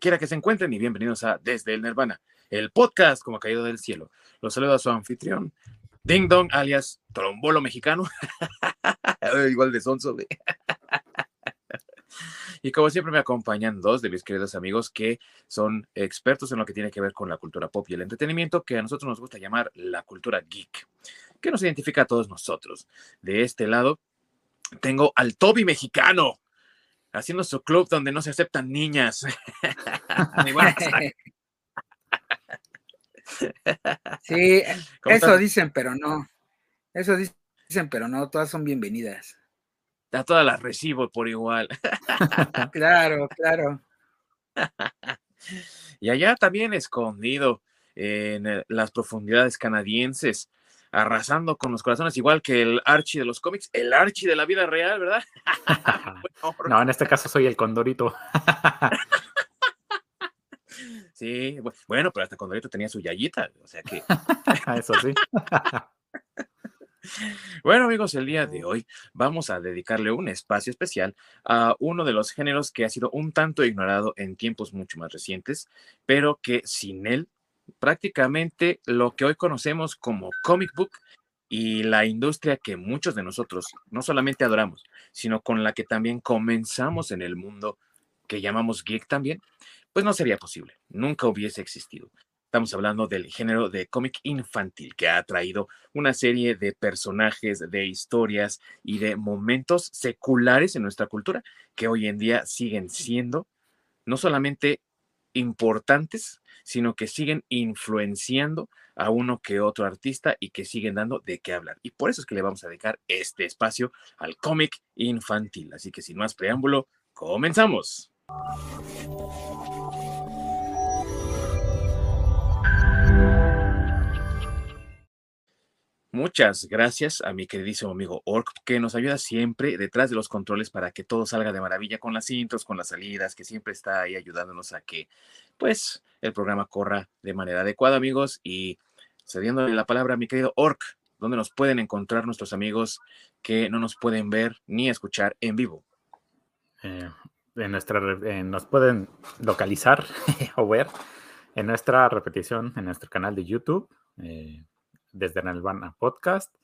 quiera que se encuentren y bienvenidos a Desde el Nirvana, el podcast como caído del cielo. Los saluda su anfitrión, Ding Dong, alias Trombolo Mexicano. Igual de sonso, Y como siempre me acompañan dos de mis queridos amigos que son expertos en lo que tiene que ver con la cultura pop y el entretenimiento, que a nosotros nos gusta llamar la cultura geek, que nos identifica a todos nosotros. De este lado tengo al Toby mexicano, haciendo su club donde no se aceptan niñas. sí, eso dicen, pero no. Eso dicen, pero no, todas son bienvenidas. A todas las recibo por igual. claro, claro. Y allá también escondido en las profundidades canadienses, arrasando con los corazones, igual que el Archie de los cómics, el Archie de la vida real, ¿verdad? no, en este caso soy el Condorito. sí, bueno, pero hasta Condorito tenía su yayita, o sea que. Eso sí. Bueno amigos, el día de hoy vamos a dedicarle un espacio especial a uno de los géneros que ha sido un tanto ignorado en tiempos mucho más recientes, pero que sin él prácticamente lo que hoy conocemos como comic book y la industria que muchos de nosotros no solamente adoramos, sino con la que también comenzamos en el mundo que llamamos geek también, pues no sería posible, nunca hubiese existido. Estamos hablando del género de cómic infantil que ha traído una serie de personajes, de historias y de momentos seculares en nuestra cultura que hoy en día siguen siendo no solamente importantes, sino que siguen influenciando a uno que otro artista y que siguen dando de qué hablar. Y por eso es que le vamos a dedicar este espacio al cómic infantil. Así que sin más preámbulo, comenzamos. Muchas gracias a mi queridísimo amigo Ork, que nos ayuda siempre detrás de los controles para que todo salga de maravilla con las intros, con las salidas, que siempre está ahí ayudándonos a que, pues, el programa corra de manera adecuada, amigos. Y cediéndole la palabra a mi querido Ork, donde nos pueden encontrar nuestros amigos que no nos pueden ver ni escuchar en vivo. Eh, en nuestra, nos pueden localizar o ver en nuestra repetición en nuestro canal de YouTube. Eh, desde Nalvana Podcast.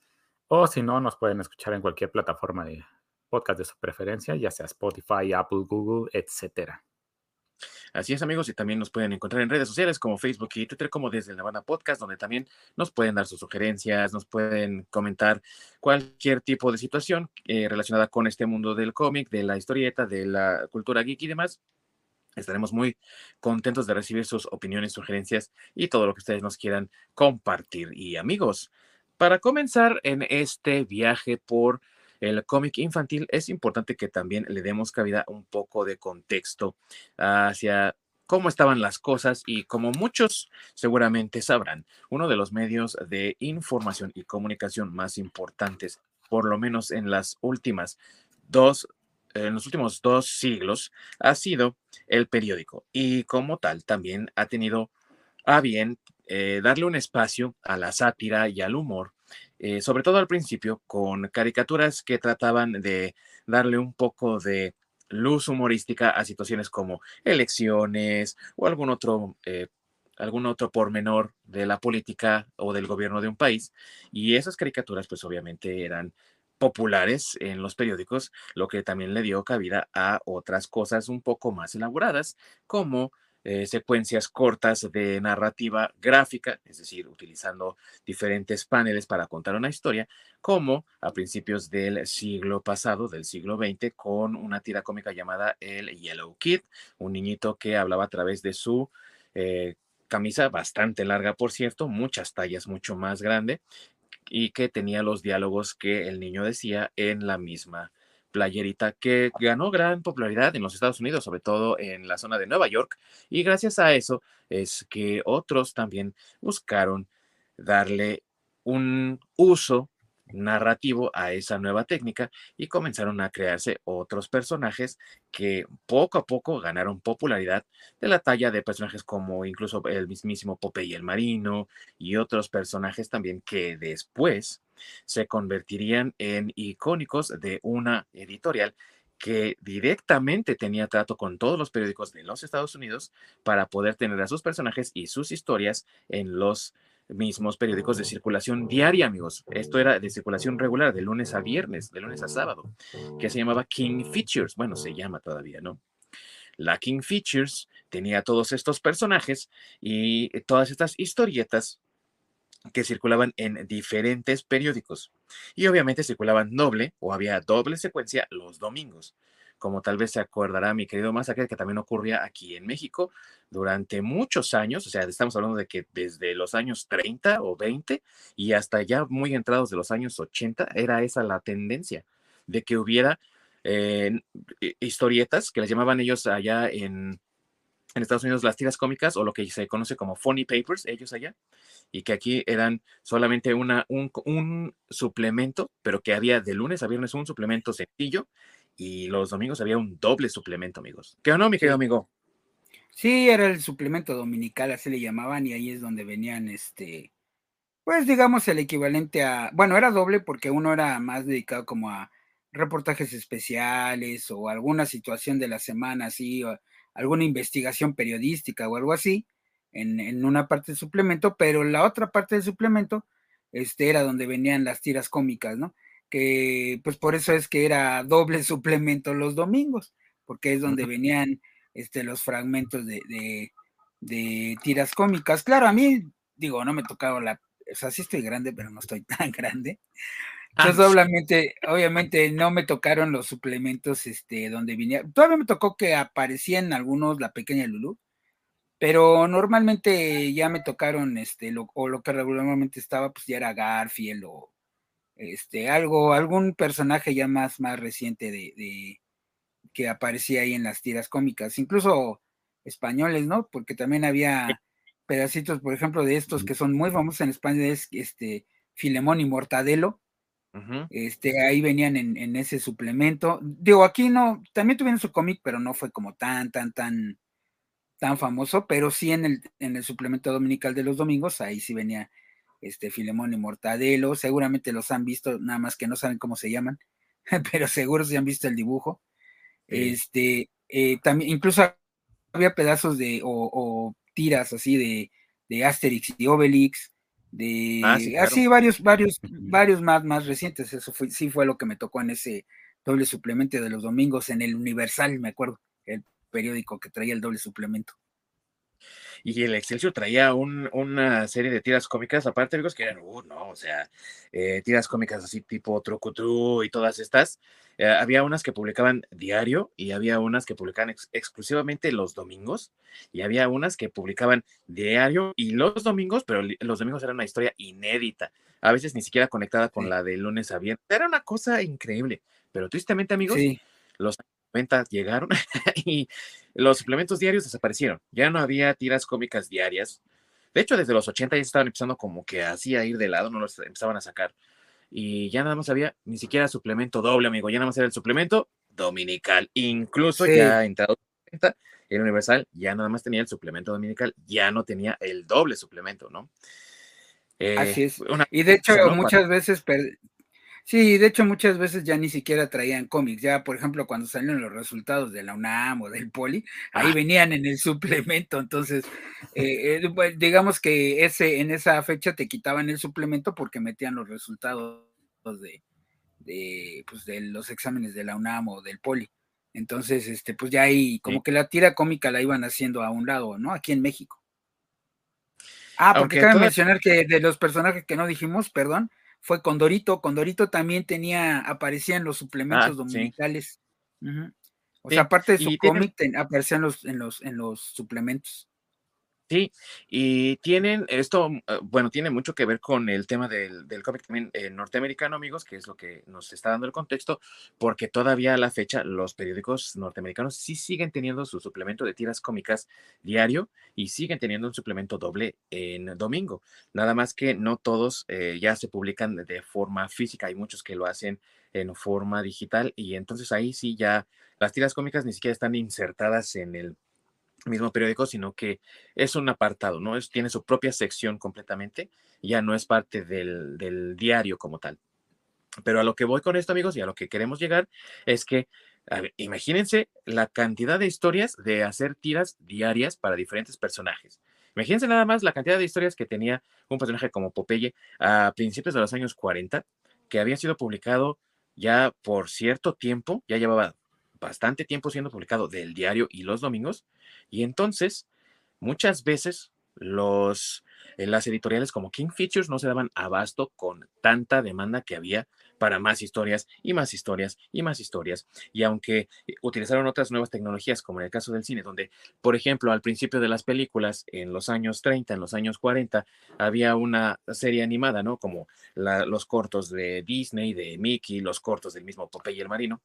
O si no, nos pueden escuchar en cualquier plataforma de podcast de su preferencia, ya sea Spotify, Apple, Google, etcétera. Así es, amigos, y también nos pueden encontrar en redes sociales como Facebook y Twitter, como desde Nalvana Podcast, donde también nos pueden dar sus sugerencias, nos pueden comentar cualquier tipo de situación eh, relacionada con este mundo del cómic, de la historieta, de la cultura geek y demás. Estaremos muy contentos de recibir sus opiniones, sugerencias y todo lo que ustedes nos quieran compartir. Y amigos, para comenzar en este viaje por el cómic infantil, es importante que también le demos cabida un poco de contexto hacia cómo estaban las cosas y como muchos seguramente sabrán, uno de los medios de información y comunicación más importantes, por lo menos en las últimas dos en los últimos dos siglos ha sido el periódico y como tal también ha tenido a bien eh, darle un espacio a la sátira y al humor, eh, sobre todo al principio con caricaturas que trataban de darle un poco de luz humorística a situaciones como elecciones o algún otro eh, algún otro pormenor de la política o del gobierno de un país. Y esas caricaturas, pues obviamente eran populares en los periódicos, lo que también le dio cabida a otras cosas un poco más elaboradas, como eh, secuencias cortas de narrativa gráfica, es decir, utilizando diferentes paneles para contar una historia, como a principios del siglo pasado, del siglo XX, con una tira cómica llamada El Yellow Kid, un niñito que hablaba a través de su eh, camisa bastante larga, por cierto, muchas tallas mucho más grande, y que tenía los diálogos que el niño decía en la misma playerita que ganó gran popularidad en los Estados Unidos, sobre todo en la zona de Nueva York, y gracias a eso es que otros también buscaron darle un uso narrativo a esa nueva técnica y comenzaron a crearse otros personajes que poco a poco ganaron popularidad de la talla de personajes como incluso el mismísimo Popeye el Marino y otros personajes también que después se convertirían en icónicos de una editorial que directamente tenía trato con todos los periódicos de los Estados Unidos para poder tener a sus personajes y sus historias en los mismos periódicos de circulación diaria, amigos. Esto era de circulación regular, de lunes a viernes, de lunes a sábado, que se llamaba King Features. Bueno, se llama todavía, ¿no? La King Features tenía todos estos personajes y todas estas historietas que circulaban en diferentes periódicos. Y obviamente circulaban doble o había doble secuencia los domingos como tal vez se acordará mi querido Masacre, que también ocurría aquí en México durante muchos años, o sea, estamos hablando de que desde los años 30 o 20 y hasta ya muy entrados de los años 80, era esa la tendencia de que hubiera eh, historietas que las llamaban ellos allá en, Estados Unidos las tiras cómicas o lo que se conoce como funny papers, ellos allá, y que aquí eran solamente una, un, un suplemento, pero que había de lunes a viernes un suplemento sencillo y los domingos había un doble suplemento, amigos. ¿Qué o no, mi querido amigo? Sí, era el suplemento dominical, así le llamaban, y ahí es donde venían, este, pues digamos el equivalente a, bueno, era doble porque uno era más dedicado como a reportajes especiales o alguna situación de la semana, así, o alguna investigación periodística o algo así, en, en una parte del suplemento, pero la otra parte del suplemento, este, era donde venían las tiras cómicas, ¿no? Que pues por eso es que era doble suplemento los domingos, porque es donde venían este, los fragmentos de, tiras cómicas. Claro, a mí, digo, no me tocaba la, o sea, sí estoy grande, pero no estoy tan grande. Ah, Entonces, obviamente, obviamente no me tocaron los suplementos este, donde venía. Todavía me tocó que aparecían algunos la pequeña Lulu, pero normalmente ya me tocaron, este, lo, o lo que regularmente estaba, pues ya era Garfield o, este, algo, algún personaje ya más, más reciente de, que aparecía ahí en las tiras cómicas, incluso españoles, ¿no? Porque también había pedacitos, por ejemplo, de estos que son muy famosos en España, es este Filemón y Mortadelo. Este, ahí venían en, ese suplemento. Digo, aquí no, también tuvieron su cómic, pero no fue como tan, tan, tan, tan famoso, pero sí en el, en el suplemento dominical de los domingos, ahí sí venía este Filemón y Mortadelo, seguramente los han visto, nada más que no saben cómo se llaman, pero seguro se han visto el dibujo. Este, eh, también, incluso había pedazos de, o, tiras así de, de, Asterix y Obelix, de ah, así varios, varios, varios más, más recientes. Eso fue, sí fue lo que me tocó en ese doble suplemento de los domingos en el Universal, me acuerdo, el periódico que traía el doble suplemento y el Excelsior traía una serie de tiras cómicas, aparte, amigos, que eran, uh, no, o sea, eh, tiras cómicas así tipo Trucutru y todas estas. Eh, había unas que publicaban diario y había unas que publicaban exclusivamente los domingos y había unas que publicaban diario y los domingos, pero los domingos era una historia inédita, a veces ni siquiera conectada con la de lunes a viernes. Era una cosa increíble, pero tristemente, amigos, los ventas llegaron y los suplementos diarios desaparecieron. Ya no había tiras cómicas diarias. De hecho, desde los 80 ya estaban empezando como que así a ir de lado, no los empezaban a sacar. Y ya nada más había ni siquiera suplemento doble, amigo. Ya nada más era el suplemento dominical. Incluso ya entrado el Universal ya nada más tenía el suplemento dominical, ya no tenía el doble suplemento, ¿no? Así es. Eh, y de hecho, muchas veces Sí, de hecho muchas veces ya ni siquiera traían cómics, ya por ejemplo cuando salieron los resultados de la UNAM o del Poli, ahí venían en el suplemento, entonces eh, eh, digamos que ese en esa fecha te quitaban el suplemento porque metían los resultados de, de, pues, de los exámenes de la UNAM o del Poli. Entonces, este, pues ya ahí como que la tira cómica la iban haciendo a un lado, ¿no? Aquí en México. Ah, porque cabe mencionar que de los personajes que no dijimos, perdón, fue Condorito. Condorito también tenía, aparecía en los suplementos ah, dominicales. O sea, aparte de su cómic, aparecían los, en, los, en los suplementos. Sí, y tienen esto, mm, eh, bueno, tiene mucho que ver con el tema del, cómic también eh, norteamericano, amigos, que es lo que nos está dando el contexto, porque todavía a la fecha los periódicos norteamericanos sí siguen teniendo su suplemento de tiras cómicas diario y siguen teniendo un suplemento doble en domingo. Nada más que no todos eh, ya se publican de forma física, hay muchos que lo hacen en forma digital y entonces ahí sí ya las tiras cómicas ni siquiera están insertadas en el mismo periódico, sino que es un apartado, ¿no? Es, tiene su propia sección completamente, ya no es parte del, del diario como tal. Pero a lo que voy con esto, amigos, y a lo que queremos llegar es que imagínense la cantidad de historias de hacer tiras diarias para diferentes personajes. Imagínense nada más la cantidad de historias que tenía un personaje como Popeye a principios de los años 40, que había sido publicado ya por cierto tiempo, ya llevaba bastante tiempo siendo publicado del diario y los domingos, y entonces muchas veces las editoriales como King Features no se daban abasto con tanta demanda que había para más historias y más historias y más historias. Y aunque eh, utilizaron otras nuevas tecnologías, como en el caso del cine, donde, por ejemplo, al principio de las películas, en los años 30, en los años 40, había una serie animada, ¿no? Como los cortos de Disney, de Mickey, los cortos del mismo Popeye el Marino.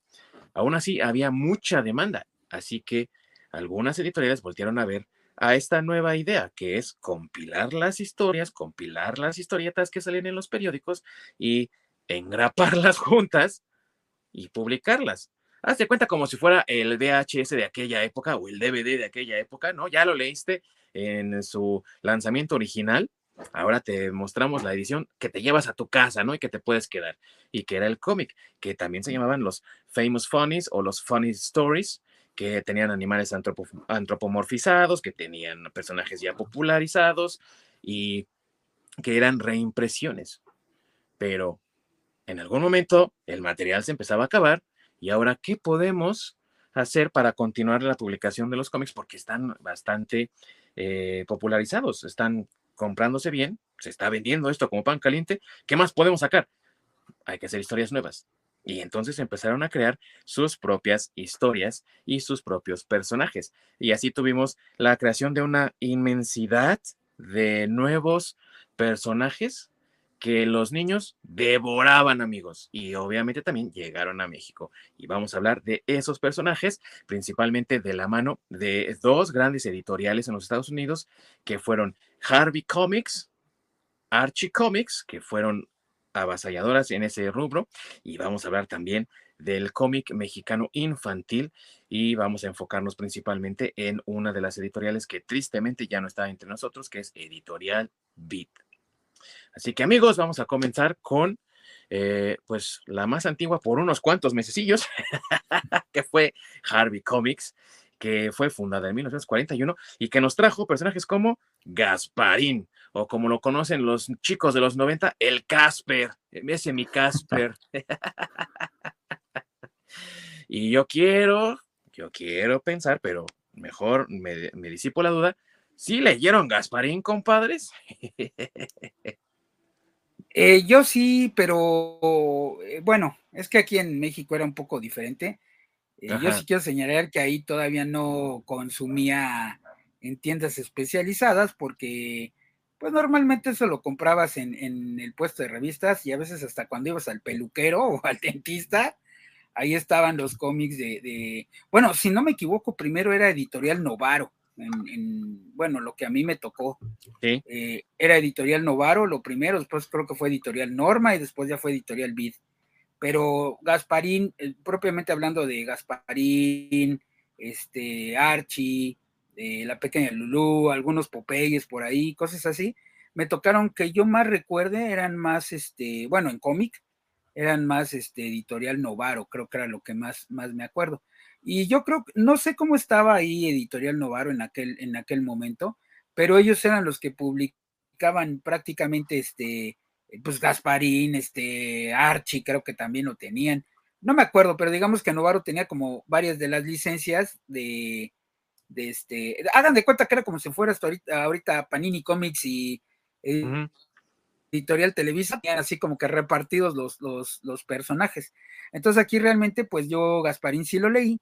Aún así, había mucha demanda. Así que algunas editoriales voltearon a ver a esta nueva idea, que es compilar las historias, compilar las historietas que salen en los periódicos y engraparlas juntas y publicarlas. Hazte cuenta como si fuera el VHS de aquella época o el DVD de aquella época, ¿no? Ya lo leíste en su lanzamiento original. Ahora te mostramos la edición que te llevas a tu casa, ¿no? Y que te puedes quedar. Y que era el cómic, que también se llamaban los Famous Funnies o los Funny Stories, que tenían animales antropomorfizados, que tenían personajes ya popularizados y que eran reimpresiones. Pero en algún momento el material se empezaba a acabar y ahora, ¿qué podemos hacer para continuar la publicación de los cómics? Porque están bastante eh, popularizados, están comprándose bien, se está vendiendo esto como pan caliente. ¿Qué más podemos sacar? Hay que hacer historias nuevas. Y entonces empezaron a crear sus propias historias y sus propios personajes. Y así tuvimos la creación de una inmensidad de nuevos personajes que los niños devoraban amigos y obviamente también llegaron a México. Y vamos a hablar de esos personajes, principalmente de la mano de dos grandes editoriales en los Estados Unidos, que fueron Harvey Comics, Archie Comics, que fueron avasalladoras en ese rubro, y vamos a hablar también del cómic mexicano infantil y vamos a enfocarnos principalmente en una de las editoriales que tristemente ya no está entre nosotros, que es Editorial Beat. Así que amigos, vamos a comenzar con eh, pues la más antigua por unos cuantos mesecillos, que fue Harvey Comics, que fue fundada en 1941 y que nos trajo personajes como Gasparín, o como lo conocen los chicos de los 90, el Casper, ese mi Casper. y yo quiero, yo quiero pensar, pero mejor me, me disipo la duda, ¿sí leyeron Gasparín, compadres? Eh, yo sí, pero eh, bueno, es que aquí en México era un poco diferente. Eh, yo sí quiero señalar que ahí todavía no consumía en tiendas especializadas porque pues normalmente eso lo comprabas en, el puesto de revistas y a veces hasta cuando ibas al peluquero o al dentista, ahí estaban los cómics de, de, bueno, si no me equivoco, primero era editorial Novaro en, bueno, lo que a mí me tocó. Eh, era editorial Novaro, lo primero, después creo que fue editorial Norma y después ya fue editorial Vid. Pero Gasparín, eh, propiamente hablando de Gasparín, este, Archie, La Pequeña Lulú, algunos Popeyes por ahí, cosas así, me tocaron que yo más recuerde, eran más, este, bueno, en cómic, eran más este, editorial Novaro, creo que era lo que más, más me acuerdo. Y yo creo, no sé cómo estaba ahí Editorial Novaro en aquel, en aquel momento, pero ellos eran los que publicaban prácticamente este, pues Gasparín, este, Archie, creo que también lo tenían. No me acuerdo, pero digamos que Novaro tenía como varias de las licencias de, de este, hagan de cuenta que era como si fuera ahorita, ahorita Panini Comics y eh, Editorial Televisa, tenían así como que repartidos los, los, los personajes. Entonces aquí realmente, pues yo Gasparín sí lo leí,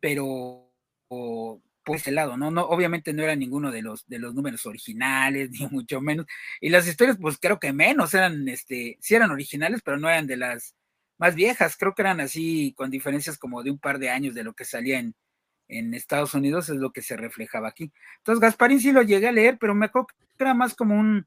pero por ese lado, ¿no? no Obviamente no era ninguno de los, de los números originales, ni mucho menos. Y las historias, pues creo que menos, eran, este, sí eran originales, pero no eran de las más viejas, creo que eran así, con diferencias como de un par de años de lo que salía en, en Estados Unidos, es lo que se reflejaba aquí. Entonces, Gasparín sí lo llegué a leer, pero me acuerdo que era más como un,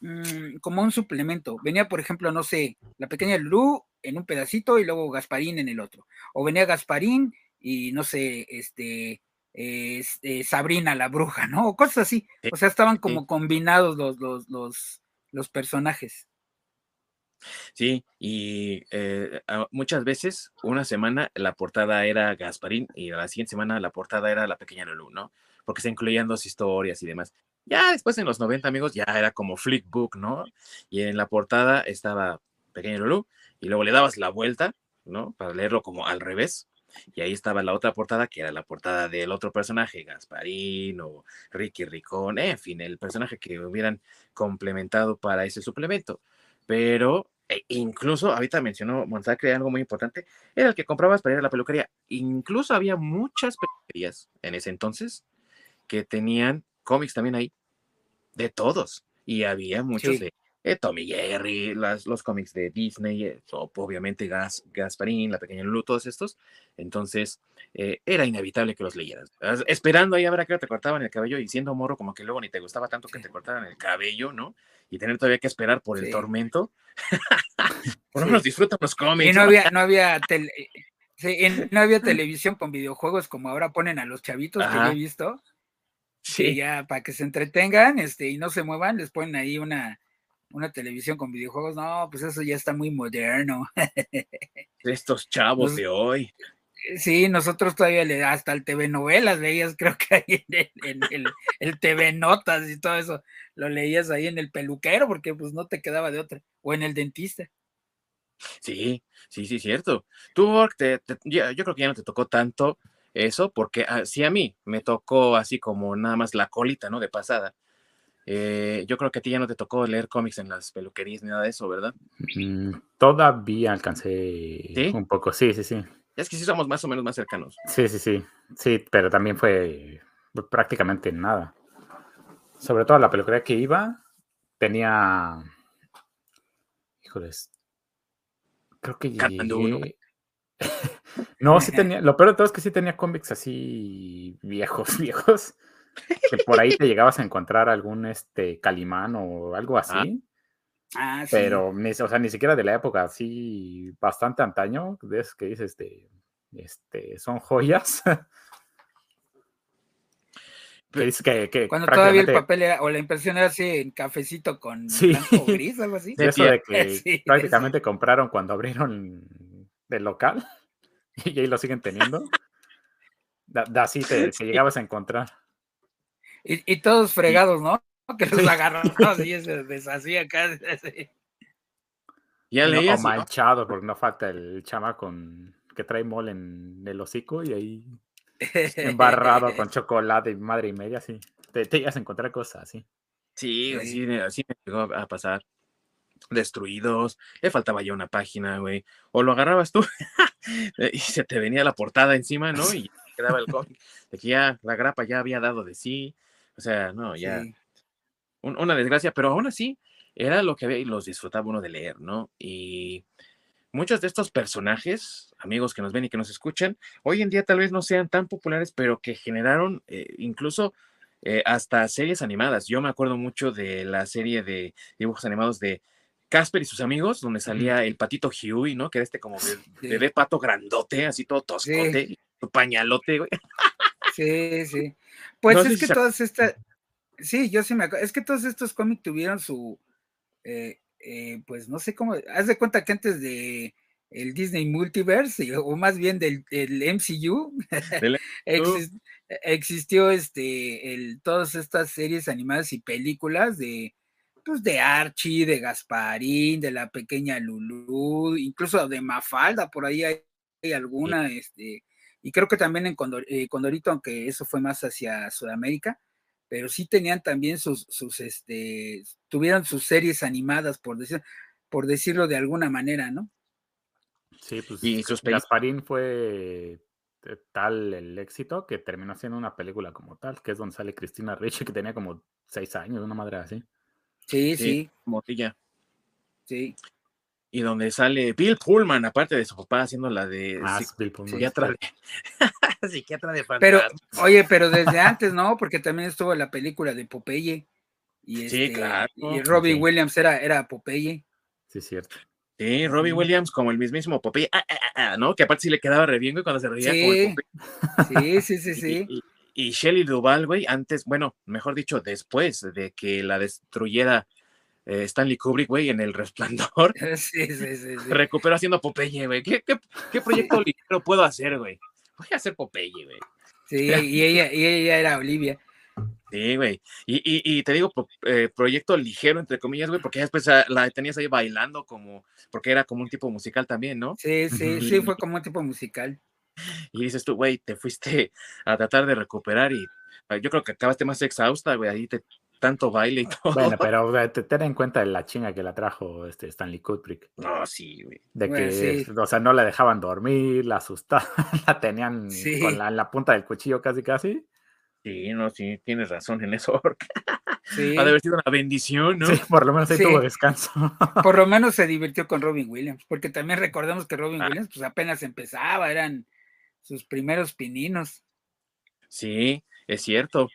mm, como un suplemento. Venía, por ejemplo, no sé, la pequeña Lu en un pedacito y luego Gasparín en el otro. O venía Gasparín y no sé, este, este, Sabrina la bruja, ¿no? O cosas así. O sea, estaban como combinados los, los, los, los personajes. Sí, y eh, muchas veces, una semana la portada era Gasparín y la siguiente semana la portada era La Pequeña Lulu, ¿no? Porque se incluían dos historias y demás. Ya después en los 90, amigos, ya era como Flickbook, ¿no? Y en la portada estaba Pequeña Lulu y luego le dabas la vuelta, ¿no? Para leerlo como al revés. Y ahí estaba la otra portada, que era la portada del otro personaje, Gasparín o Ricky Ricón, en fin, el personaje que hubieran complementado para ese suplemento. Pero e incluso, ahorita mencionó Monzacre algo muy importante, era el que comprabas para ir a la peluquería. Incluso había muchas peluquerías en ese entonces que tenían cómics también ahí, de todos. Y había muchos de eh, Tommy Jerry, las, los cómics de Disney, eh, obviamente Gas, Gasparín, La Pequeña Lulu, todos estos. Entonces, eh, era inevitable que los leyeras. Esperando ahí a ver a qué te cortaban el cabello y siendo morro, como que luego ni te gustaba tanto que te cortaran el cabello, ¿no? Y tener todavía que esperar por el tormento. por lo menos disfrutan los cómics. Y no había, no había, no había televisión con videojuegos como ahora ponen a los chavitos que yo he visto. Sí. ya para que se entretengan este, y no se muevan, les ponen ahí una una televisión con videojuegos, no, pues eso ya está muy moderno. Estos chavos de hoy. Sí, nosotros todavía le hasta el TV novelas veías, creo que ahí en, el, el, TV notas y todo eso, lo leías ahí en el peluquero porque pues no te quedaba de otra, o en el dentista. Sí, sí, sí, cierto. Tú, te, yo, creo que ya no te tocó tanto eso, porque ah, sí a mí me tocó así como nada más la colita, ¿no? De pasada eh, yo creo que a ti ya no te tocó leer cómics en las peluquerías ni nada de eso, ¿verdad? Mm, todavía alcancé un poco, sí, sí, sí. Es que sí somos más o menos más cercanos. Sí, sí, sí. Sí, pero también fue prácticamente nada. Sobre todo la peluquería que iba, tenía. Híjoles. Creo que llegué... no, sí tenía. Lo peor de todo es que sí tenía cómics así viejos, viejos que por ahí te llegabas a encontrar algún este Calimán o algo así. Ah, sí. Pero, ni, o sea, ni siquiera de la época, así bastante antaño, ves que dices, este, este, son joyas. que, que, Cuando todavía el papel era, o la impresión era así en cafecito con sí. blanco gris, algo así. Eso de que prácticamente compraron cuando abrieron el local y ahí lo siguen teniendo. así te, llegabas a encontrar. Y, todos fregados, ¿no? Que los agarraban y se deshacía acá. Ya leí o manchado, porque no falta el chama con que trae mole en el hocico y ahí embarrado con chocolate y madre y media, sí. Te, te ibas a encontrar cosas así. Sí, así, así me llegó a pasar. Destruidos, le faltaba ya una página, güey. O lo agarrabas tú y se te venía la portada encima, ¿no? Y quedaba el cómic de que ya la grapa ya había dado de sí o sea, no, ya. una desgracia, pero aún así era lo que había y los disfrutaba uno de leer, ¿no? Y muchos de estos personajes, amigos que nos ven y que nos escuchan, hoy en día tal vez no sean tan populares, pero que generaron eh, incluso eh, hasta series animadas. Yo me acuerdo mucho de la serie de dibujos animados de Casper y sus amigos, donde salía el patito Huey, ¿no? Que era este como bebé pato grandote, así todo toscote, su pañalote, güey. Sí, sí. Pues es que todas estas, sí, yo sí me acuerdo, es que todos estos cómics tuvieron su, eh, eh, pues no sé cómo, haz de cuenta que antes de el Disney Multiverse, o más bien del, MCU, existió este, el, todas estas series animadas y películas de, pues de Archie, de Gasparín, de la pequeña Lulu, incluso de Mafalda, por ahí hay, alguna, este, y creo que también en eh, Condorito, aunque eso fue más hacia Sudamérica, pero sí tenían también sus, sus este, tuvieron sus series animadas, por, decir, por decirlo de alguna manera, ¿no? Sí, pues y Gasparín fue tal el éxito que terminó siendo una película como tal, que es donde sale Cristina Ricci, que tenía como seis años, una madre así. Sí, sí. sí. Sí y donde sale Bill Pullman, aparte de su papá haciendo la de ah, psiquiatra, de, psiquiatra de Pero, oye, pero desde antes, ¿no? Porque también estuvo la película de Popeye. Y sí, este, claro. Y Robbie Williams era, era Popeye. Sí, cierto. Sí, Robbie Williams como el mismísimo Popeye, ah, ah, ¿no? Que aparte sí le quedaba re bien, cuando se reía sí. Sí, sí, sí, sí. Y, y, Shelley Duvall, güey, antes, bueno, mejor dicho, después de que la destruyera eh, Stanley Kubrick, güey, en El Resplandor. Sí, sí, sí. sí. Recupero haciendo Popeye, güey. ¿Qué, qué, qué proyecto ligero puedo hacer, güey? Voy a hacer Popeye, güey. Sí, y ella, y ella era Olivia. Sí, güey. Y, y, y, te digo, eh, proyecto ligero, entre comillas, güey, porque ya después la tenías ahí bailando como, porque era como un tipo musical también, ¿no? Sí, sí, sí, fue como un tipo musical. Y dices tú, güey, te fuiste a tratar de recuperar y ah, yo creo que acabaste más exhausta, güey, ahí te, tanto baile y todo. Bueno, pero te- ten en cuenta la chinga que la trajo este Stanley Kubrick. No, sí, güey. De Bueno, que, sí. o sea, no la dejaban dormir, la asustaban, la tenían Sí. con la, en la punta del cuchillo casi casi. Sí, no, sí, tienes razón en eso. porque Sí. Ha de haber sido una bendición, ¿no? Sí, por lo menos ahí Sí. tuvo descanso. Por lo menos se divirtió con Robin Williams, porque también recordemos que Robin Ah. Williams pues apenas empezaba, eran sus primeros pininos. Sí, es cierto.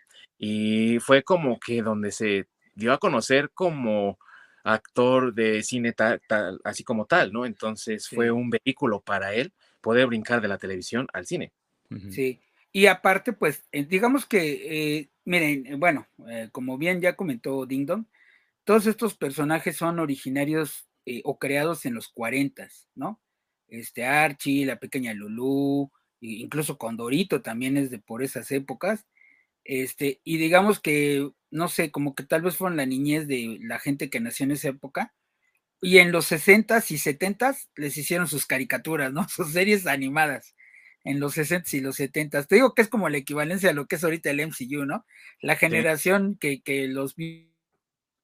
Y fue como que donde se dio a conocer como actor de cine tal, tal- así como tal, ¿no? Entonces Sí. fue un vehículo para él poder brincar de la televisión al cine. Sí. Y aparte, pues, eh, digamos que, eh, miren, eh, bueno, eh, como bien ya comentó Ding Dong, todos estos personajes son originarios eh, o creados en los 40, ¿no? Este Archie, la pequeña Lulú, e incluso Condorito también es de por esas épocas. Este, y digamos que, no sé, como que tal vez fueron la niñez de la gente que nació en esa época. Y en los 60s y 70s les hicieron sus caricaturas, ¿no? Sus series animadas en los 60s y los 70s. Te digo que es como la equivalencia a lo que es ahorita el MCU, ¿no? La generación que, que los vi-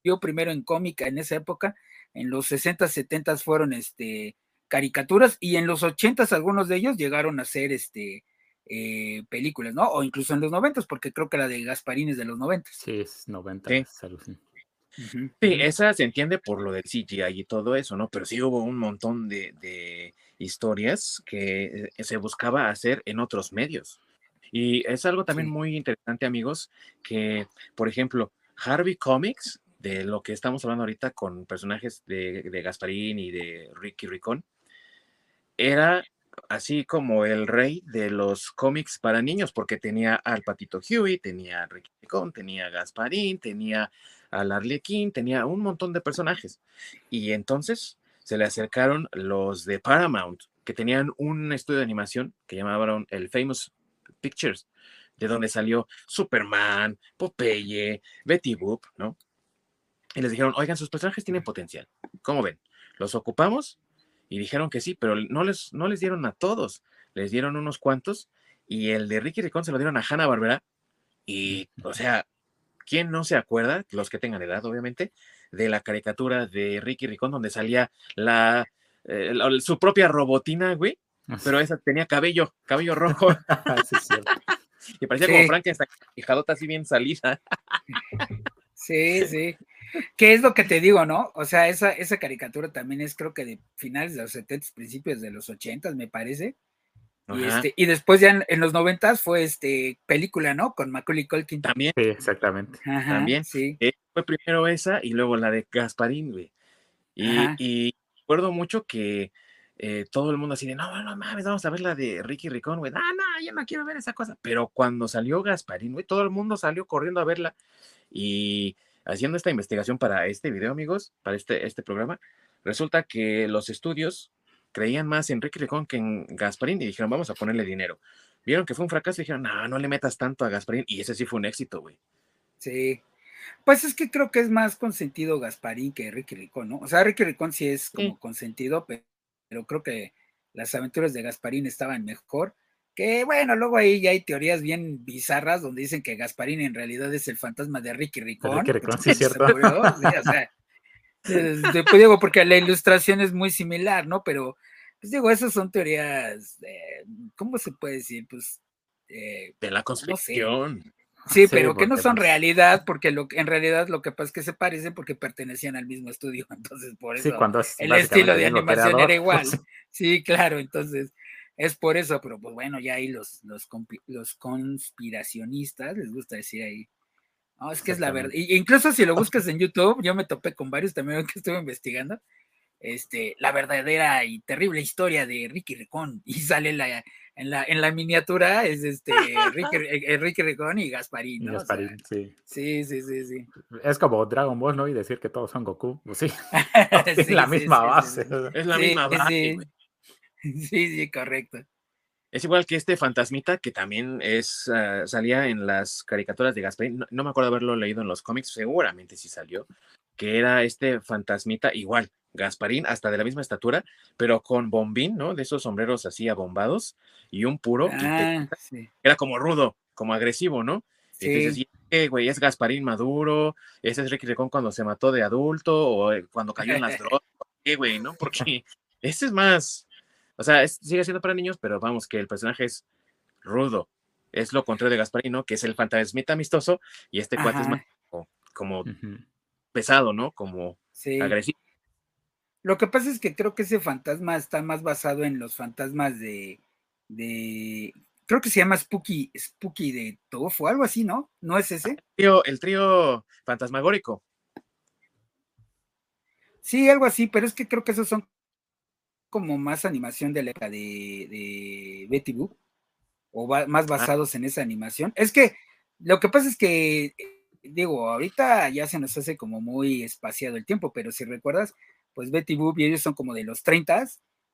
vio primero en cómica en esa época, en los 60s, 70s fueron este, caricaturas y en los 80s algunos de ellos llegaron a ser este, eh, películas, ¿no? O incluso en los 90s, porque creo que la de Gasparín es de los 90s. Sí, es 90. Sí. Sí, esa se entiende por lo del CGI y todo eso, ¿no? Pero sí hubo un montón de, de historias que eh, se buscaba hacer en otros medios. Y es algo también Sí. muy interesante, amigos, que, por ejemplo, Harvey Comics, de lo que estamos hablando ahorita con personajes de, de Gasparín y de Ricky Ricón, era así como el rey de los cómics para niños, porque tenía al Patito Huey, tenía a Ricky Ricón, tenía a Gasparín, tenía al Arlequín, tenía un montón de personajes. Y entonces se le acercaron los de Paramount, que tenían un estudio de animación que llamaban el Famous Pictures, de donde salió Superman, Popeye, Betty Boop, ¿no? Y les dijeron, oigan, sus personajes tienen potencial. ¿Cómo ven? ¿Los ocupamos? Y dijeron que sí, pero no les, no les dieron a todos, les dieron unos cuantos, y el de Ricky Ricón se lo dieron a Hanna Barbera. Y, o sea, ¿quién no se acuerda, los que tengan edad, obviamente, de la caricatura de Ricky Ricón, donde salía la, eh, la- su propia robotina, güey? Pero esa tenía cabello, cabello rojo, Sí, es cierto. y parecía Sí. como Frankenstein, quijadota así bien salida. Sí, sí. ¿Qué es lo que te digo, no? O sea, esa, esa caricatura también es creo que de finales de los 70, principios de los 80, me parece. Y, este, y después ya en, en los 90 fue este película, ¿no? Con Macaulay Culkin. También Sí, exactamente. Ajá, también. Sí. eh, fue primero esa y luego la de Gasparín, güey. Y, y recuerdo mucho que eh, todo el mundo así de, no, no mames, vamos a ver la de Ricky Ricón, güey. No, no, yo no quiero ver esa cosa. Pero cuando salió Gasparín, güey, todo el mundo salió corriendo a verla. Y haciendo esta investigación para este video, amigos, para este, este programa, resulta que los estudios creían más en Ricky Ricón que en Gasparín y dijeron, vamos a ponerle dinero. Vieron que fue un fracaso y dijeron, no, no le metas tanto a Gasparín. Y ese sí fue un éxito, güey. Sí. Pues es que creo que es más consentido Gasparín que Ricky Ricón, ¿no? O sea, Ricky Ricón sí es como Sí. consentido, pe- pero creo que las aventuras de Gasparín estaban mejor. Que bueno, luego ahí ya hay teorías bien bizarras donde dicen que Gasparín en realidad es el fantasma de Ricky Ricón. Ricky Ricón, porque sí, se cierto. murió, sí, o sea, eh, pues digo, porque la ilustración es muy similar, ¿no? Pero, pues digo, esas son teorías, eh, ¿cómo se puede decir? Pues, eh, De la conspiración. Sí, Sí, pero que no son pues, realidad, porque lo, que- en realidad lo que pasa es que se parecen porque pertenecían al mismo estudio, entonces por Sí, eso cuando es el estilo de animación creador, era igual. pues, Sí, claro, entonces es por eso, pero pues bueno, ya ahí los, los, los conspiracionistas, les gusta decir ahí. No, es que es la verdad. Y- incluso si lo buscas en YouTube, yo me topé con varios también que estuve investigando, este, la verdadera y terrible historia de Ricky Ricón y sale la, en, la, en la miniatura es este Ricky, eh, Ricky Ricón y Gasparín. ¿no? Gasparín, sí. Sí, sí, sí, sí. Es como Dragon Ball, ¿no? Y decir que todos son Goku. Pues sí. es la misma base. Es la misma base. Sí, sí, correcto. Es igual que este fantasmita que también es uh, salía en las caricaturas de Gasparín. No, no, me acuerdo haberlo leído en los cómics, seguramente sí salió. Que era este fantasmita igual, Gasparín, hasta de la misma estatura, pero con bombín, ¿no? De esos sombreros así abombados y un puro. Ah, te, sí. Era como rudo, como agresivo, ¿no? Sí. Entonces, ¿qué, güey? ¿Es Gasparín maduro? ¿Ese es Ricky Recon cuando se mató de adulto? ¿O eh, cuando cayó en las drogas? ¿Qué, güey? ¿No? Porque ese es más o sea, es, sigue siendo para niños, pero vamos, que el personaje es rudo. Es lo contrario de Gasparino, que es el fantasmita amistoso, y este cuate es más como, como uh -huh. pesado, ¿no? Como sí. agresivo. Lo que pasa es que creo que ese fantasma está más basado en los fantasmas de. de creo que se llama Spooky, Spooky de Tofu, algo así, ¿no? ¿No es ese? El trío, el trío fantasmagórico. Sí, algo así, pero es que creo que esos son como más animación de la de, de Betty Boop, o va, más basados ah. en esa animación. Es que lo que pasa es que, digo, ahorita ya se nos hace como muy espaciado el tiempo, pero si recuerdas, pues Betty Boop y ellos son como de los 30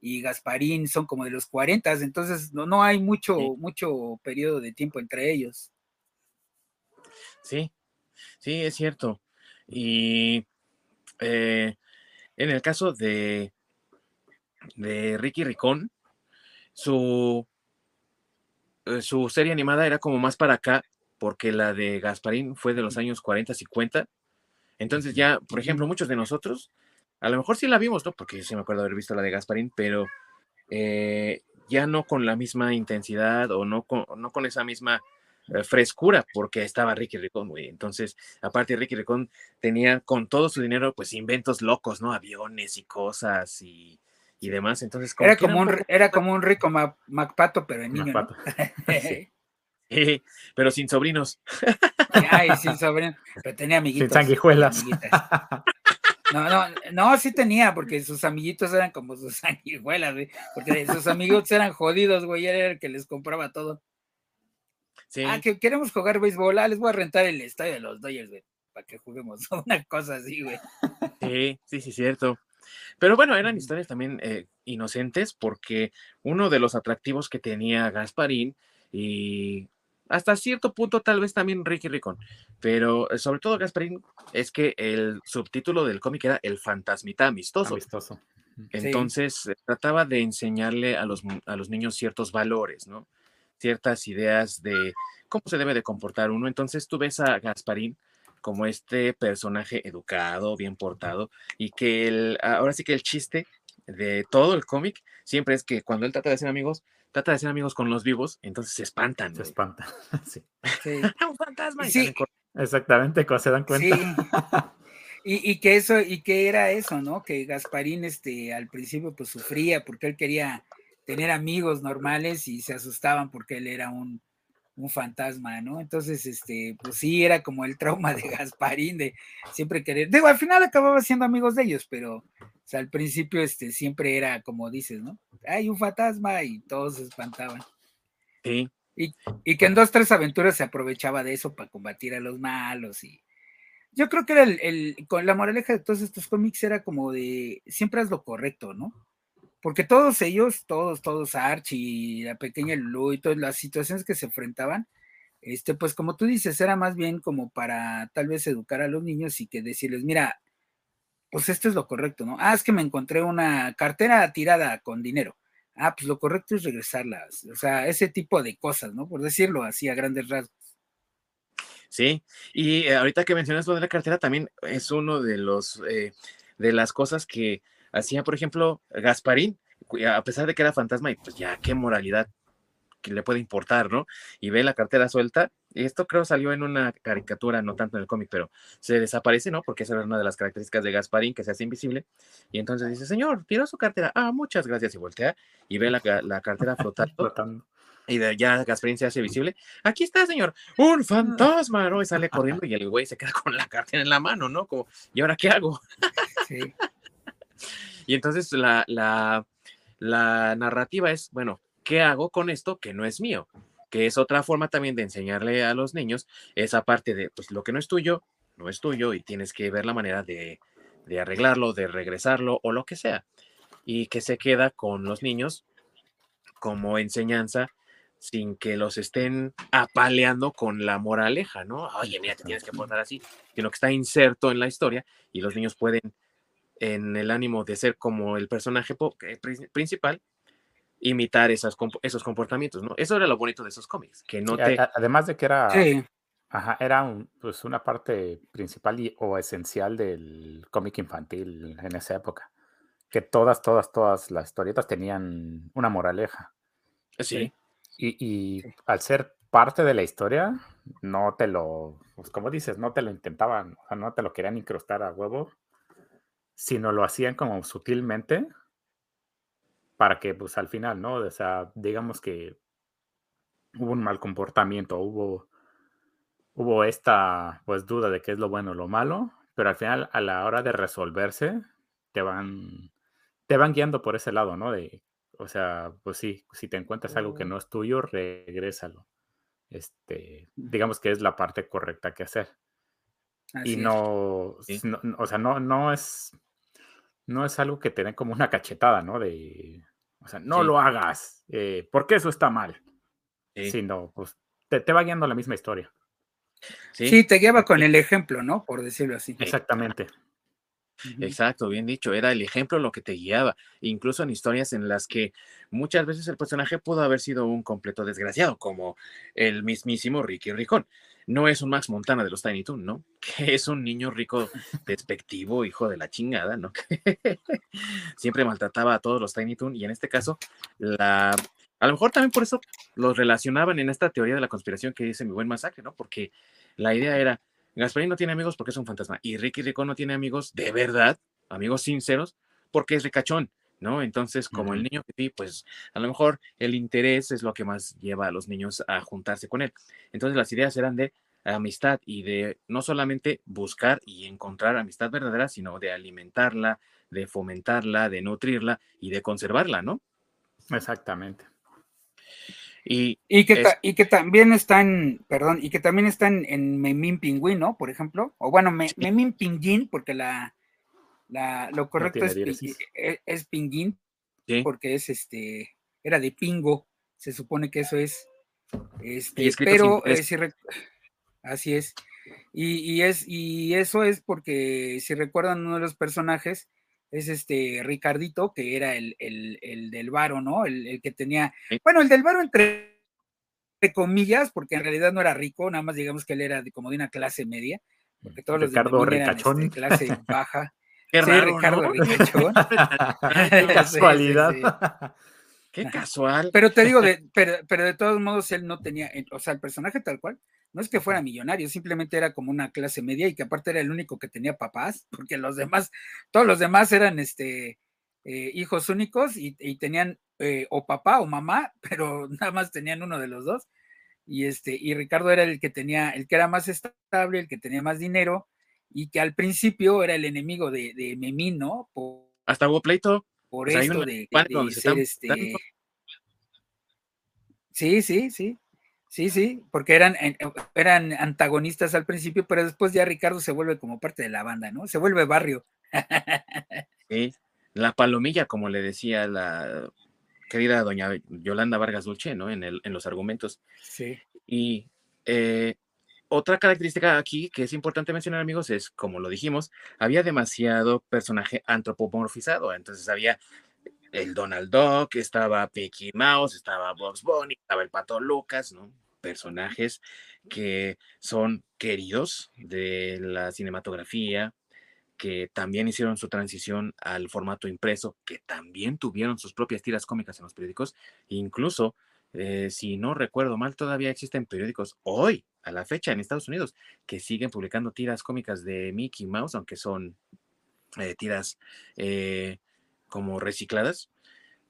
y Gasparín son como de los 40, entonces no, no hay mucho, sí. mucho periodo de tiempo entre ellos. Sí, sí, es cierto. Y eh, en el caso de, de Ricky Ricón, su, eh, su serie animada era como más para acá, porque la de Gasparín fue de los años 40, 50. Entonces ya, por ejemplo, muchos de nosotros, a lo mejor sí la vimos, ¿no? Porque yo sí me acuerdo haber visto la de Gasparín, pero eh, ya no con la misma intensidad o no con, no con esa misma eh, frescura, porque estaba Ricky Ricón, güey. Entonces, aparte, Ricky Ricón tenía con todo su dinero, pues inventos locos, ¿no? Aviones y cosas y y demás. Entonces, como era, como un, poco... era como un rico Mac, Macpato, pero en niño. ¿no? sí. sí. pero sin sobrinos. Ay, sin sobrinos. Pero tenía amiguitos. Sin sanguijuelas. No, no, no, sí tenía, porque sus amiguitos eran como sus sanguijuelas, güey. Porque sus amiguitos eran jodidos, güey. Era el que les compraba todo. Sí. Ah, que queremos jugar béisbol. Ah, les voy a rentar el estadio de los Dodgers, güey. Para que juguemos. Una cosa así, güey. Sí, sí, sí, cierto. Pero bueno, eran historias también eh, inocentes porque uno de los atractivos que tenía Gasparín y hasta cierto punto tal vez también Ricky Ricón, pero eh, sobre todo Gasparín es que el subtítulo del cómic era El fantasmita amistoso. Amistoso. Entonces sí. trataba de enseñarle a los, a los niños ciertos valores, ¿no? Ciertas ideas de cómo se debe de comportar uno. Entonces tú ves a Gasparín como este personaje educado, bien portado, y que el, ahora sí que el chiste de todo el cómic siempre es que cuando él trata de ser amigos, trata de ser amigos con los vivos, entonces se espantan. Se espantan, sí. sí. Un fantasma. Sí. Exactamente, se dan cuenta. Sí. Y, y, que eso, y que era eso, ¿no? Que Gasparín este, al principio pues sufría porque él quería tener amigos normales y se asustaban porque él era un, un fantasma, ¿no? Entonces, este, pues sí, era como el trauma de Gasparín, de siempre querer, digo, al final acababa siendo amigos de ellos, pero o sea, al principio, este, siempre era como dices, ¿no? Hay un fantasma y todos se espantaban. Sí. Y, y, que en dos, tres aventuras se aprovechaba de eso para combatir a los malos y yo creo que era el, el con la moraleja de todos estos cómics era como de siempre haz lo correcto, ¿no? Porque todos ellos, todos, todos, Archie, la pequeña Lulu y todas las situaciones que se enfrentaban, este, pues como tú dices, era más bien como para tal vez educar a los niños y que decirles, mira, pues esto es lo correcto, ¿no? Ah, es que me encontré una cartera tirada con dinero. Ah, pues lo correcto es regresarlas. O sea, ese tipo de cosas, ¿no? Por decirlo así a grandes rasgos. Sí, y eh, ahorita que mencionas lo de la cartera, también es uno de los eh, de las cosas que hacía, por ejemplo, Gasparín, a pesar de que era fantasma, y pues ya qué moralidad que le puede importar, ¿no? Y ve la cartera suelta, y esto creo salió en una caricatura, no tanto en el cómic, pero se desaparece, ¿no? Porque esa era una de las características de Gasparín, que se hace invisible, y entonces dice, señor, tiró su cartera, ah, muchas gracias, y voltea, y ve la, la cartera flotando. Y de, ya Gasparín se hace visible. Aquí está, señor, un fantasma, ¿no? Y sale corriendo y el güey se queda con la cartera en la mano, ¿no? Como, ¿y ahora qué hago? Sí. Y entonces la, la, la narrativa es, bueno, ¿qué hago con esto que no es mío? Que es otra forma también de enseñarle a los niños esa parte de, pues lo que no es tuyo, no es tuyo y tienes que ver la manera de, de arreglarlo, de regresarlo o lo que sea. Y que se queda con los niños como enseñanza sin que los estén apaleando con la moraleja, ¿no? Oye, mira, te tienes que portar así, sino que está inserto en la historia y los niños pueden, en el ánimo de ser como el personaje eh, principal, imitar esas, esos comportamientos, ¿no? Eso era lo bonito de esos cómics, que no te... Además de que era... Ajá, era pues una parte principal y, o esencial del cómic infantil en esa época. Que todas, todas, todas las historietas tenían una moraleja. Sí. Y, al ser parte de la historia, no te lo, pues como dices, no te lo intentaban, o sea, no te lo querían incrustar a huevo, sino lo hacían como sutilmente para que, pues al final, ¿no? O sea, digamos que hubo un mal comportamiento, hubo, hubo esta, pues, duda de qué es lo bueno o lo malo, pero al final, a la hora de resolverse, te van, te van guiando por ese lado, ¿no? De o sea, pues sí, si te encuentras algo que oh. no es tuyo, regrésalo. Este, digamos que es la parte correcta que hacer. y no, o sea, no, no es, no es algo que te den como una cachetada, ¿no? De, o sea, no lo hagas, eh, porque eso está mal. Sino, pues, te, te, va guiando la misma historia. Sí, te guiaba con el ejemplo, ¿no? Por decirlo así. Exactamente. Exacto, bien dicho, era el ejemplo lo que te guiaba, incluso en historias en las que muchas veces el personaje pudo haber sido un completo desgraciado, como el mismísimo Ricky Ricón. No es un Max Montana de los Tiny Toon, ¿no? Que es un niño rico, despectivo, hijo de la chingada, ¿no? Siempre maltrataba a todos los Tiny Toon y en este caso, la... a lo mejor también por eso los relacionaban en esta teoría de la conspiración que dice mi buen masacre, ¿no? Porque la idea era, Gasparín no tiene amigos porque es un fantasma. Y Ricky Rico no tiene amigos de verdad, amigos sinceros, porque es ricachón, ¿no? Entonces, como el niño sí, pues a lo mejor el interés es lo que más lleva a los niños a juntarse con él. Entonces, las ideas eran de amistad y de no solamente buscar y encontrar amistad verdadera, sino de alimentarla, de fomentarla, de nutrirla y de conservarla, ¿no? Exactamente. Y, que, y que también están, perdón, y que también están en Memín Pingüín, ¿no? Por ejemplo, o bueno, Memín Pinguín, porque la, la, lo correcto es, e, es, Pinguín, porque es este, era de Pingo, se supone que eso es, este, pero así es, y, y, es, y eso es porque si recuerdan uno de los personajes, es este Ricardito, que era el, del varo, ¿no? El, que tenía, bueno, el del varo entre, comillas, porque en realidad no era rico, nada más digamos que él era de, como de una clase media, porque todos los Ricardo Ricachón. Este, clase baja. Qué raro, Ricardo Ricachón. Qué casualidad. Qué casual. Pero te digo, de, pero, pero de todos modos él no tenía, o sea, el personaje tal cual, no es que fuera millonario, simplemente era como una clase media y que aparte era el único que tenía papás, porque los demás, todos los demás eran este eh, hijos únicos y, tenían eh, o papá o mamá, pero nada más tenían uno de los dos. Y este, y Ricardo era el que tenía, el que era más estable, el que tenía más dinero, y que al principio era el enemigo de, de Memín, ¿no? Hasta hubo pleito. Por esto de, ser este. Sí, sí, sí. Sí, sí, porque eran, eran antagonistas al principio, pero después ya Ricardo se vuelve como parte de la banda, ¿no? Se vuelve barrio. Sí, la palomilla, como le decía la querida doña Yolanda Vargas Dulce, ¿no? En, el, en los argumentos. Sí. Y eh, otra característica aquí que es importante mencionar, amigos, es, como lo dijimos, había demasiado personaje antropomorfizado. Entonces había el Donald Duck, estaba Mickey Mouse, estaba Bugs Bunny, estaba el Pato Lucas, ¿no? Personajes que son queridos de la cinematografía, que también hicieron su transición al formato impreso, que también tuvieron sus propias tiras cómicas en los periódicos, incluso, eh, si no recuerdo mal, todavía existen periódicos hoy, a la fecha, en Estados Unidos, que siguen publicando tiras cómicas de Mickey Mouse, aunque son eh, tiras eh, como recicladas,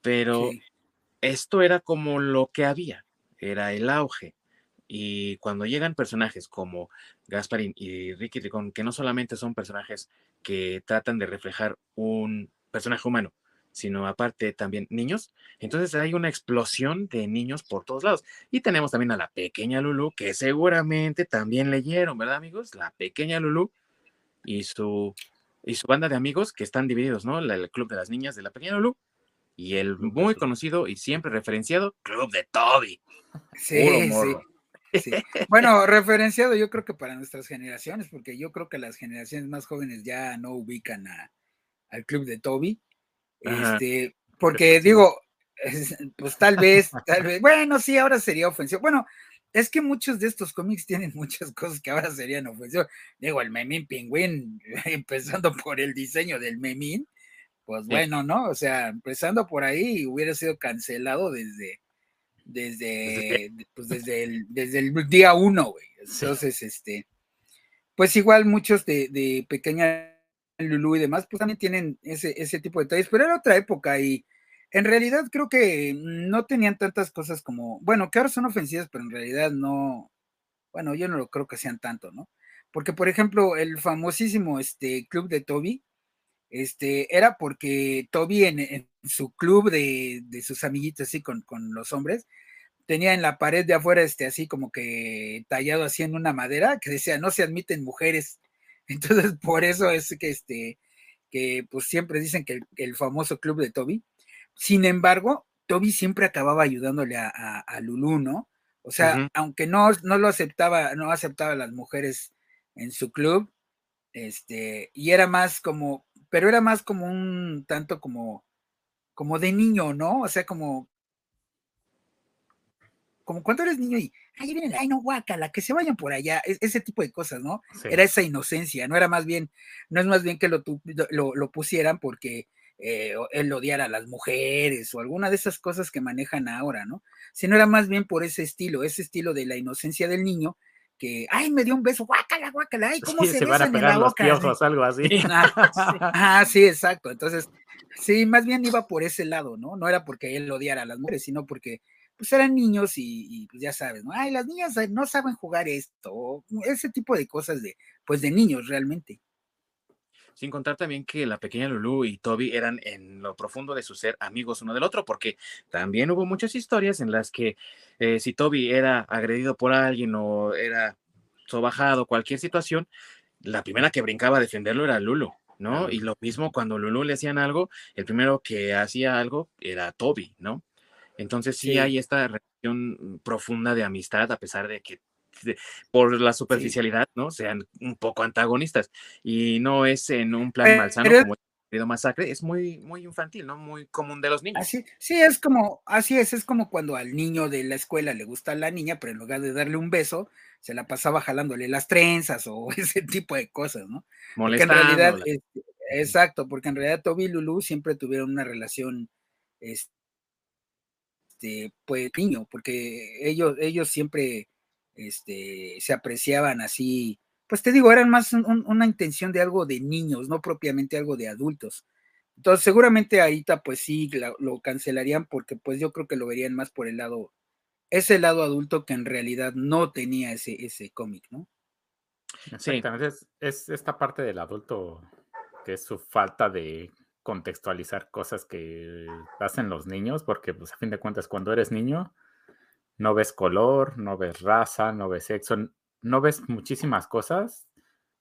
pero esto era como lo que había, era el auge. Y cuando llegan personajes como Gasparín y Ricky Ricón, que no solamente son personajes que tratan de reflejar un personaje humano, sino aparte también niños. Entonces hay una explosión de niños por todos lados. Y tenemos también a la pequeña Lulu, que seguramente también leyeron, ¿verdad, amigos? La pequeña Lulu y su, y su banda de amigos que están divididos, ¿no? el Club de las Niñas de la pequeña Lulu y el muy conocido y siempre referenciado Club de Toby. Sí, sí, Bueno, referenciado yo creo que para nuestras generaciones, porque yo creo que las generaciones más jóvenes ya no ubican a, al Club de Toby. Este, porque digo, pues tal vez, tal vez, bueno, sí, ahora sería ofensivo. Bueno, es que muchos de estos cómics tienen muchas cosas que ahora serían ofensivos. Digo, el Memín Pingüín, empezando por el diseño del Memín, pues bueno, ¿no? O sea, empezando por ahí, hubiera sido cancelado desde, desde, pues desde, el, desde el día uno, güey. Entonces, este, pues igual muchos de, de pequeña Lulu y demás, pues también tienen ese, ese tipo de detalles, pero era otra época y en realidad creo que no tenían tantas cosas como, bueno, que ahora son ofensivas, pero en realidad no, bueno, yo no lo creo que sean tanto, ¿no? Porque, por ejemplo, el famosísimo este, club de Toby, este, era porque Toby en, su club de, sus amiguitos así con, los hombres, tenía en la pared de afuera, este, así como que tallado así en una madera, que decía, no se admiten mujeres. Entonces, por eso es que, este, que pues siempre dicen que el, famoso club de Toby. Sin embargo, Toby siempre acababa ayudándole a, a, Lulu, ¿no? O sea, aunque no, no lo aceptaba, no aceptaba a las mujeres en su club, este, y era más como, pero era más como un tanto como, como de niño, ¿no? O sea, como, como cuando eres niño y, ay, viene, ay, no, guácala, que se vayan por allá, e-, ese tipo de cosas, ¿no? Era esa inocencia, no era más bien, no es más bien que lo, lo, lo pusieran porque eh, él odiara a las mujeres o alguna de esas cosas que manejan ahora, ¿no? Sino era más bien por ese estilo, ese estilo de la inocencia del niño que, ay, me dio un beso, guácala, guácala, ay, ¿cómo se, se van a pegar los piojos, algo así. Ah, sí. exacto. Entonces, sí, más bien iba por ese lado, ¿no? No era porque él odiara a las mujeres, sino porque pues eran niños y, pues ya sabes, ¿no? Ay, las niñas eh, no saben jugar esto, ese tipo de cosas de, pues de niños realmente. Sin contar también que la pequeña Lulu y Toby eran en lo profundo de su ser amigos uno del otro, porque también hubo muchas historias en las que eh, si Toby era agredido por alguien o era sobajado, cualquier situación, la primera que brincaba a defenderlo era Lulu, ¿no? Y lo mismo cuando Lulu le hacían algo, el primero que hacía algo era Toby, ¿no? Entonces sí, hay esta relación profunda de amistad, a pesar de que por la superficialidad, ¿no? Sean un poco antagonistas. Y no es en un plan malsano como el masacre, es muy, muy infantil, ¿no? Muy común de los niños. Así, sí, es como, así es, es como cuando al niño de la escuela le gusta a la niña, pero en lugar de darle un beso, se la pasaba jalándole las trenzas o ese tipo de cosas, ¿no? Porque en realidad, exacto, porque en realidad Toby y Lulu siempre tuvieron una relación, este, pues niño, porque ellos, ellos siempre este, se apreciaban así, pues te digo, eran más una intención de algo de niños, no propiamente algo de adultos. Entonces, seguramente ahorita pues sí lo cancelarían porque pues yo creo que lo verían más por el lado, ese lado adulto que en realidad no tenía ese, ese cómic, ¿no? Sí, es, es esta parte del adulto que es su falta de contextualizar cosas que hacen los niños, porque pues a fin de cuentas cuando eres niño, no ves color, no ves raza, no ves sexo, no ves muchísimas cosas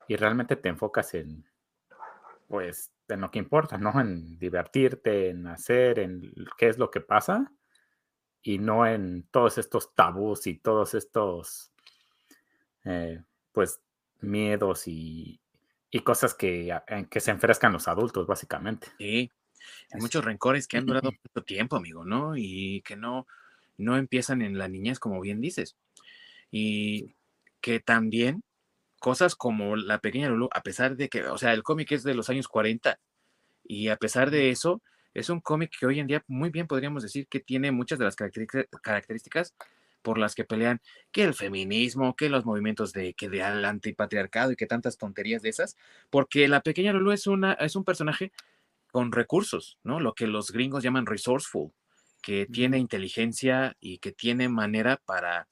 y realmente te enfocas en, pues, en lo que importa, ¿no? En divertirte, en hacer, en qué es lo que pasa y no en todos estos tabús y todos estos, eh, pues, miedos y, cosas que, en que se enfrescan los adultos, básicamente. Sí, hay muchos rencores que han durado mucho tiempo, amigo, ¿no? Y que no, no empiezan en la niñez, como bien dices. Y que también cosas como La Pequeña Lulu, a pesar de que, o sea, el cómic es de los años 40, y a pesar de eso, es un cómic que hoy en día muy bien podríamos decir que tiene muchas de las características por las que pelean que el feminismo, que los movimientos de que de al antipatriarcado y que tantas tonterías de esas, porque la pequeña Lulu es una es un personaje con recursos, ¿no? Lo que los gringos llaman resourceful, que tiene inteligencia y que tiene manera para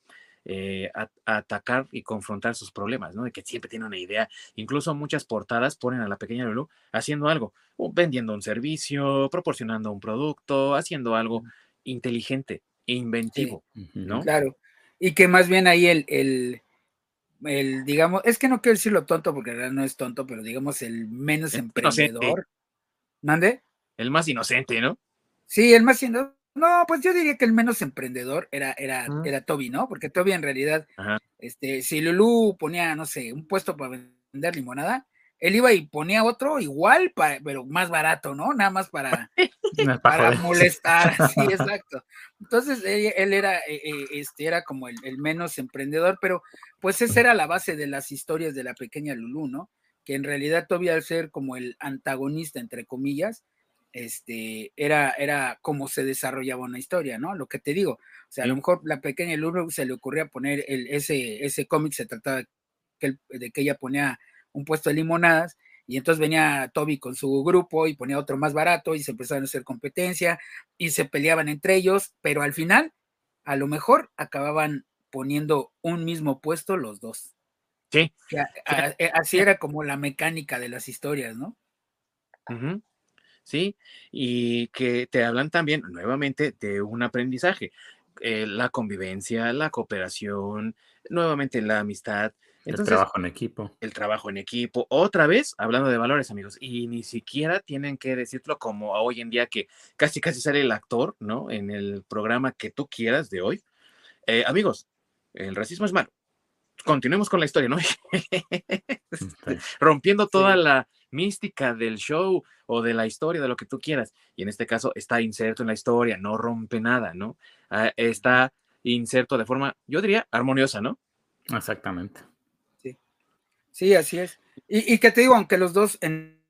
eh, atacar y confrontar sus problemas, ¿no? De que siempre tiene una idea. Incluso muchas portadas ponen a la pequeña Lulu haciendo algo, vendiendo un servicio, proporcionando un producto, haciendo algo inteligente, inventivo, ¿no? Claro. Y que más bien ahí el, el, el, digamos, es que no quiero decirlo tonto porque en realidad no es tonto, pero digamos el menos emprendedor. ¿Mande? El más inocente, ¿no? Sí, el más inocente no, pues yo diría que el menos emprendedor era, era, era Toby, ¿no? Porque Toby en realidad, este, si Lulu ponía, no sé, un puesto para vender limonada, él iba y ponía otro igual, pero más barato, ¿no? Nada más para, para molestar, sí, exacto. Entonces él, era, eh, eh, este, era como el, el, menos emprendedor, pero pues esa era la base de las historias de la pequeña Lulu, ¿no? Que en realidad Toby al ser como el antagonista, entre comillas, este, era, era como se desarrollaba una historia, ¿no? Lo que te digo, o sea, a lo mejor la pequeña Lulu se le ocurría poner el, ese, ese cómic, se trataba de que, de que ella ponía un puesto de limonadas, y entonces venía Toby con su grupo y ponía otro más barato y se empezaron a hacer competencia y se peleaban entre ellos, pero al final, a lo mejor acababan poniendo un mismo puesto los dos. Sí. Eh, así era como la mecánica de las historias, ¿no? ¿Sí? Y que te hablan también nuevamente de un aprendizaje, eh, la convivencia, la cooperación, nuevamente la amistad. el trabajo en equipo. El trabajo en equipo. Otra vez, hablando de valores, amigos, y ni siquiera tienen que decirlo como hoy en día que casi casi sale el actor, ¿no? En el programa que tú quieras de hoy. Eh, amigos, el racismo es malo. Continuemos con la historia, ¿no? Rompiendo toda la, mística del show o de la historia, de lo que tú quieras. Y en este caso está inserto en la historia, no rompe nada, ¿no? Ah, está inserto de forma, yo diría, armoniosa, ¿no? Exactamente. Sí, sí así es. Y, que te digo, aunque los dos, en,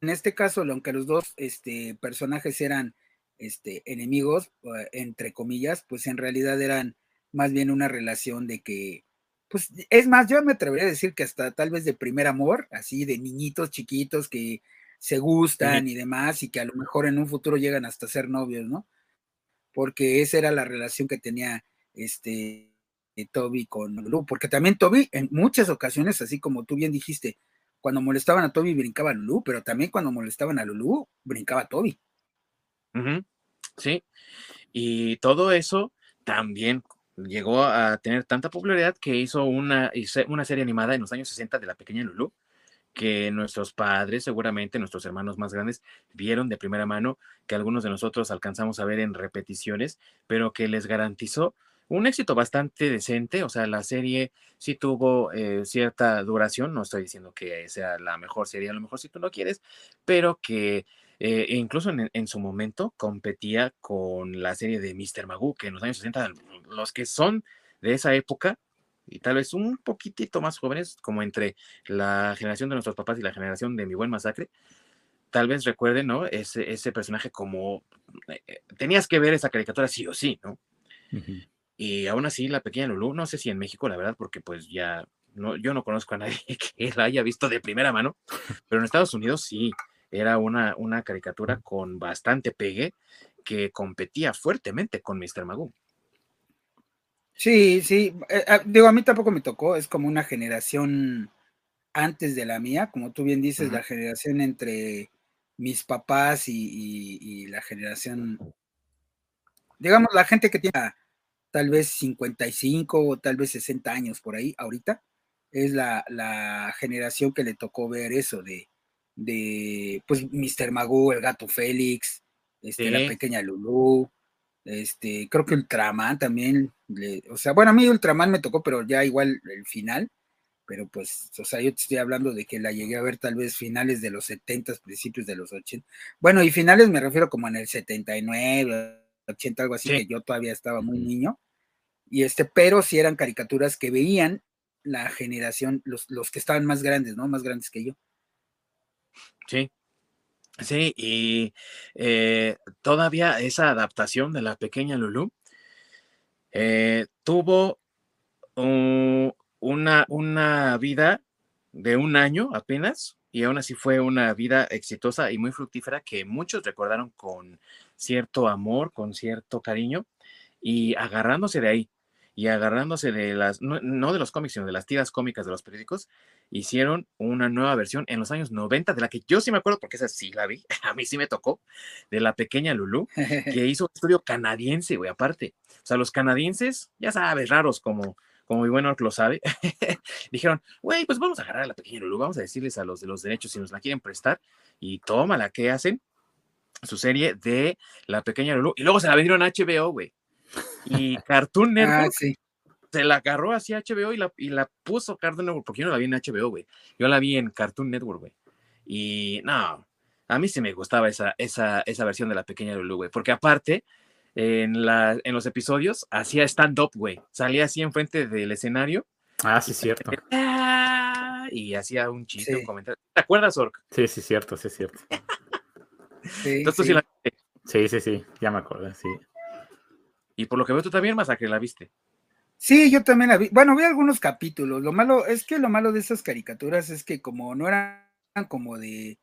en este caso, aunque los dos este, personajes eran este, enemigos, entre comillas, pues en realidad eran más bien una relación de que pues es más, yo me atrevería a decir que hasta tal vez de primer amor, así de niñitos chiquitos que se gustan y demás, y que a lo mejor en un futuro llegan hasta ser novios, ¿no? Porque esa era la relación que tenía este Toby con Lulu, porque también Toby en muchas ocasiones, así como tú bien dijiste, cuando molestaban a Toby brincaba a Lulu, pero también cuando molestaban a Lulu brincaba a Toby. Sí, y todo eso también llegó a tener tanta popularidad que hizo una, una serie animada en los años 60 de La Pequeña Lulu, que nuestros padres, seguramente nuestros hermanos más grandes, vieron de primera mano, que algunos de nosotros alcanzamos a ver en repeticiones, pero que les garantizó un éxito bastante decente, o sea, la serie sí tuvo eh, cierta duración, no estoy diciendo que sea la mejor serie, a lo mejor si tú no quieres, pero que eh, e incluso en, su momento competía con la serie de Mr. Magoo, que en los años 60, los que son de esa época, y tal vez un poquitito más jóvenes, como entre la generación de nuestros papás y la generación de Mi Buen Masacre, tal vez recuerden, ¿no? Ese, ese personaje como... Eh, eh, tenías que ver esa caricatura sí o sí, ¿no? Y aún así, la pequeña Lulu, no sé si en México, la verdad, porque pues ya... No, yo no conozco a nadie que la haya visto de primera mano, pero en Estados Unidos sí, era una, una caricatura con bastante pegue que competía fuertemente con Mr. Magoo. Sí, sí, eh, ah, digo, a mí tampoco me tocó, es como una generación antes de la mía, como tú bien dices, la generación entre mis papás y, la generación, digamos, la gente que tiene tal vez 55 o tal vez 60 años por ahí ahorita, es la, la generación que le tocó ver eso de, de pues Mr. Magoo, el gato Félix, este, la pequeña Lulu, este, creo que Ultraman también, o sea, bueno, a mí Ultraman me tocó, pero ya igual el final, pero pues, o sea, yo te estoy hablando de que la llegué a ver tal vez finales de los 70, principios de los 80. Bueno, y finales me refiero como en el 79, 80, algo así, que yo todavía estaba muy niño. Y este, pero sí eran caricaturas que veían la generación, los, los que estaban más grandes, ¿no? Más grandes que yo. Sí, sí, y eh, todavía esa adaptación de la pequeña Lulu eh, tuvo una, una vida de un año apenas, y aún así fue una vida exitosa y muy fructífera que muchos recordaron con cierto amor, con cierto cariño y agarrándose de ahí. y agarrándose de las, no, de los cómics, sino de las tiras cómicas de los periódicos, hicieron una nueva versión en los años 90, de la que yo sí me acuerdo, porque esa sí la vi, a mí sí me tocó, de la pequeña Lulu, que hizo un estudio canadiense, güey, aparte. O sea, los canadienses, ya sabes, raros como, como mi bueno lo sabe, dijeron, güey, pues vamos a agarrar a la pequeña Lulu, vamos a decirles a los de los derechos si nos la quieren prestar, y toma la que hacen? Su serie de La Pequeña Lulu, y luego se la vendieron a HBO, güey. Y Cartoon ah, Network se la agarró así a HBO y la, y la puso Cartoon Network, porque yo no la vi en HBO, güey. Yo la vi en Cartoon Network, güey. Y no, a mí sí me gustaba esa, esa, esa versión de la pequeña Lulu, güey, porque aparte, en, la, en los episodios hacía stand-up, güey. Salía así enfrente del escenario. Ah, sí, cierto. Y hacía un chiste, un comentario. ¿Te acuerdas, Ork? Sí, sí, cierto, sí, cierto. sí, Entonces, sí. sí, sí, sí, ya me acuerdo, sí. Y por lo que veo tú también, Masacre, la viste. Sí, yo también la vi. Bueno, vi algunos capítulos. Lo malo es que lo malo de esas caricaturas es que como no eran como de,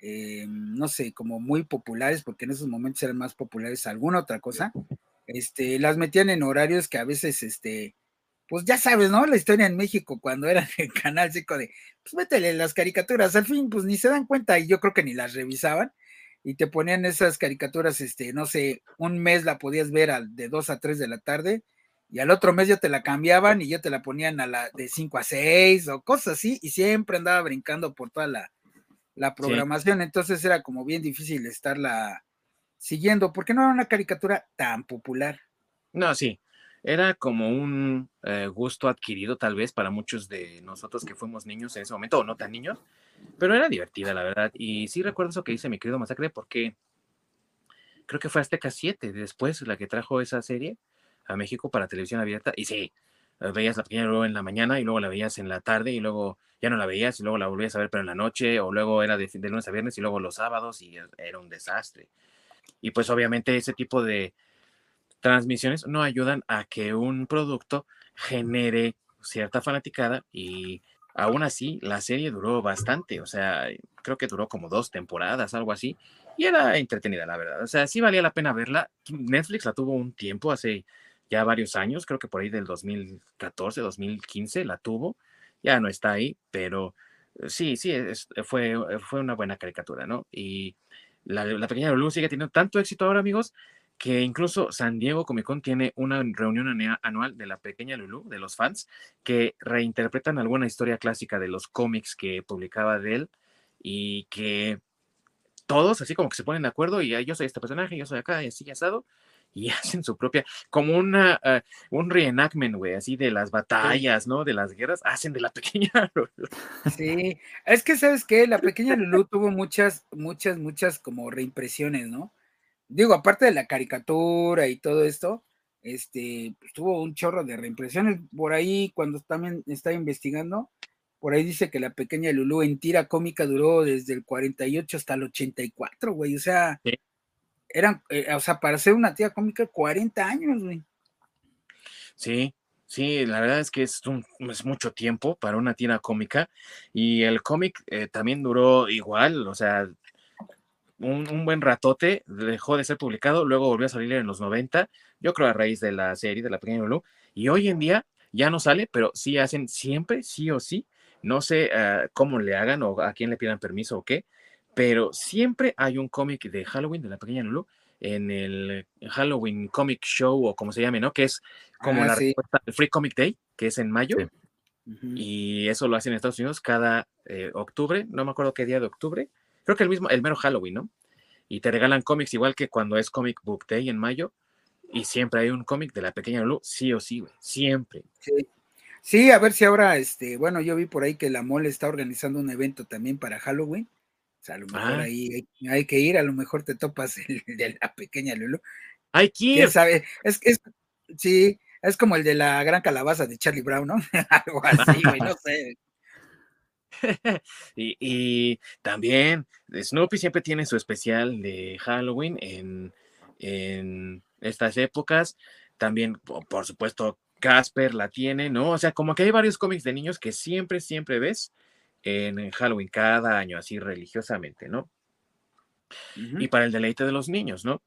eh, no sé, como muy populares, porque en esos momentos eran más populares alguna otra cosa, este, las metían en horarios que a veces, este, pues ya sabes, ¿no? La historia en México cuando era en el Canal 5 de, pues métele las caricaturas, al fin, pues ni se dan cuenta y yo creo que ni las revisaban y te ponían esas caricaturas, este, no sé, un mes la podías ver de 2 a 3 de la tarde y al otro mes ya te la cambiaban y ya te la ponían a la de 5 a 6 o cosas así y siempre andaba brincando por toda la, programación, entonces era como bien difícil estarla siguiendo porque no era una caricatura tan popular. No, sí, era como un eh, gusto adquirido tal vez para muchos de nosotros que fuimos niños en ese momento o no tan niños, pero era divertida, la verdad. Y sí recuerdo eso que dice mi querido Masacre, porque creo que fue Azteca 7 después la que trajo esa serie a México para televisión abierta. Y sí, veías la pequeña luego en la mañana y luego la veías en la tarde y luego ya no la veías y luego la volvías a ver pero en la noche o luego era de, de lunes a viernes y luego los sábados y era un desastre. Y pues obviamente ese tipo de transmisiones no ayudan a que un producto genere cierta fanaticada y Aún así, la serie duró bastante, o sea, creo que duró como dos temporadas, algo así, y era entretenida, la verdad. O sea, sí valía la pena verla. Netflix la tuvo un tiempo, hace ya varios años, creo que por ahí del 2014, 2015 la tuvo, ya no está ahí, pero eh, sí, sí, fue, fue una buena caricatura, ¿no? Y la, la pequeña Lulu sigue teniendo tanto éxito ahora, amigos, que incluso San Diego Comic Con tiene una reunión anual de la pequeña Lulu, de los fans, que reinterpretan alguna historia clásica de los cómics que publicaba de él y que todos así como que se ponen de acuerdo y yo soy este personaje, yo soy acá y así asado y hacen su propia, como una, uh, un reenactment, güey, así de las batallas, ¿no? De las guerras, hacen de la pequeña Lulu. Sí, es que, ¿sabes qué? La pequeña Lulu tuvo muchas, muchas, muchas como reimpresiones, ¿no? digo, aparte de la caricatura y todo esto, este, pues, tuvo un chorro de reimpresiones. Por ahí, cuando también está investigando, por ahí dice que la pequeña Lulú en tira cómica duró desde el 48 hasta el 84, güey. O sea, eran, eh, o sea, para ser una tira cómica, 40 años, güey. Sí, sí, la verdad es que es, es mucho tiempo para una tira cómica. Y el cómic eh, también duró igual, o sea, un, buen ratote, dejó de ser publicado, luego volvió a salir en los 90, yo creo a raíz de la serie de la pequeña Lulu, y hoy en día ya no sale, pero sí hacen siempre, sí o sí, no sé ah, cómo le hagan o a quién le pidan permiso o qué, pero siempre hay un cómic de Halloween de la pequeña Lulu en el Halloween Comic Show o como se llame, ¿no? Que es como ah, la el Free Comic Day, que es en mayo. Y eso lo hacen en Estados Unidos cada eh, octubre, no me acuerdo qué día de octubre, creo que el mismo, el mero Halloween, ¿no? Y te regalan cómics igual que cuando es Comic Book Day en mayo, y siempre hay un cómic de la pequeña Lulu, sí o sí, güey, siempre. Sí. a ver si ahora, este, bueno, yo vi por ahí que la mole está organizando un evento también para Halloween. Sea, a lo mejor ah. ahí hay, que ir, a lo mejor te topas el de la pequeña Lulu. Hay que ir. sabe? Es, es, sí, es como el de la gran calabaza de Charlie Brown, ¿no? Algo así, güey, no sé. y, también Snoopy siempre tiene su especial de Halloween en, en estas épocas. También, por supuesto, Casper la tiene, ¿no? O sea, como que hay varios cómics de niños que siempre, siempre ves en Halloween cada año, así religiosamente, ¿no? Y para el deleite de los niños, ¿no?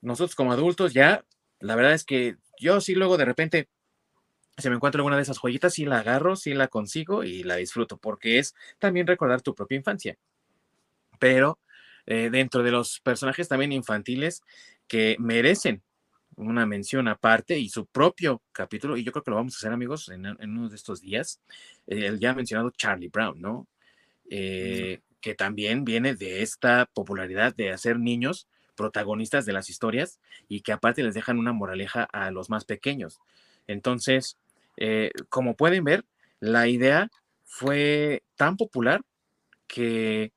Nosotros como adultos ya la verdad es que yo sí luego de repente se me encuentro alguna de esas joyitas, sí la agarro, sí la consigo y la disfruto, porque es también recordar tu propia infancia. Pero eh, dentro de los personajes también infantiles que merecen una mención aparte y su propio capítulo, y yo creo que lo vamos a hacer amigos en, uno de estos días, el ya mencionado Charlie Brown, ¿no? Eh, que también viene de esta popularidad de hacer niños protagonistas de las historias y que aparte les dejan una moraleja a los más pequeños. Entonces, eh, como pueden ver, la idea fue tan popular que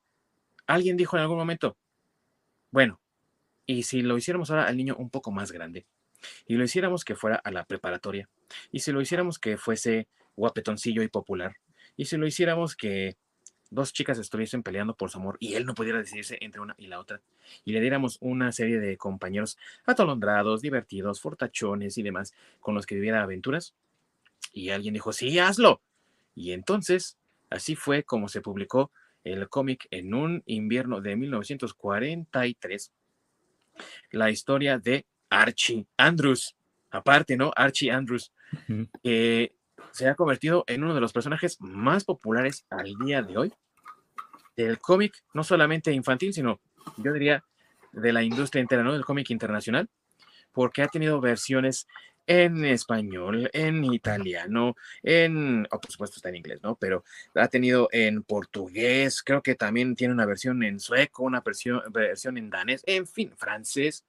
alguien dijo en algún momento, bueno, y si lo hiciéramos ahora al niño un poco más grande, y lo hiciéramos que fuera a la preparatoria, y si lo hiciéramos que fuese guapetoncillo y popular, y si lo hiciéramos que dos chicas estuviesen peleando por su amor y él no pudiera decidirse entre una y la otra, y le diéramos una serie de compañeros atolondrados, divertidos, fortachones y demás, con los que viviera aventuras, y alguien dijo, sí, hazlo. Y entonces, así fue como se publicó el cómic en un invierno de 1943, la historia de Archie Andrews. Aparte, ¿no? Archie Andrews, que se ha convertido en uno de los personajes más populares al día de hoy del cómic, no solamente infantil, sino yo diría de la industria entera, ¿no? Del cómic internacional, porque ha tenido versiones en español, en italiano, en, oh, por supuesto está en inglés, ¿no? Pero ha tenido en portugués, creo que también tiene una versión en sueco, una versión, versión en danés, en fin, francés.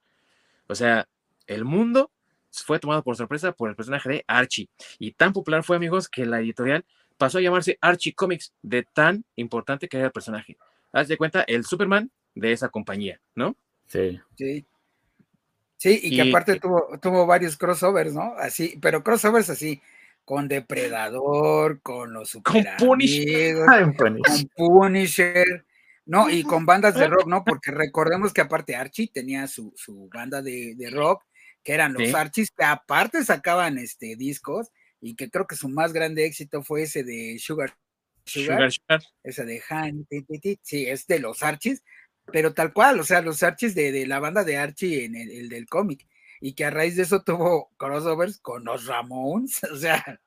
O sea, el mundo fue tomado por sorpresa por el personaje de Archie. Y tan popular fue, amigos, que la editorial pasó a llamarse Archie Comics, de tan importante que era el personaje. Haz de cuenta, el Superman de esa compañía, ¿no? Sí. Sí. Sí, y, que aparte tuvo, tuvo varios crossovers, ¿no? Así, pero crossovers así, con Depredador, con los Super con Punisher. con Punisher. No, y con bandas de rock, ¿no? Porque recordemos que aparte Archie tenía su, su banda de, de, rock, que eran los Archies, que aparte sacaban este discos, y que creo que su más grande éxito fue ese de Sugar Sugar, Sugar, ese de Han, sí, es de los Archies, pero tal cual, o sea, los Archies de, la banda de Archie en el, del cómic, y que a raíz de eso tuvo crossovers con los Ramones, o sea,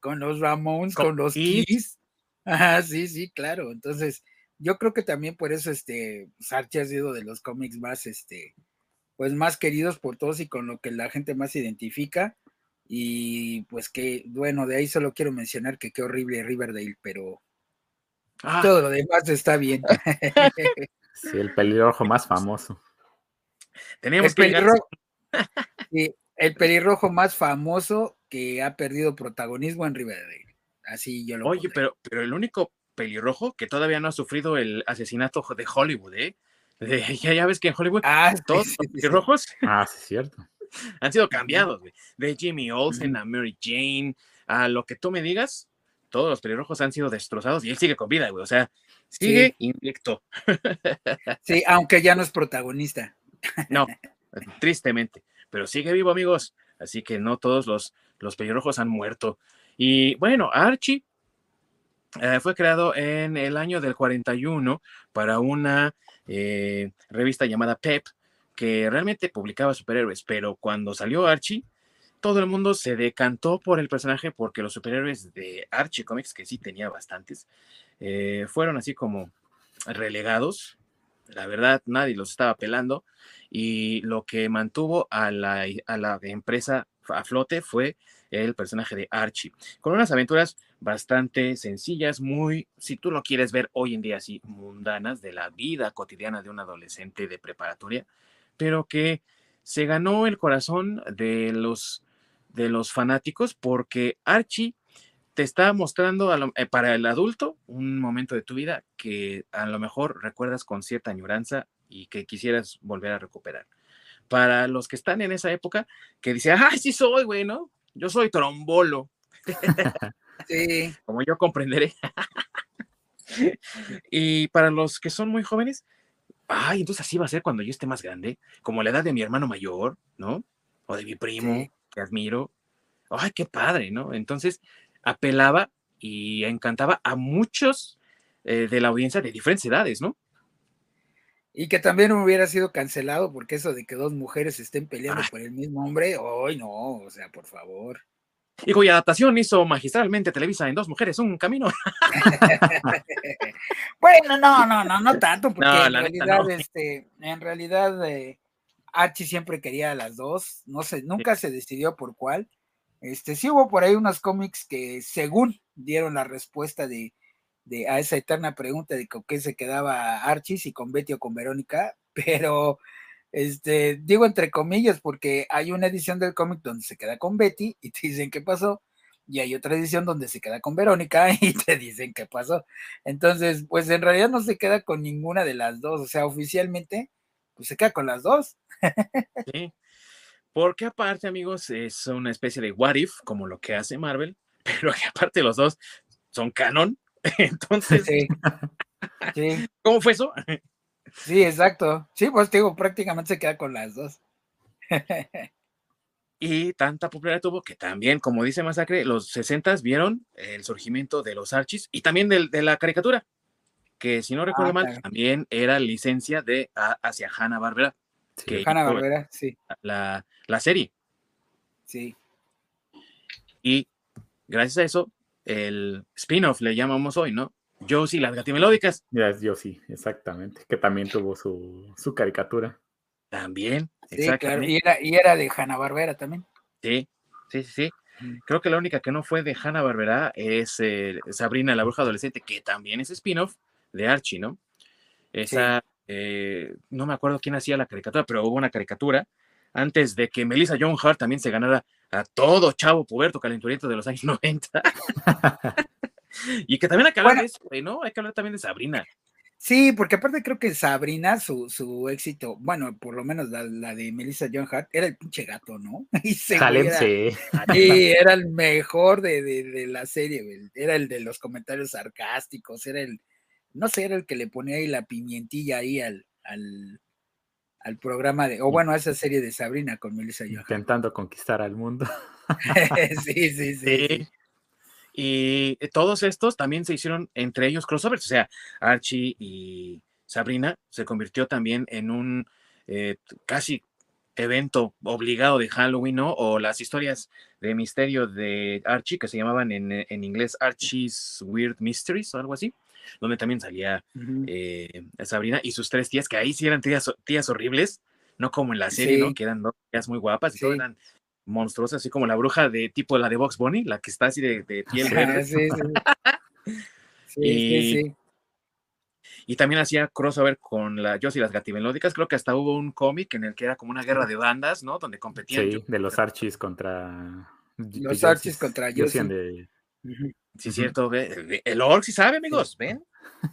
con los Ramones, con, los Kiss. Ah, sí, sí, claro. Entonces, yo creo que también por eso este pues, Archie ha sido de los cómics más, este, pues más queridos por todos y con lo que la gente más identifica. Y pues que, bueno, de ahí solo quiero mencionar que qué horrible Riverdale, pero Ah. Todo lo demás está bien. sí, el pelirrojo más famoso. Tenemos el pelirrojo, el pelirrojo más famoso que ha perdido protagonismo en Riverdale. Así yo lo Oye, pero, pero el único pelirrojo que todavía no ha sufrido el asesinato de Hollywood, ¿eh? ya, ves que en Hollywood ah, todos los pelirrojos ah, sí, cierto. han sido cambiados, De Jimmy Olsen a Mary Jane, a lo que tú me digas, todos los pelirrojos han sido destrozados y él sigue con vida, güey. O sea, sigue invicto. Sí, aunque ya no es protagonista. No, tristemente, pero sigue vivo, amigos. Así que no todos los, los pelirrojos han muerto. Y bueno, Archie eh, fue creado en el año del 41 para una eh, revista llamada Pep, que realmente publicaba superhéroes, pero cuando salió Archie, todo el mundo se decantó por el personaje porque los superhéroes de Archie Comics, que sí tenía bastantes, eh, fueron así como relegados. La verdad, nadie los estaba pelando y lo que mantuvo a la, a la empresa a flote fue el personaje de Archie, con unas aventuras bastante sencillas, muy, si tú lo quieres ver hoy en día así, mundanas de la vida cotidiana de un adolescente de preparatoria, pero que se ganó el corazón de los de los fanáticos porque Archie te está mostrando eh, para el adulto un momento de tu vida que a lo mejor recuerdas con cierta añoranza y que quisieras volver a recuperar. Para los que están en esa época, que dicen, ah, sí soy, güey, ¿no? Yo soy trombolo. sí. Como yo comprenderé. y para los que son muy jóvenes, ay, entonces así va a ser cuando yo esté más grande, como la edad de mi hermano mayor, ¿no? O de mi primo que admiro. ¡Ay, qué padre! ¿no? Entonces, apelaba y encantaba a muchos eh, de la audiencia de diferentes edades, ¿no? Y que también hubiera sido cancelado porque eso de que dos mujeres estén peleando Ah. por el mismo hombre, hoy no, o sea, por favor. Y cuya adaptación hizo magistralmente Televisa en Dos Mujeres, un camino. Bueno, no, no, no, no tanto, porque No, en realidad, no. este, en realidad, eh, Archie siempre quería a las dos, no sé, nunca se decidió por cuál. Este, sí hubo por ahí unos cómics que según dieron la respuesta de, de a esa eterna pregunta de con qué se quedaba Archie, si con Betty o con Verónica, pero este, digo entre comillas, porque hay una edición del cómic donde se queda con Betty y te dicen qué pasó, y hay otra edición donde se queda con Verónica y te dicen qué pasó. Entonces, pues en realidad no se queda con ninguna de las dos, o sea, oficialmente, pues se queda con las dos. Sí. Porque aparte, amigos, es una especie de what if, como lo que hace Marvel, pero que aparte los dos son canon. Entonces, Sí. Sí, ¿cómo fue eso? sí, exacto. Sí, pues te digo, prácticamente se queda con las dos. Y tanta popularidad tuvo que también, como dice Masacre, los 60 vieron el surgimiento de los Archies y también de, la caricatura, que si no recuerdo Ah, mal, claro. también era licencia de a- hacia Hanna Barbera, Sí. que Hanna Barbera, sí, la, la serie. sí. Y gracias a eso, el spin-off le llamamos hoy, ¿no? Josie, las gatimelódicas, Ya es yo sí, exactamente. Que también tuvo su, su caricatura. también. Sí, claro. exactamente. Y era, y era de Hanna Barbera también. Sí, sí, sí, sí. Mm. Creo que la única que no fue de Hanna Barbera es eh, Sabrina la bruja adolescente, que también es spin-off de Archie, ¿no? Esa, eh, no me acuerdo quién hacía la caricatura, pero hubo una caricatura antes de que Melissa John Hart también se ganara a todo chavo puberto calenturiento de los años 90. y que también hay que hablar Bueno. de eso, güey, ¿no? Hay que hablar también de Sabrina. Sí, porque aparte creo que Sabrina, su, su éxito, bueno, por lo menos la, la de Melissa John Hart, era el pinche gato, ¿no? Y Salem, era, sí. sí, era el mejor de, de- de la serie, güey. Era el de los comentarios sarcásticos, era el, no sé, era el que le ponía ahí la pimientilla ahí al, al, al programa de, o bueno, a esa serie de Sabrina con Melissa Hart. Intentando conquistar al mundo. sí, sí, sí. Y eh, todos estos también se hicieron entre ellos crossovers, o sea, Archie y Sabrina se convirtió también en un eh, casi evento obligado de Halloween, ¿no? O las historias de misterio de Archie, que se llamaban en, en inglés Archie's Weird Mysteries o algo así, donde también salía eh, Sabrina y sus tres tías, que ahí sí eran tías, tías horribles, no como en la serie, ¿no? Que eran dos tías muy guapas y todo eran monstruosas, así como la bruja de tipo la de Box Bunny, la que está así de, de piel verde. sí, sí. Sí, Y- sí, sí. Y también hacía crossover con la Josie y las Gatimelódicas. Creo que hasta hubo un cómic en el que era como una guerra de bandas, ¿no? Donde competían. Sí, yo- de los Archies contra. Los Archies contra de- Ujú. Sí, Ujú. cierto. ve- El Orc sí sabe, amigos. ¿Ven?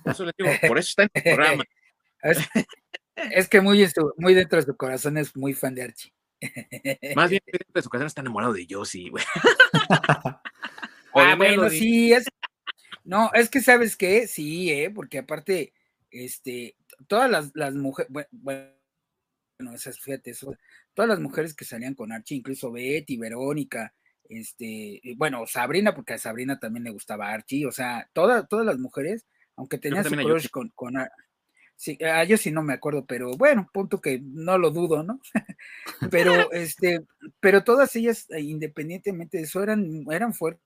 Por eso les digo, por eso está en el programa. Es, es que muy, muy dentro de su corazón es muy fan de Archie. Más bien, de su casa está enamorado de Josie, güey. Ah, bueno, sí, es. No, es que sabes qué, sí, eh, porque aparte, este, todas las, las mujeres, bueno, esas, fíjate, eso, todas las mujeres que salían con Archie, incluso Betty, Verónica, este, bueno, Sabrina, porque a Sabrina también le gustaba Archie, o sea, todas, todas las mujeres, aunque tenían su crush con, con sí, a yo sí no me acuerdo, pero bueno, punto que no lo dudo, ¿no? pero, este, pero todas ellas, eh, independientemente de eso, eran, eran fuertes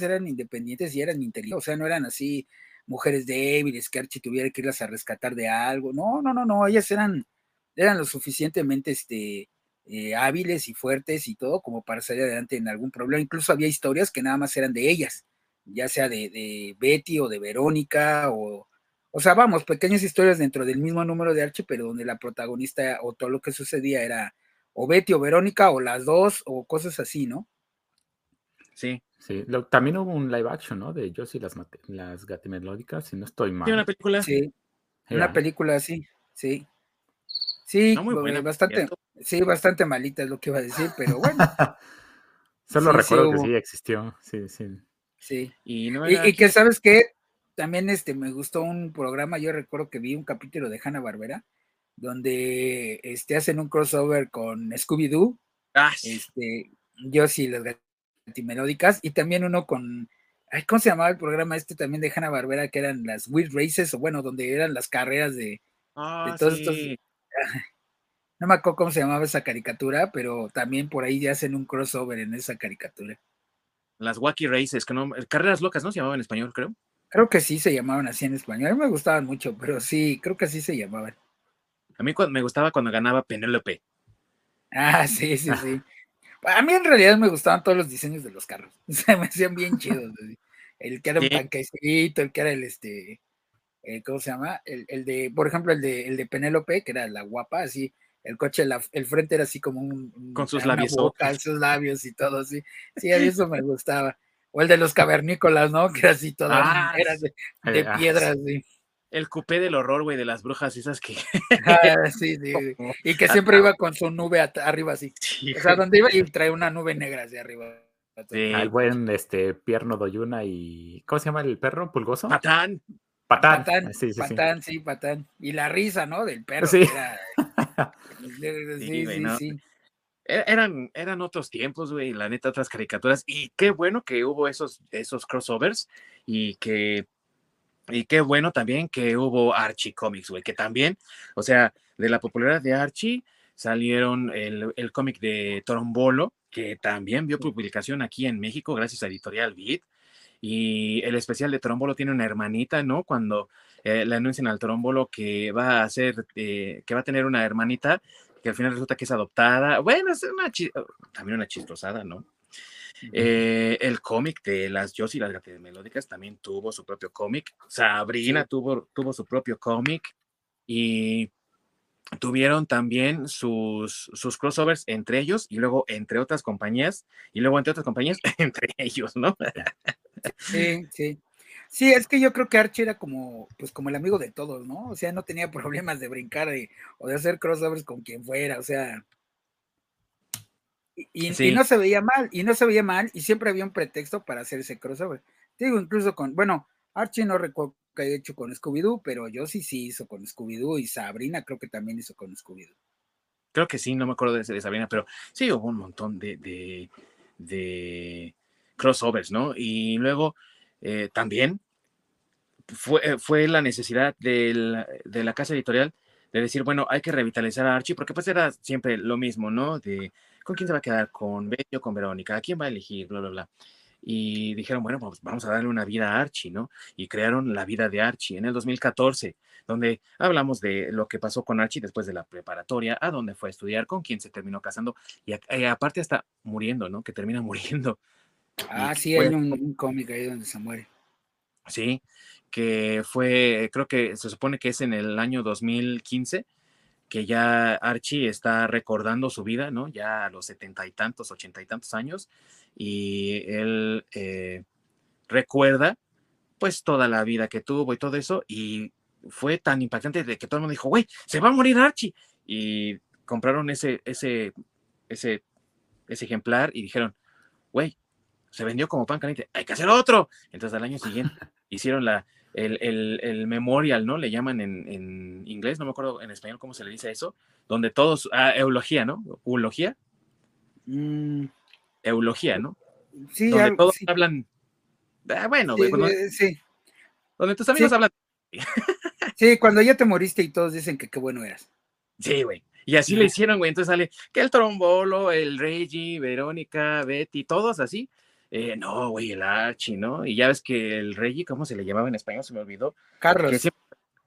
eran independientes y eran inteligentes, o sea, no eran así mujeres débiles que Archie tuviera que irlas a rescatar de algo, no, no, no, no, ellas eran, eran lo suficientemente este, eh, hábiles y fuertes y todo como para salir adelante en algún problema, incluso había historias que nada más eran de ellas, ya sea de, de Betty o de Verónica o, o sea, vamos, pequeñas historias dentro del mismo número de Archie, pero donde la protagonista o todo lo que sucedía era o Betty o Verónica o las dos o cosas así, ¿no? Sí. Sí, lo- también hubo un live action, ¿no? De Josie y las, las gatimelódicas, si no estoy mal. Tiene una película. Sí, una película así, sí. Sí, No muy bo- buena, bastante, sí, bastante malita es lo que iba a decir, pero bueno, Solo Sí, sí recuerdo que sí existió. Sí, sí. sí. Y no Y, era y que sabes que también este me gustó un programa, yo recuerdo que vi un capítulo de Hanna Barbera donde este hacen un crossover con Scooby Doo, Ah, este, yo sí las gatimelódicas y también uno con Ay, ¿Cómo se llamaba el programa este también de Hanna Barbera? Que eran las Wheel Races, o bueno, donde eran las carreras de, Ah, todos estos- sí. No me acuerdo cómo se llamaba esa caricatura, pero también por ahí ya hacen un crossover en esa caricatura. Las Wacky Races, que no, Carreras Locas, ¿no? Se llamaba en español, creo. Creo que sí se llamaban así en español. A mí me gustaban mucho, pero sí, creo que así se llamaban. A mí me gustaba cuando ganaba Penélope. Ah, sí, sí, sí. A mí en realidad me gustaban todos los diseños de los carros. Se me hacían bien chidos. El que era un Sí. panquecito, el que era el este, eh, ¿cómo se llama? El, el de, por ejemplo, el de, el de Penélope, que era la guapa, así, el coche, la- el frente era así como un, un- Con sus labios boca, sus labios y todo así. Sí, a mí eso me gustaba. O el de los cavernícolas, ¿no? Que era así todo, Ah, era de, de ah, piedra, así. El cupé del horror, güey, de las brujas, esas que. Ah, sí, sí, sí. Y que siempre iba con su nube arriba así. Sí, O sea, donde iba y trae una nube negra hacia arriba. Sí. Al buen este Pierno Doyuna y. ¿Cómo se llama el perro? ¿Pulgoso? Patán. Patán. Patán, Sí, patán, sí, patán. Y la risa, ¿no? Del perro. Sí. era- Sí, sí, güey, sí, no. sí. E- Eran, eran otros tiempos, güey, la neta, otras caricaturas. Y qué bueno que hubo esos, esos crossovers y que. Y qué bueno también que hubo Archie Comics, güey, que también, o sea, de la popularidad de Archie salieron el, el cómic de Torombolo, que también vio publicación aquí en México gracias a Editorial Beat. Y el especial de Torombolo tiene una hermanita, ¿no? Cuando eh, le anuncian al Torombolo que va a ser, eh, que va a tener una hermanita, que al final resulta que es adoptada. Bueno, es una chi- también una chistrosada, ¿no? Eh, el cómic de las Josie y las Gatas Melódicas también tuvo su propio cómic. Sabrina tuvo, tuvo su propio cómic. Y tuvieron también sus, sus crossovers entre ellos y luego entre otras compañías y luego entre otras compañías entre ellos, ¿no? Sí, sí. Sí, es que yo creo que Archie era como, pues como el amigo de todos, ¿no? O sea, no tenía problemas de brincar de- o de hacer crossovers con quien fuera, o sea. Y, y- y no se veía mal, y no se veía mal, y siempre había un pretexto para hacer ese crossover. Digo, incluso con, bueno, Archie no recuerdo que haya hecho con Scooby-Doo, pero yo sí sí hizo con Scooby-Doo, y Sabrina creo que también hizo con Scooby-Doo. Creo que sí, no me acuerdo de, de Sabrina, pero sí hubo un montón de, de, de crossovers, ¿no? Y luego eh, también fue, eh, fue la necesidad del- de la casa editorial de decir, bueno, hay que revitalizar a Archie, porque pues era siempre lo mismo, ¿no? De con quién se va a quedar, con Betty o con Verónica, a quién va a elegir, bla, bla, bla. Y dijeron, bueno, pues vamos a darle una vida a Archie, ¿no? Y crearon la vida de Archie en el 2014, donde hablamos de lo que pasó con Archie después de la preparatoria, a dónde fue a estudiar, con quién se terminó casando, y, y aparte hasta muriendo, ¿no? Que termina muriendo. Ah, sí, fue- hay un, un cómic ahí donde se muere. Sí, que fue, creo que se supone que es en el año 2015, que ya Archie está recordando su vida, ¿no? Ya a los setenta y tantos, ochenta y tantos años, y él eh, recuerda, pues, toda la vida que tuvo y todo eso, y fue tan impactante de que todo el mundo dijo, güey, se va a morir Archie, y compraron ese, ese, ese, ese ejemplar y dijeron, güey, se vendió como pan caliente, hay que hacer otro. Entonces al año siguiente hicieron la, el, el, el memorial, ¿no? Le llaman en, en, inglés, no me acuerdo en español cómo se le dice eso, donde todos, ah, eulogía, ¿no? Eulogía, Mm, eulogía, ¿no? sí, donde todos sí, hablan, ah, bueno, sí, cuando- eh, sí. donde tus amigos sí. hablan, Sí, cuando ya te moriste y todos dicen que qué bueno eras. sí, güey. Y así le hicieron, güey. Entonces sale que el trombolo, el Reggie, Verónica, Betty, todos así. Eh, no, güey, el Archie, ¿no? Y ya ves que el Reggie, ¿cómo se le llamaba en español? Se me olvidó. Carlos, Que siempre,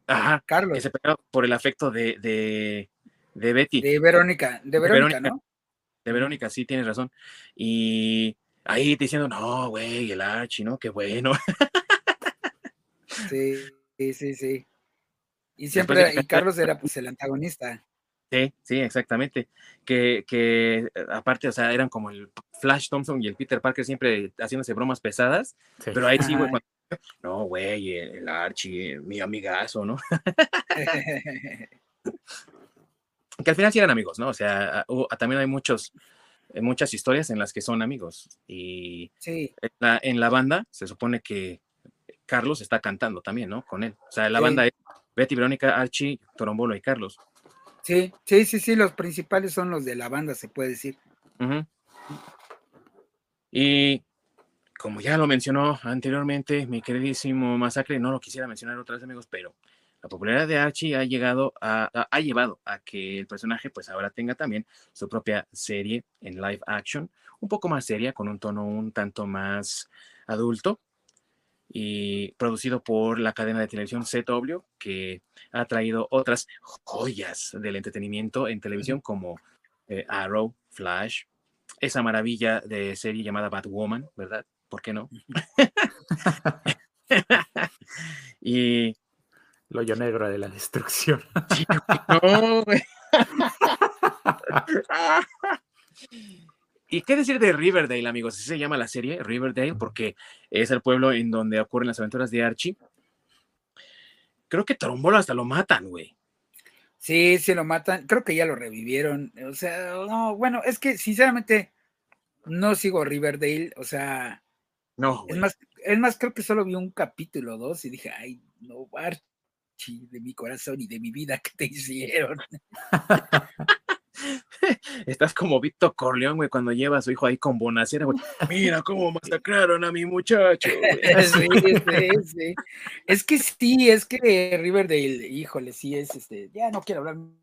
ajá, que Carlos, se pegaba por el afecto de, de, de Betty, de, de Verónica, de Verónica. ¿no? Verónica, sí, tienes razón. Y ahí diciendo, no, güey, el Archie, ¿no? Qué bueno. Sí, sí, sí, sí. Y siempre, de que- y Carlos era pues el antagonista. Sí, sí, exactamente. Que, que eh, aparte, o sea, eran como el Flash Thompson y el Peter Parker siempre haciéndose bromas pesadas, Sí. pero ahí sí, güey, cuando- no, güey, el, Archie, mi amigazo, ¿no? Que al final sí eran amigos, ¿no? O sea, también hay muchos, eh, muchas historias en las que son amigos. Y sí, en la, en la banda se supone que Carlos está cantando también, ¿no? Con él. O sea, la Sí. banda es Betty, Verónica, Archie, Torombolo y Carlos. Sí, sí, sí, sí, los principales son los de la banda, se puede decir. Y como ya lo mencionó anteriormente, mi queridísimo Masacre, no lo quisiera mencionar otra amigos, pero la popularidad de Archie ha llegado a, ha llevado a que el personaje pues ahora tenga también su propia serie en live action, un poco más seria, con un tono un tanto más adulto y producido por la cadena de televisión CW, que ha traído otras joyas del entretenimiento en televisión como eh, Arrow, Flash, esa maravilla de serie llamada Batwoman, ¿verdad? ¿Por qué no? y lo hoyo negro de la destrucción. ¿Y qué decir de Riverdale, amigos? Así se llama la serie, Riverdale, porque es el pueblo en donde ocurren las aventuras de Archie. Creo que Trombolo hasta lo matan, güey. Sí, sí lo matan. Creo que ya lo revivieron. O sea, no, bueno, es que sinceramente no sigo Riverdale. O sea, no. Es más, es más, creo que solo vi un capítulo dos y dije, ay, no, Archie de mi corazón y de mi vida que te hicieron. Estás como Víctor Corleón, güey, cuando lleva a su hijo ahí con Bonacera, güey. Mira cómo masacraron a mi muchacho. sí, sí, sí. Es que sí, es que Riverdale, híjole, sí es este. Ya no quiero hablar mucho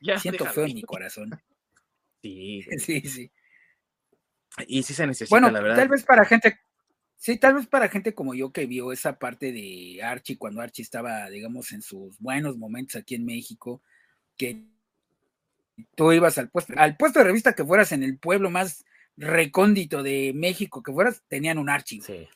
ya Siento feo en mi corazón. Sí. Sí, sí. Y sí se necesita, la verdad. Tal vez para gente Sí, tal vez para gente como yo que vio esa parte de Archie cuando Archie estaba, digamos, en sus buenos momentos aquí en México, que tú ibas al puesto, al puesto de revista que fueras en el pueblo más recóndito de México que fueras, tenían un Archie. Sí.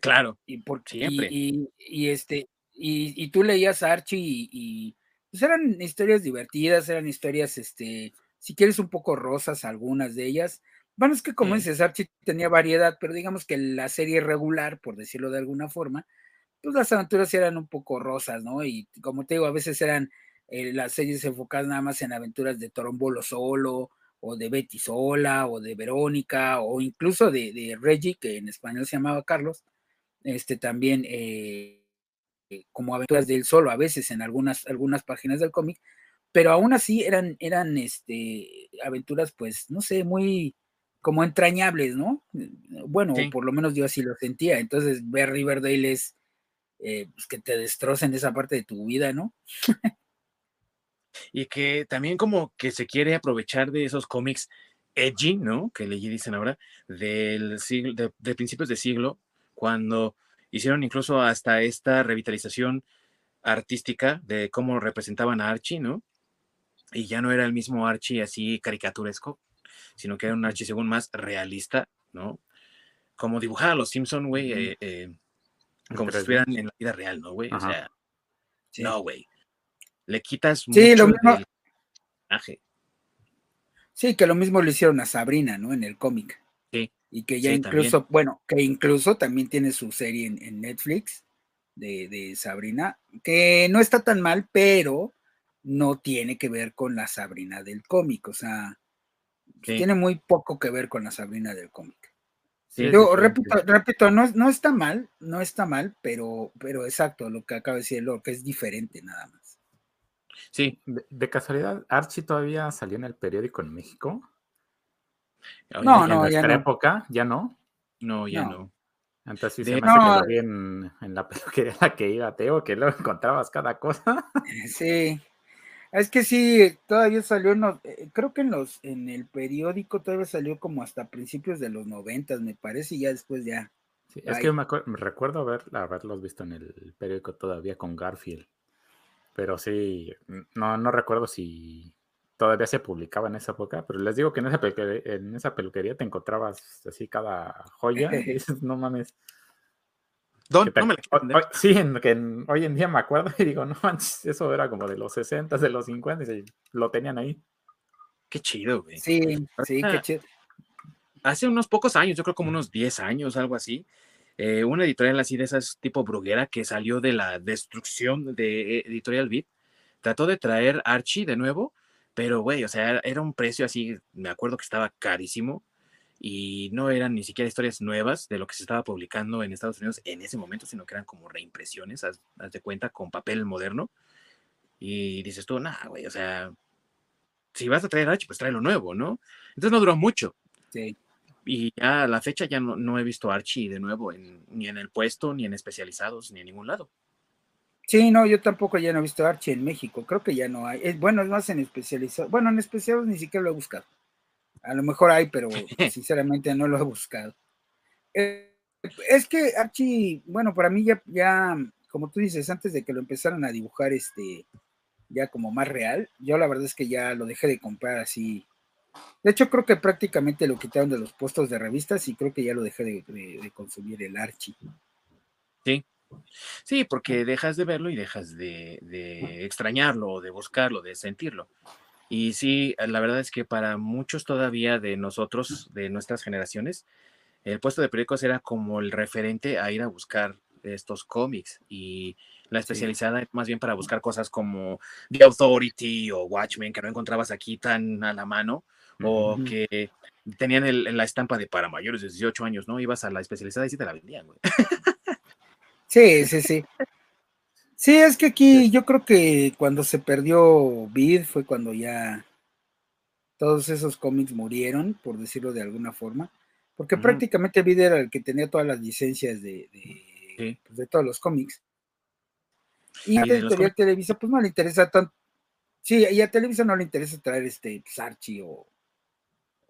Claro. Y, por, Siempre. Y, este, y, tú leías Archie y, pues eran historias divertidas, eran historias, este, si quieres un poco rosas algunas de ellas, bueno, es que como dices, Archie tenía variedad, pero digamos que la serie regular, por decirlo de alguna forma, pues las aventuras eran un poco rosas, ¿no? Y como te digo, a veces eran eh, las series enfocadas nada más en aventuras de Torombolo solo, o de Betty sola, o de Verónica, o incluso de, Reggie, que en español se llamaba Carlos, este también eh, eh, como aventuras de él solo, a veces en algunas, algunas páginas del cómic, pero aún así eran, eran este, aventuras, pues, no sé, muy, como entrañables, ¿no? Bueno, por lo menos yo así lo sentía. Entonces, ver Riverdale es eh, pues, que te destrocen esa parte de tu vida, ¿no? y que también como que se quiere aprovechar de esos cómics edgy, ¿no? Que le dicen ahora, del siglo, de, principios de siglo, cuando hicieron incluso hasta esta revitalización artística de cómo representaban a Archie, ¿no? Y ya no era el mismo Archie así caricaturesco, sino que era un Archie según más realista, ¿no? Como dibujar a los Simpson, güey, eh, eh, como si estuvieran en la vida real, ¿no, güey? O sea, no, güey. Le quitas sí, mucho lo mismo... Sí, que lo mismo lo hicieron a Sabrina, ¿no? En el cómic. Sí. Y que ya incluso, bueno, que incluso también tiene su serie en, Netflix de, de, Sabrina, que no está tan mal, pero no tiene que ver con la Sabrina del cómic. O sea, tiene muy poco que ver con la Sabrina del cómic. repito, repito no, no, está mal, no está mal, pero, pero exacto, lo que acaba de decir lo que es diferente nada más. Sí. De, casualidad, Archie todavía salió en el periódico en México. No, no, en nuestra época, ¿ya no? No, ya no. Entonces sí se me hace que en, en la peluquería la que iba Teo, que luego encontrabas cada cosa. Sí, es que sí, todavía salió, eh, creo que en los, en el periódico todavía salió como hasta principios de los noventas, me parece, y ya después ya. es que me, recuerdo haber, haberlos visto en el periódico todavía con Garfield. Pero sí, no, no recuerdo si todavía se publicaba en esa época, pero les digo que en esa peluquería, en esa peluquería te encontrabas así cada joya y dices, no mames. ¿Dónde? no me sí, en, que hoy en día me acuerdo y digo, no eso era como de los 60, de los 50 y lo tenían ahí. Qué chido, güey. Sí, sí, qué chido. Hace unos pocos años, yo creo como unos 10 años, algo así, eh, una editorial así de esas tipo bruguera que salió de la destrucción de eh, Editorial Beat, trató de traer Archie de nuevo, pero güey, o sea, era un precio así, me acuerdo que estaba carísimo y no eran ni siquiera historias nuevas de lo que se estaba publicando en Estados Unidos en ese momento, sino que eran como reimpresiones, haz, de cuenta, con papel moderno. Y dices tú, nah, güey, o sea, si vas a traer H, pues trae lo nuevo, ¿no? Entonces no duró mucho. Sí. Y ya a la fecha ya no, no he visto Archie de nuevo, en, ni en el puesto, ni en especializados, ni en ningún lado. Sí, no, yo tampoco ya no he visto Archie en México, creo que ya no hay. Es, bueno, es más en especializados. Bueno, en especializados ni siquiera lo he buscado. A lo mejor hay, pero sinceramente no lo he buscado. Eh, es que Archie, bueno, para mí ya, ya, como tú dices, antes de que lo empezaran a dibujar este, ya como más real, yo la verdad es que ya lo dejé de comprar así. De hecho, creo que prácticamente lo quitaron de los puestos de revistas y creo que ya lo dejé de, consumir el Archie. Sí, sí, porque dejas de verlo y dejas de, de extrañarlo, de buscarlo, de sentirlo. Y sí, la verdad es que para muchos todavía de nosotros, de nuestras generaciones, el puesto de periódicos era como el referente a ir a buscar estos cómics y la especializada más bien para buscar cosas como The Authority o Watchmen que no encontrabas aquí tan a la mano o que tenían el, la estampa de para mayores de 18 años, ¿no? Ibas a la especializada y sí te la vendían, güey. Sí, sí, sí. Sí, es que aquí yo creo que cuando se perdió Bid fue cuando ya todos esos cómics murieron, por decirlo de alguna forma, porque prácticamente Bid era el que tenía todas las licencias de, de, pues, todos los cómics. Y a Editorial Televisa, pues no le interesa tanto. Sí, y a Televisa no le interesa traer este Sarchi pues, o,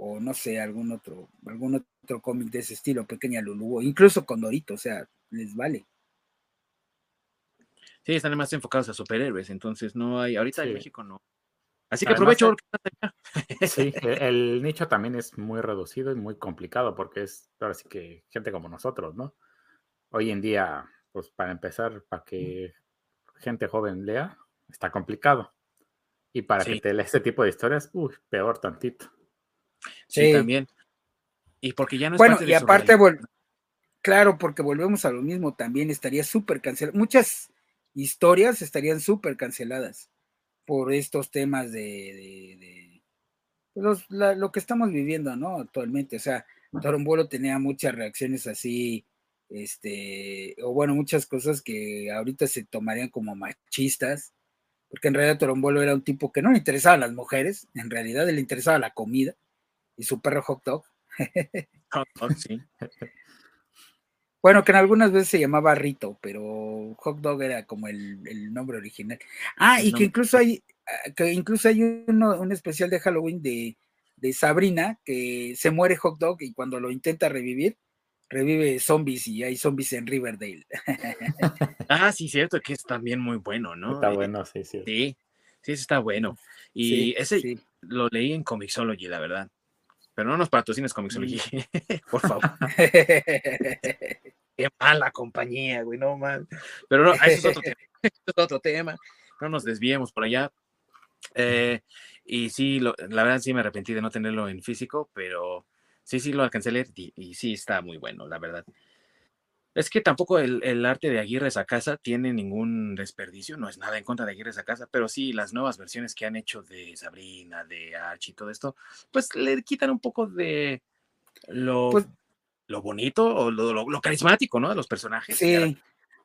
o no sé, algún otro, algún otro cómic de ese estilo, Pequeña Lulu, incluso con Dorito, o sea, les vale. Sí, están más enfocados a superhéroes, entonces no hay, ahorita en México no. Así que aprovecho. sí, e, el nicho también es muy reducido y muy complicado porque es, ahora sí que gente como nosotros, ¿no? Hoy en día, pues para empezar, para que gente joven lea, está complicado. Y para que te lea este tipo de historias, uy, peor tantito. Sí, también. Y porque ya no es Bueno, y aparte, claro, porque volvemos a lo mismo, también estaría súper cancelado. Muchas historias estarían súper canceladas por estos temas de, lo que estamos viviendo, ¿no? Actualmente, o sea, Torombolo tenía muchas reacciones así, este, o bueno, muchas cosas que ahorita se tomarían como machistas, porque en realidad Torombolo era un tipo que no le interesaban las mujeres, en realidad le interesaba la comida y su perro hot dog. Hot dog, sí. Bueno, que en algunas veces se llamaba Rito, pero Hot Dog era como el, nombre original. Ah, y que incluso hay, ah, que incluso hay un especial de Halloween de, Sabrina que se muere Hot Dog y cuando lo intenta revivir, revive zombies y hay zombies en Riverdale. ah, sí, cierto, que es también muy bueno, ¿no? Está bueno, sí, sí. Sí, sí, está bueno. Y ese lo leí en Comixology, la verdad. Pero no nos patrocines Comixology, mm. por favor. Qué mala compañía, güey, no mal. Pero no, eso es otro tema. es otro tema. No nos desviemos por allá. Eh, y sí, la verdad sí me arrepentí de no tenerlo en físico, pero sí, sí lo alcancé a leer y, sí está muy bueno, la verdad. Es que tampoco el, arte de Aguirre Sacasa tiene ningún desperdicio, no es nada en contra de Aguirre Sacasa, pero sí las nuevas versiones que han hecho de Sabrina, de Archie y todo esto, pues le quitan un poco de lo, pues lo bonito o lo, carismático, ¿no? De los personajes. Sí.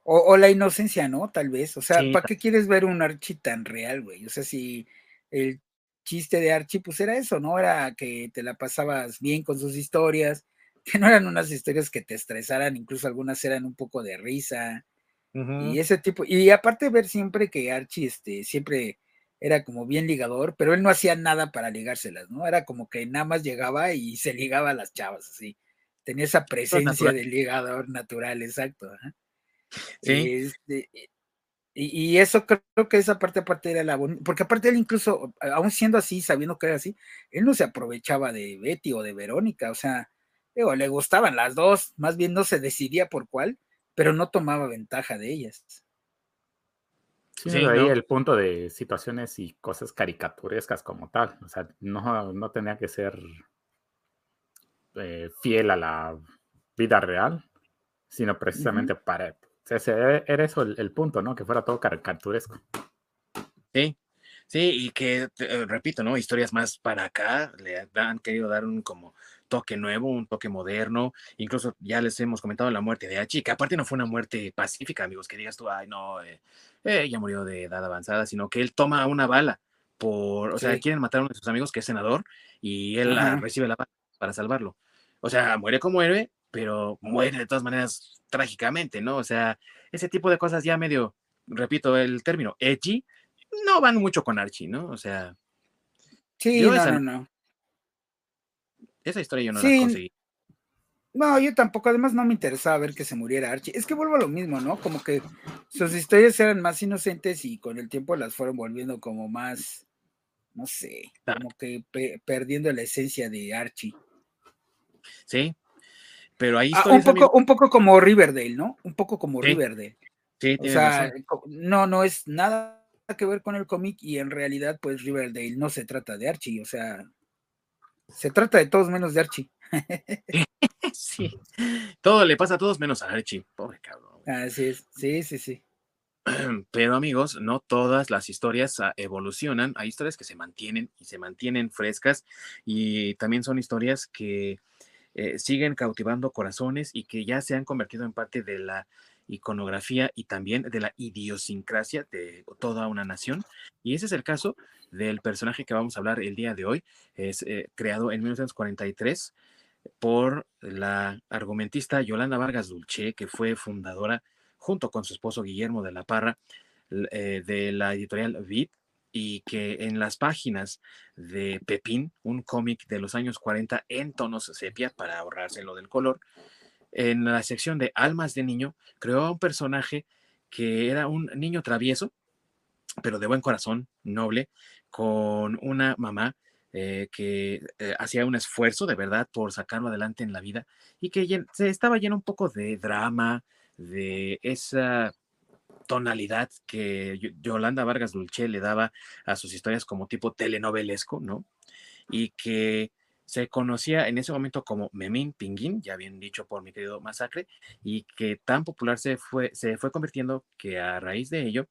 O, la inocencia, ¿no? Tal vez. O sea, ¿para qué quieres ver un Archie tan real, güey? O sea, si el chiste de Archie, pues era eso, ¿no? Era que te la pasabas bien con sus historias, que no eran unas historias que te estresaran, incluso algunas eran un poco de risa. Y ese tipo, y aparte ver siempre que Archie este, siempre era como bien ligador, pero él no hacía nada para ligárselas, ¿no? Era como que nada más llegaba y se ligaba a las chavas, así. Tenía esa presencia de ligador natural, exacto. Sí. Este, y, eso creo que esa parte aparte era la bonita, porque aparte él incluso, aún siendo así, sabiendo que era así, él no se aprovechaba de Betty o de Verónica, o sea, le gustaban las dos, más bien no se decidía por cuál, pero no tomaba ventaja de ellas. Sí, ahí el punto de situaciones y cosas caricaturescas como tal, o sea, no, no tenía que ser eh, fiel a la vida real, sino precisamente para... O sea, era eso el, punto, ¿no? Que fuera todo caricaturesco. Sí, sí, y que, eh, repito, ¿no? Historias más para acá, le han querido dar un como toque nuevo, un toque moderno. Incluso ya les hemos comentado la muerte de Hachi, que aparte no fue una muerte pacífica, amigos, que digas tú, ay, no, eh, ella murió de edad avanzada, sino que él toma una bala por, o sea, quieren matar a uno de sus amigos que es senador y él recibe la bala para salvarlo. o sea, muere como héroe, pero muere de todas maneras trágicamente, ¿no? O sea, ese tipo de cosas ya medio, repito el término, edgy, no van mucho con Archie, ¿no? O sea. Sí, no, no, no. Esa historia yo no la conseguí. No, yo tampoco, además no me interesaba ver que se muriera Archie. Es que vuelvo a lo mismo, ¿no? Como que sus historias eran más inocentes y con el tiempo las fueron volviendo como más, no sé, como que perdiendo la esencia de Archie. Sí, pero ahí ah, un, poco, un poco como Riverdale, ¿no? Un poco como Riverdale. Sí, o sea, no, no es nada que ver con el cómic y en realidad, pues Riverdale no se trata de Archie, o sea, se trata de todos menos de Archie. sí, todo le pasa a todos menos a Archie, pobre cabrón. Así es, sí, sí, sí. Pero amigos, no todas las historias ah, evolucionan, hay historias que se mantienen y se mantienen frescas y también son historias que eh, siguen cautivando corazones y que ya se han convertido en parte de la iconografía y también de la idiosincrasia de toda una nación. Y ese es el caso del personaje que vamos a hablar el día de hoy. Es eh, creado en 1943 por la argumentista Yolanda Vargas Dulce, que fue fundadora junto con su esposo Guillermo de la Parra eh, de la editorial Vid y que en las páginas de Pepín, un cómic de los años 40 en tonos sepia para ahorrarse lo del color, en la sección de Almas de Niño, creó a un personaje que era un niño travieso, pero de buen corazón, noble, con una mamá eh, que eh, hacía un esfuerzo de verdad por sacarlo adelante en la vida y que se estaba lleno un poco de drama, de esa tonalidad que Yolanda Vargas Dulce le daba a sus historias como tipo telenovelesco, ¿no? Y que se conocía en ese momento como Memín Pinguín, ya bien dicho por mi querido Masacre, y que tan popular se fue, se fue convirtiendo que a raíz de ello,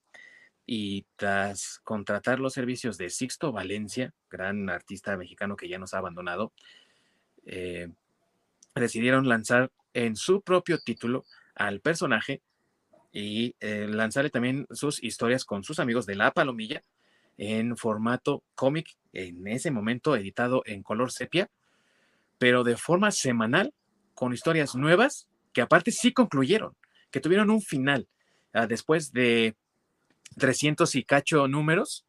y tras contratar los servicios de Sixto Valencia, gran artista mexicano que ya nos ha abandonado, eh, decidieron lanzar en su propio título al personaje y eh, lanzarle también sus historias con sus amigos de La Palomilla en formato cómic, en ese momento editado en color sepia, pero de forma semanal, con historias nuevas que aparte sí concluyeron, que tuvieron un final ah, después de 300 y cacho números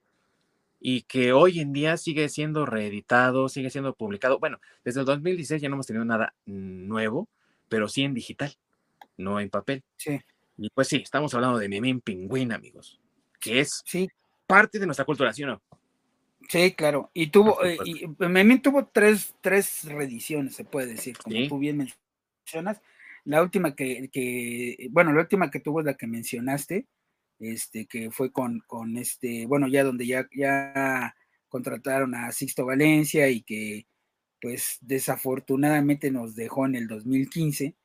y que hoy en día sigue siendo reeditado, sigue siendo publicado. Bueno, desde el 2016 ya no hemos tenido nada nuevo, pero sí en digital, no en papel. Sí. Y pues sí, estamos hablando de Memín Pingüín, amigos, que es parte de nuestra cultura, ¿sí o no? Sí, claro. Y tuvo, eh, y Memín tuvo tres, tres reediciones, se puede decir, como tú bien mencionas. La última que, que, bueno, la última que tuvo es la que mencionaste, este, que fue con, con este, bueno, ya donde ya, ya contrataron a Sixto Valencia y que pues desafortunadamente nos dejó en el 2015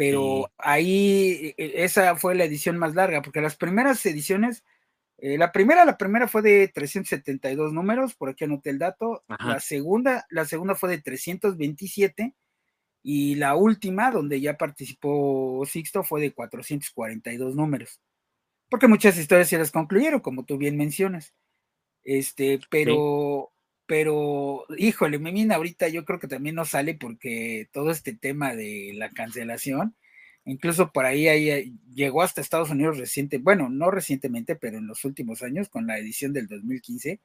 pero ahí e, e, esa fue la edición más larga, porque las primeras ediciones, eh, la primera, la primera fue de 372 números, por aquí anoté el dato, la segunda, la segunda fue de 327 y la última, donde ya participó Sixto, fue de 442 números, porque muchas historias se las concluyeron, como tú bien mencionas, este, pero... pero híjole, Memín ahorita yo creo que también no sale porque todo este tema de la cancelación, incluso por ahí, ahí llegó hasta Estados Unidos reciente, bueno, no recientemente, pero en los últimos años con la edición del 2015,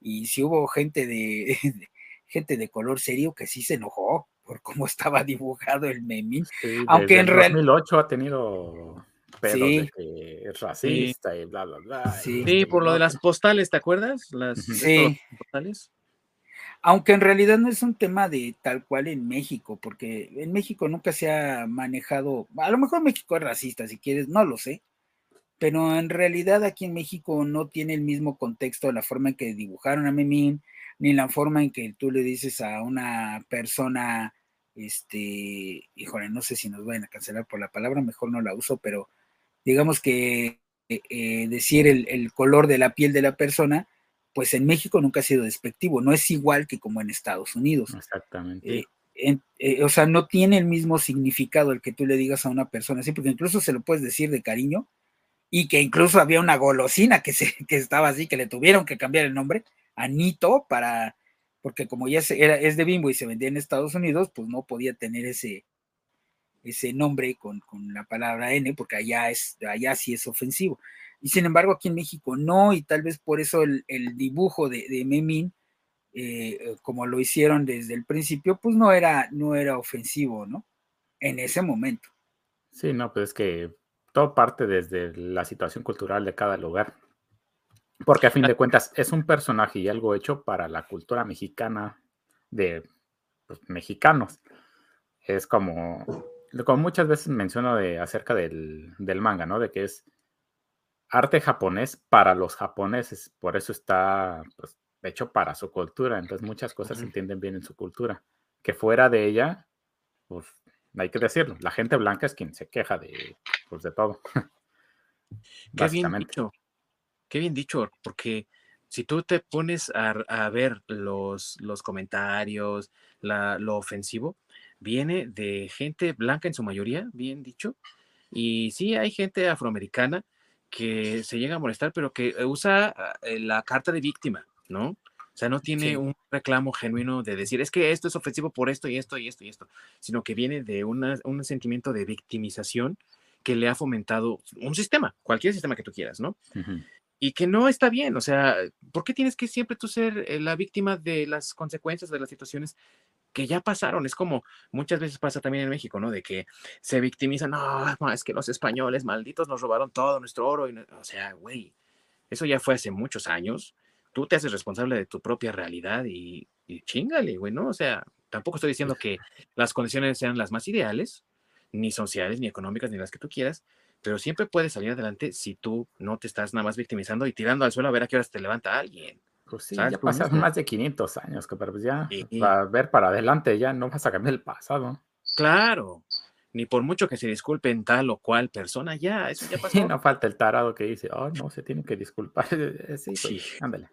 y si hubo gente de, gente de color serio que sí se enojó por cómo estaba dibujado el Memín, aunque en realidad 2008 ha tenido pedo de que es racista y bla bla bla. Sí, por lo de las postales, ¿te acuerdas? Las sí. postales aunque en realidad no es un tema de tal cual en México, porque en México nunca se ha manejado, a lo mejor México es racista, si quieres, no lo sé, pero en realidad aquí en México no tiene el mismo contexto la forma en que dibujaron a Memín, ni la forma en que tú le dices a una persona, este, híjole, no sé si nos vayan a cancelar por la palabra, mejor no la uso, pero digamos que eh, decir el color de la piel de la persona, pues en México nunca ha sido despectivo, no es igual que como en Estados Unidos. Exactamente. Eh, eh, o sea, no tiene el mismo significado el que tú le digas a una persona así, porque incluso se lo puedes decir de cariño, y que incluso había una golosina que, se, que estaba así, que le tuvieron que cambiar el nombre, Anito, para, porque como ya era, es de bimbo y se vendía en Estados Unidos, pues no podía tener ese, ese nombre con, la palabra N, porque allá, es, allá sí es ofensivo. Y sin embargo, aquí en México no, y tal vez por eso el, dibujo de, de Memín, eh, como lo hicieron desde el principio, pues no era, no era ofensivo, ¿no? En ese momento. Sí, no, pues es que todo parte desde la situación cultural de cada lugar. Porque a fin de cuentas es un personaje y algo hecho para la cultura mexicana de pues, mexicanos. Es como, como muchas veces menciono de, acerca del, manga, ¿no? De que es arte japonés para los japoneses. Por eso está pues, hecho para su cultura. Entonces muchas cosas se entienden bien en su cultura. Que fuera de ella, pues hay que decirlo, la gente blanca es quien se queja de, pues, de todo. Qué bien dicho, qué bien dicho, porque si tú te pones a, ver los, los comentarios, lo ofensivo, viene de gente blanca en su mayoría, bien dicho, y sí hay gente afroamericana que se llega a molestar, pero que usa ah, eh, la carta de víctima, ¿no? O sea, no tiene un reclamo genuino de decir, es que esto es ofensivo por esto y esto y esto y esto, sino que viene de un sentimiento de victimización que le ha fomentado un sistema, cualquier sistema que tú quieras, ¿no? Y que no está bien, o sea, ¿por qué tienes que siempre tú ser eh, la víctima de las consecuencias de las situaciones que ya pasaron? Es como muchas veces pasa también en México, ¿no? De que se victimizan, no, es que los españoles malditos nos robaron todo nuestro oro, y o sea, güey, eso ya fue hace muchos años tú te haces responsable de tu propia realidad y, chingale, güey, ¿no? O sea, tampoco estoy diciendo que las condiciones sean las más ideales, ni sociales, ni económicas, ni las que tú quieras, pero siempre puedes salir adelante si tú no te estás nada más victimizando y tirando al suelo a ver a qué horas te levanta alguien. Pues sí, ya pasaron más de 500 años, pero pues ya, para ver para adelante, ya no vas a cambiar el pasado. Claro, ni por mucho que se disculpen tal o cual persona, ya, eso ya pasó. no falta el tarado que dice, oh, no, se tiene que disculpar. sí, pues, sí. ándale.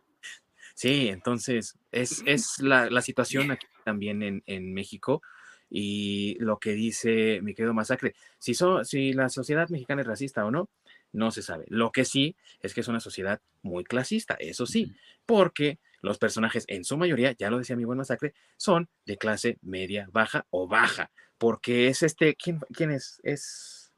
Sí, entonces es, es la, la, situación aquí también en, en, México y lo que dice mi querido Masacre, si, so, si la sociedad mexicana es racista o no, no se sabe. Lo que sí es que es una sociedad muy clasista, eso sí, porque los personajes en su mayoría, ya lo decía mi buen Masacre, son de clase media, baja o baja, porque es este, ¿quién, quién es? Es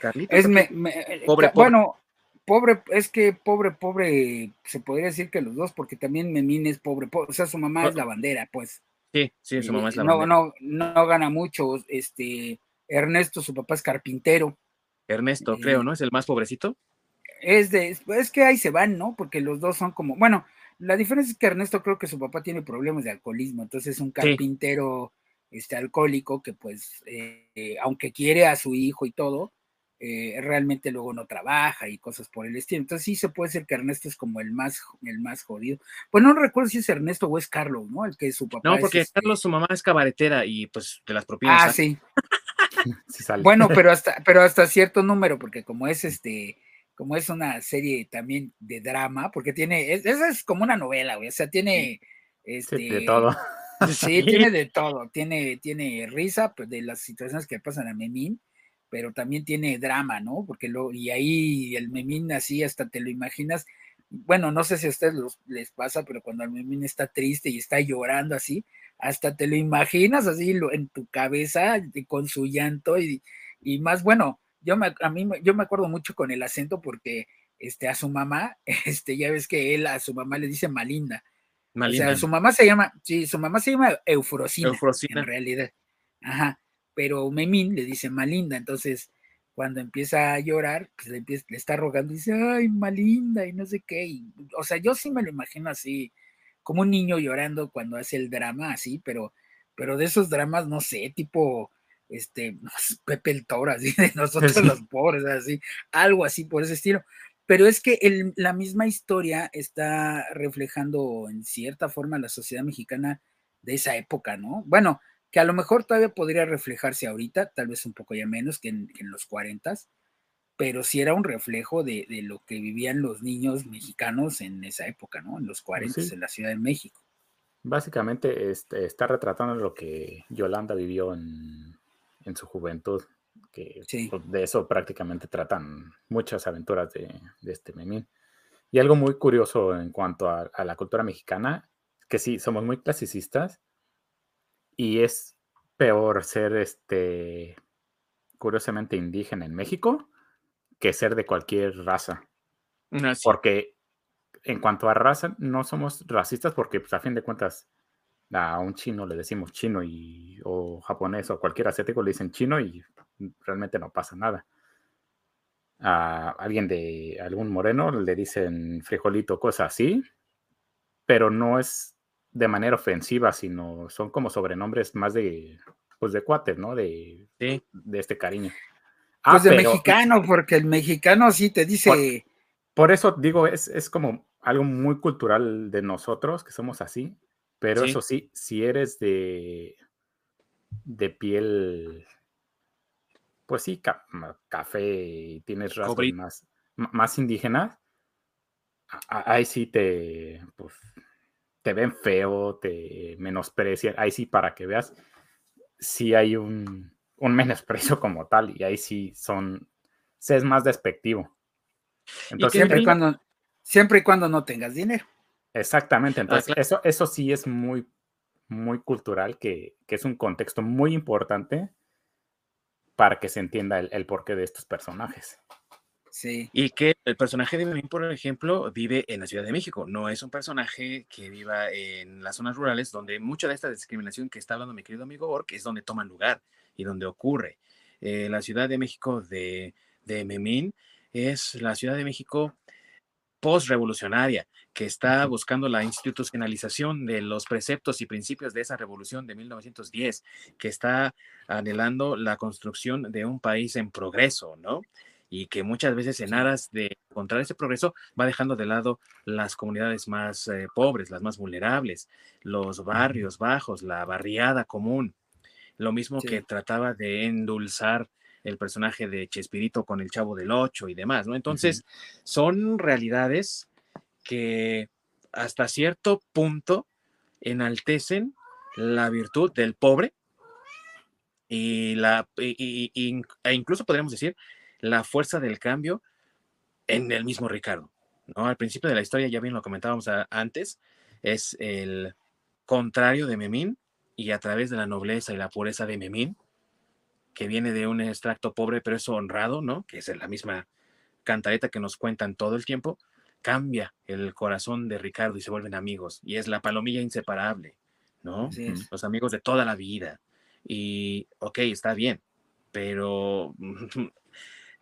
Carlito. Es me, pobre, pobre, Bueno, pobre, es que pobre, pobre, se podría decir que los dos, porque también Memín es pobre, o sea, su mamá es la bandera, pues. Sí, sí, su mamá es la no, bandera. No, no gana mucho, este, Ernesto, su papá es carpintero. Ernesto, creo, ¿no? Es el más pobrecito. Es de, es que ahí se van, ¿no? Porque los dos son como, bueno, la diferencia es que Ernesto creo que su papá tiene problemas de alcoholismo, entonces es un carpintero este, alcohólico que pues, eh, aunque quiere a su hijo y todo, eh, realmente luego no trabaja y cosas por el estilo. Entonces sí se puede decir que Ernesto es como el más, el más jodido. Pues no recuerdo si es Ernesto o es Carlos, ¿no? El que es su papá. No, porque este Carlos, su mamá es cabaretera y pues de las propinas. Ah, sí. bueno, pero hasta, pero hasta cierto número, porque como es este, como es una serie también de drama, porque tiene, esa es, como una novela, güey, o sea, tiene este, de todo. Sí, tiene de todo, tiene, tiene risa pues, de las situaciones que pasan a Memín, pero también tiene drama, ¿no? Porque lo, y ahí el memín así hasta te lo imaginas. Bueno, no sé si a ustedes les pasa, pero cuando el memín está triste y está llorando así, hasta te lo imaginas así lo, en tu cabeza con su llanto y, y más, bueno, yo me, a mí, yo me acuerdo mucho con el acento porque este, a su mamá, este, ya ves que él a su mamá le dice Malinda. Malinda. O sea, su mamá se llama, sí, su mamá se llama Eufrosina, Eufrosina. en realidad. Ajá pero Memín le dice Malinda, entonces cuando empieza a llorar, pues le, le está rogando y dice, ay, Malinda, y no sé qué, o sea, yo sí me lo imagino así, como un niño llorando cuando hace el drama, así, pero, pero de esos dramas, no sé, tipo, este, Pepe el Toro, así, de nosotros los pobres, así, algo así por ese estilo. Pero es que el, la misma historia está reflejando en cierta forma la sociedad mexicana de esa época, ¿no? Bueno, que a lo mejor todavía podría reflejarse ahorita, tal vez un poco ya menos que en, los 40, pero sí era un reflejo de, lo que vivían los niños mexicanos en esa época, ¿no? En los 40 en la Ciudad de México. Básicamente este, está retratando lo que Yolanda vivió en, su juventud, que pues, de eso prácticamente tratan muchas aventuras de, este Memín. Y algo muy curioso en cuanto a, a la cultura mexicana que sí, somos muy clasicistas y es peor ser este curiosamente indígena en México que ser de cualquier raza. Ah, sí. Porque en cuanto a raza, no somos racistas porque pues, a fin de cuentas a un chino le decimos chino y, o japonés o cualquier asiático le dicen chino y realmente no pasa nada. A alguien de algún moreno le dicen frijolito, cosas así, pero no es de manera ofensiva, sino son como sobrenombres más de, pues de cuate, ¿no? De, Sí. de este cariño. Pues Ah, de pero- mexicano, porque el mexicano sí te dice, Por eso digo, es, es como algo muy cultural de nosotros, que somos así, pero Sí. eso sí, si eres de, de piel, pues sí, ca- café y tienes rasgos más, más indígenas, ahí sí te, pues, te ven feo, te menosprecian, ahí sí para que veas, sí hay un, un menosprecio como tal, y ahí sí son, se es más despectivo. Entonces, siempre y cuando, siempre y cuando no tengas dinero. Exactamente, entonces claro. eso, eso sí es muy, muy cultural, que, que es un contexto muy importante para que se entienda el, el porqué de estos personajes. Sí. Y que el personaje de Memín, por ejemplo, vive en la Ciudad de México. No es un personaje que viva en las zonas rurales, donde mucha de esta discriminación que está hablando mi querido amigo Ork es donde toman lugar y donde ocurre. Eh, la Ciudad de México de, de Memín es la Ciudad de México post-revolucionaria, que está buscando la institucionalización de los preceptos y principios de esa revolución de 1910, que está anhelando la construcción de un país en progreso, ¿no? Y que muchas veces en aras de encontrar ese progreso va dejando de lado las comunidades más eh, pobres, las más vulnerables, los barrios bajos, la barriada común. Lo mismo Sí. que trataba de endulzar el personaje de Chespirito con el Chavo del Ocho y demás, ¿no? Entonces, son realidades que hasta cierto punto enaltecen la virtud del pobre y la y- e incluso podríamos decir la fuerza del cambio en el mismo Ricardo. ¿no? Al principio de la historia, ya bien lo comentábamos a- antes, es el contrario de Memín y a través de la nobleza y la pureza de Memín, que viene de un extracto pobre pero es honrado, ¿no? Que es la misma cantareta que nos cuentan todo el tiempo, cambia el corazón de Ricardo y se vuelven amigos. Y es la palomilla inseparable, ¿no? Los amigos de toda la vida. Y, ok, está bien, pero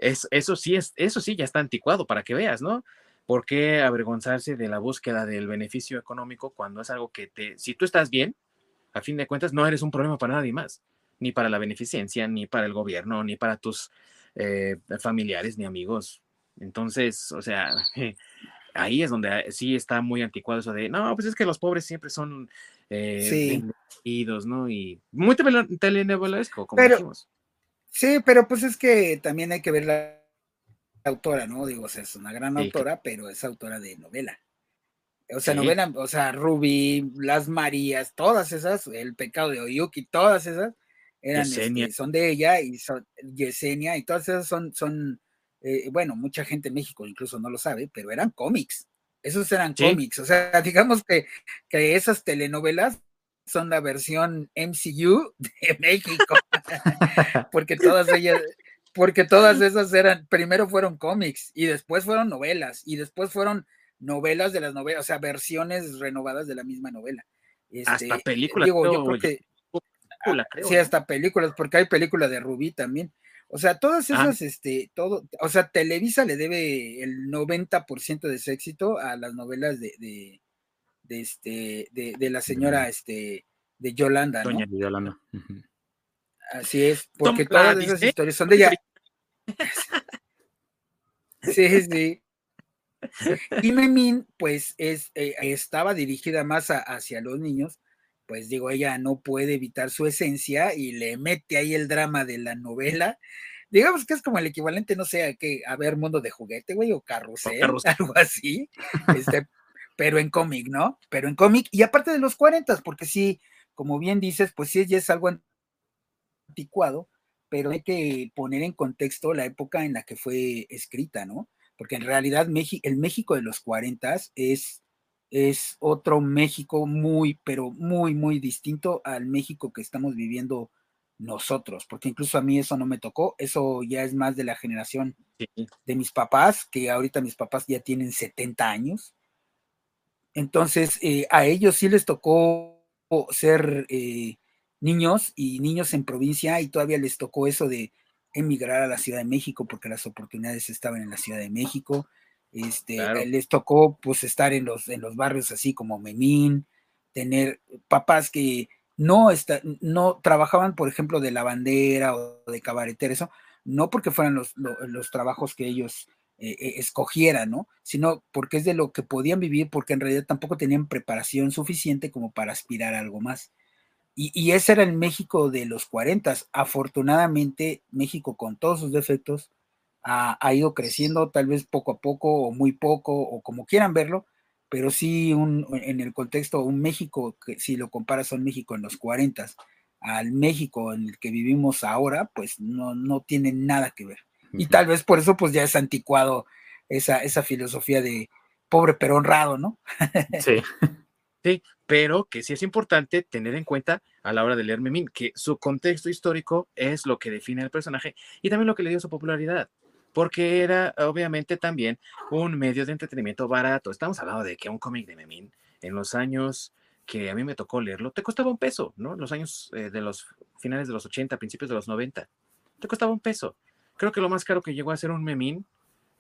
es, eso sí es, eso sí ya está anticuado para que veas, ¿no? ¿Por qué avergonzarse de la búsqueda del beneficio económico cuando es algo que te, si tú estás bien, a fin de cuentas no eres un problema para nadie más, ni para la beneficencia, ni para el gobierno, ni para tus eh, familiares, ni amigos. Entonces, o sea, ahí es donde sí está muy anticuado eso de, no, pues es que los pobres siempre son eh, Sí. ¿no? Y muy tele- telenovelesco, como Pero- dijimos. Sí, pero pues es que también hay que ver la autora, ¿no? Digo, o sea, es una gran Sí, autora, pero es autora de novela. O sea, Sí. novela, o sea, Ruby, Las Marías, todas esas, El pecado de Oyuki, todas esas eran, este, son de ella y son Yesenia y todas esas son, son, eh, bueno, mucha gente en México incluso no lo sabe, pero eran cómics. Esos eran Sí. cómics. O sea, digamos que, que esas telenovelas son la versión MCU de México porque todas ellas, porque todas esas eran, primero fueron cómics y después fueron novelas y después fueron novelas de las novelas, o sea, versiones renovadas de la misma novela. Hasta Este, películas, Digo, yo creo, que película, creo, sí, ¿no? hasta películas, porque hay película de Rubí también. O sea, todas Ah. esas, este, todo, o sea, Televisa le debe el 90% de su éxito a las novelas de, de, de este, de, de la señora, este, de Yolanda, ¿no? Doña Yolanda. Así es, porque todas esas historias son de ella. Sí, sí. Y Memín, pues, es, eh, estaba dirigida más a- hacia los niños, pues digo, ella no puede evitar su esencia y le mete ahí el drama de la novela. Digamos que es como el equivalente, no sé, a, que, a ver Mundo de Juguete, güey, o Carrusel, Carrusel. algo así, este, pero en cómic, ¿no? Pero en cómic, y aparte de los 40, porque sí, como bien dices, pues sí, ya es algo anticuado, pero hay que poner en contexto la época en la que fue escrita, ¿no? Porque en realidad el México de los 40 es es otro México muy, pero muy, muy distinto al México que estamos viviendo nosotros, porque incluso a mí eso no me tocó, eso ya es más de la generación de mis papás, que ahorita mis papás ya tienen 70 años. Entonces, eh, a ellos sí les tocó ser eh, niños y niños en provincia y todavía les tocó eso de emigrar a la Ciudad de México porque las oportunidades estaban en la Ciudad de México. Este, les tocó pues estar en los, en los barrios así como Memín, tener papás que no, está, no trabajaban, por ejemplo, de lavandera o de cabaretera, eso, no porque fueran los, los, trabajos que ellos eh, eh, escogieran, ¿no? Sino porque es de lo que podían vivir, porque en realidad tampoco tenían preparación suficiente como para aspirar a algo más. Y, ese era el México de los 40. Afortunadamente, México, con todos sus defectos, ha, ido creciendo, tal vez poco a poco, o muy poco, o como quieran verlo, pero sí un, en el contexto, un México, que si lo comparas a un México en los 40 al México en el que vivimos ahora, pues no, no tiene nada que ver. Y tal vez por eso pues ya es anticuado esa, esa filosofía de pobre pero honrado, ¿no? Sí. Sí, pero que sí es importante tener en cuenta a la hora de leer Memín, que su contexto histórico es lo que define al personaje y también lo que le dio su popularidad porque era obviamente también un medio de entretenimiento barato. Estamos hablando de que un cómic de Memín en los años que a mí me tocó leerlo, te costaba un peso, ¿no? Los años eh, de los finales de los 80, principios de los 90, te costaba un peso. Creo que lo más caro que llegó a ser un Memín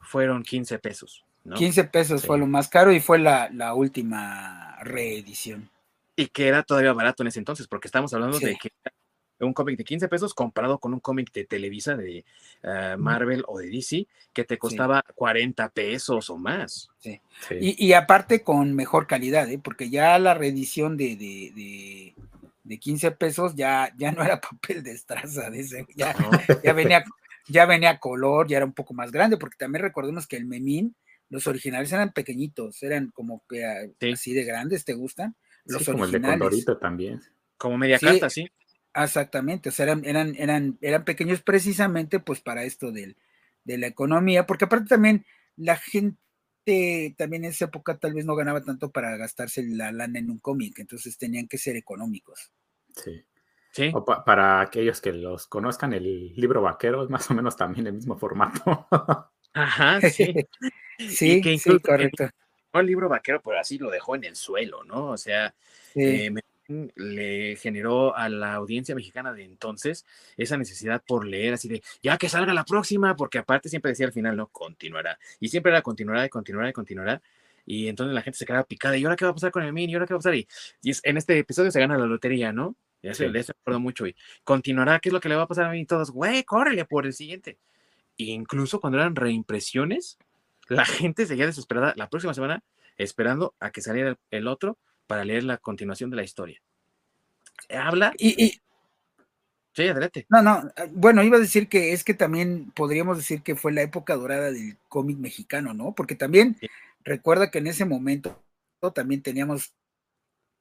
fueron 15 pesos. ¿No? 15 pesos fue lo más caro y fue la, la, última reedición. Y que era todavía barato en ese entonces, porque estamos hablando de que un cómic de 15 pesos comparado con un cómic de Televisa, de ah, Marvel o de DC, que te costaba 40 pesos o más. Sí. Y, aparte con mejor calidad, ¿eh? porque ya la reedición de, de, de, 15 pesos ya, ya no era papel de estraza, ya, ya, venía, ya venía color, ya era un poco más grande, porque también recordemos que el memín, los originales eran pequeñitos, eran como que ah, así de grandes, ¿te gustan? Los como el de Condorito también. Como media carta, sí. Exactamente, o sea, eran, eran, eran, eran pequeños precisamente pues para esto del, de la economía, porque aparte también la gente también en esa época tal vez no ganaba tanto para gastarse la lana en un cómic, entonces tenían que ser económicos. Sí. Sí. O para aquellos que los conozcan, el libro vaquero es más o menos también el mismo formato. Ajá, sí. sí, sí, correcto. El libro vaquero, pero así lo dejó en el suelo, ¿no? O sea, eh, le generó a la audiencia mexicana de entonces esa necesidad por leer, así de, ya que salga la próxima, porque aparte siempre decía al final, no, continuará. Y siempre era continuará y continuará y continuará. Y entonces la gente se quedaba picada, ¿y ahora qué va a pasar con el min? ¿Y ahora qué va a pasar? Y, en este episodio se gana la lotería, ¿no? Ya se, le acuerdo mucho. Y continuará, ¿qué es lo que le va a pasar a mí? Y todos, güey, córrele por el siguiente. Incluso cuando eran reimpresiones, la gente seguía desesperada la próxima semana esperando a que saliera el otro para leer la continuación de la historia. Habla. Y, Sí, adelante. No, no, bueno, iba a decir que es que también podríamos decir que fue la época dorada del cómic mexicano, ¿no? Porque también recuerda que en ese momento también teníamos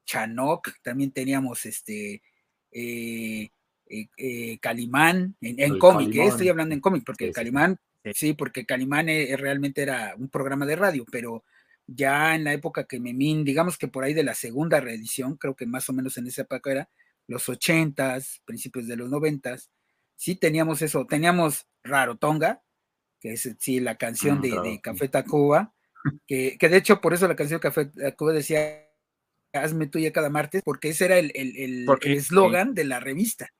Chanoc, también teníamos este eh, Calimán en, cómic, estoy hablando en cómic, porque Calimán, sí. porque Calimán realmente era un programa de radio, pero ya en la época que Memín, digamos que por ahí de la segunda reedición, creo que más o menos en esa época era los ochentas, principios de los noventas, sí teníamos eso, teníamos Rarotonga, que es sí la canción ah, de, Café Tacuba, que, que, de hecho por eso la canción de Café Tacuba decía hazme tuya cada martes, porque ese era el eslogan el, de la revista.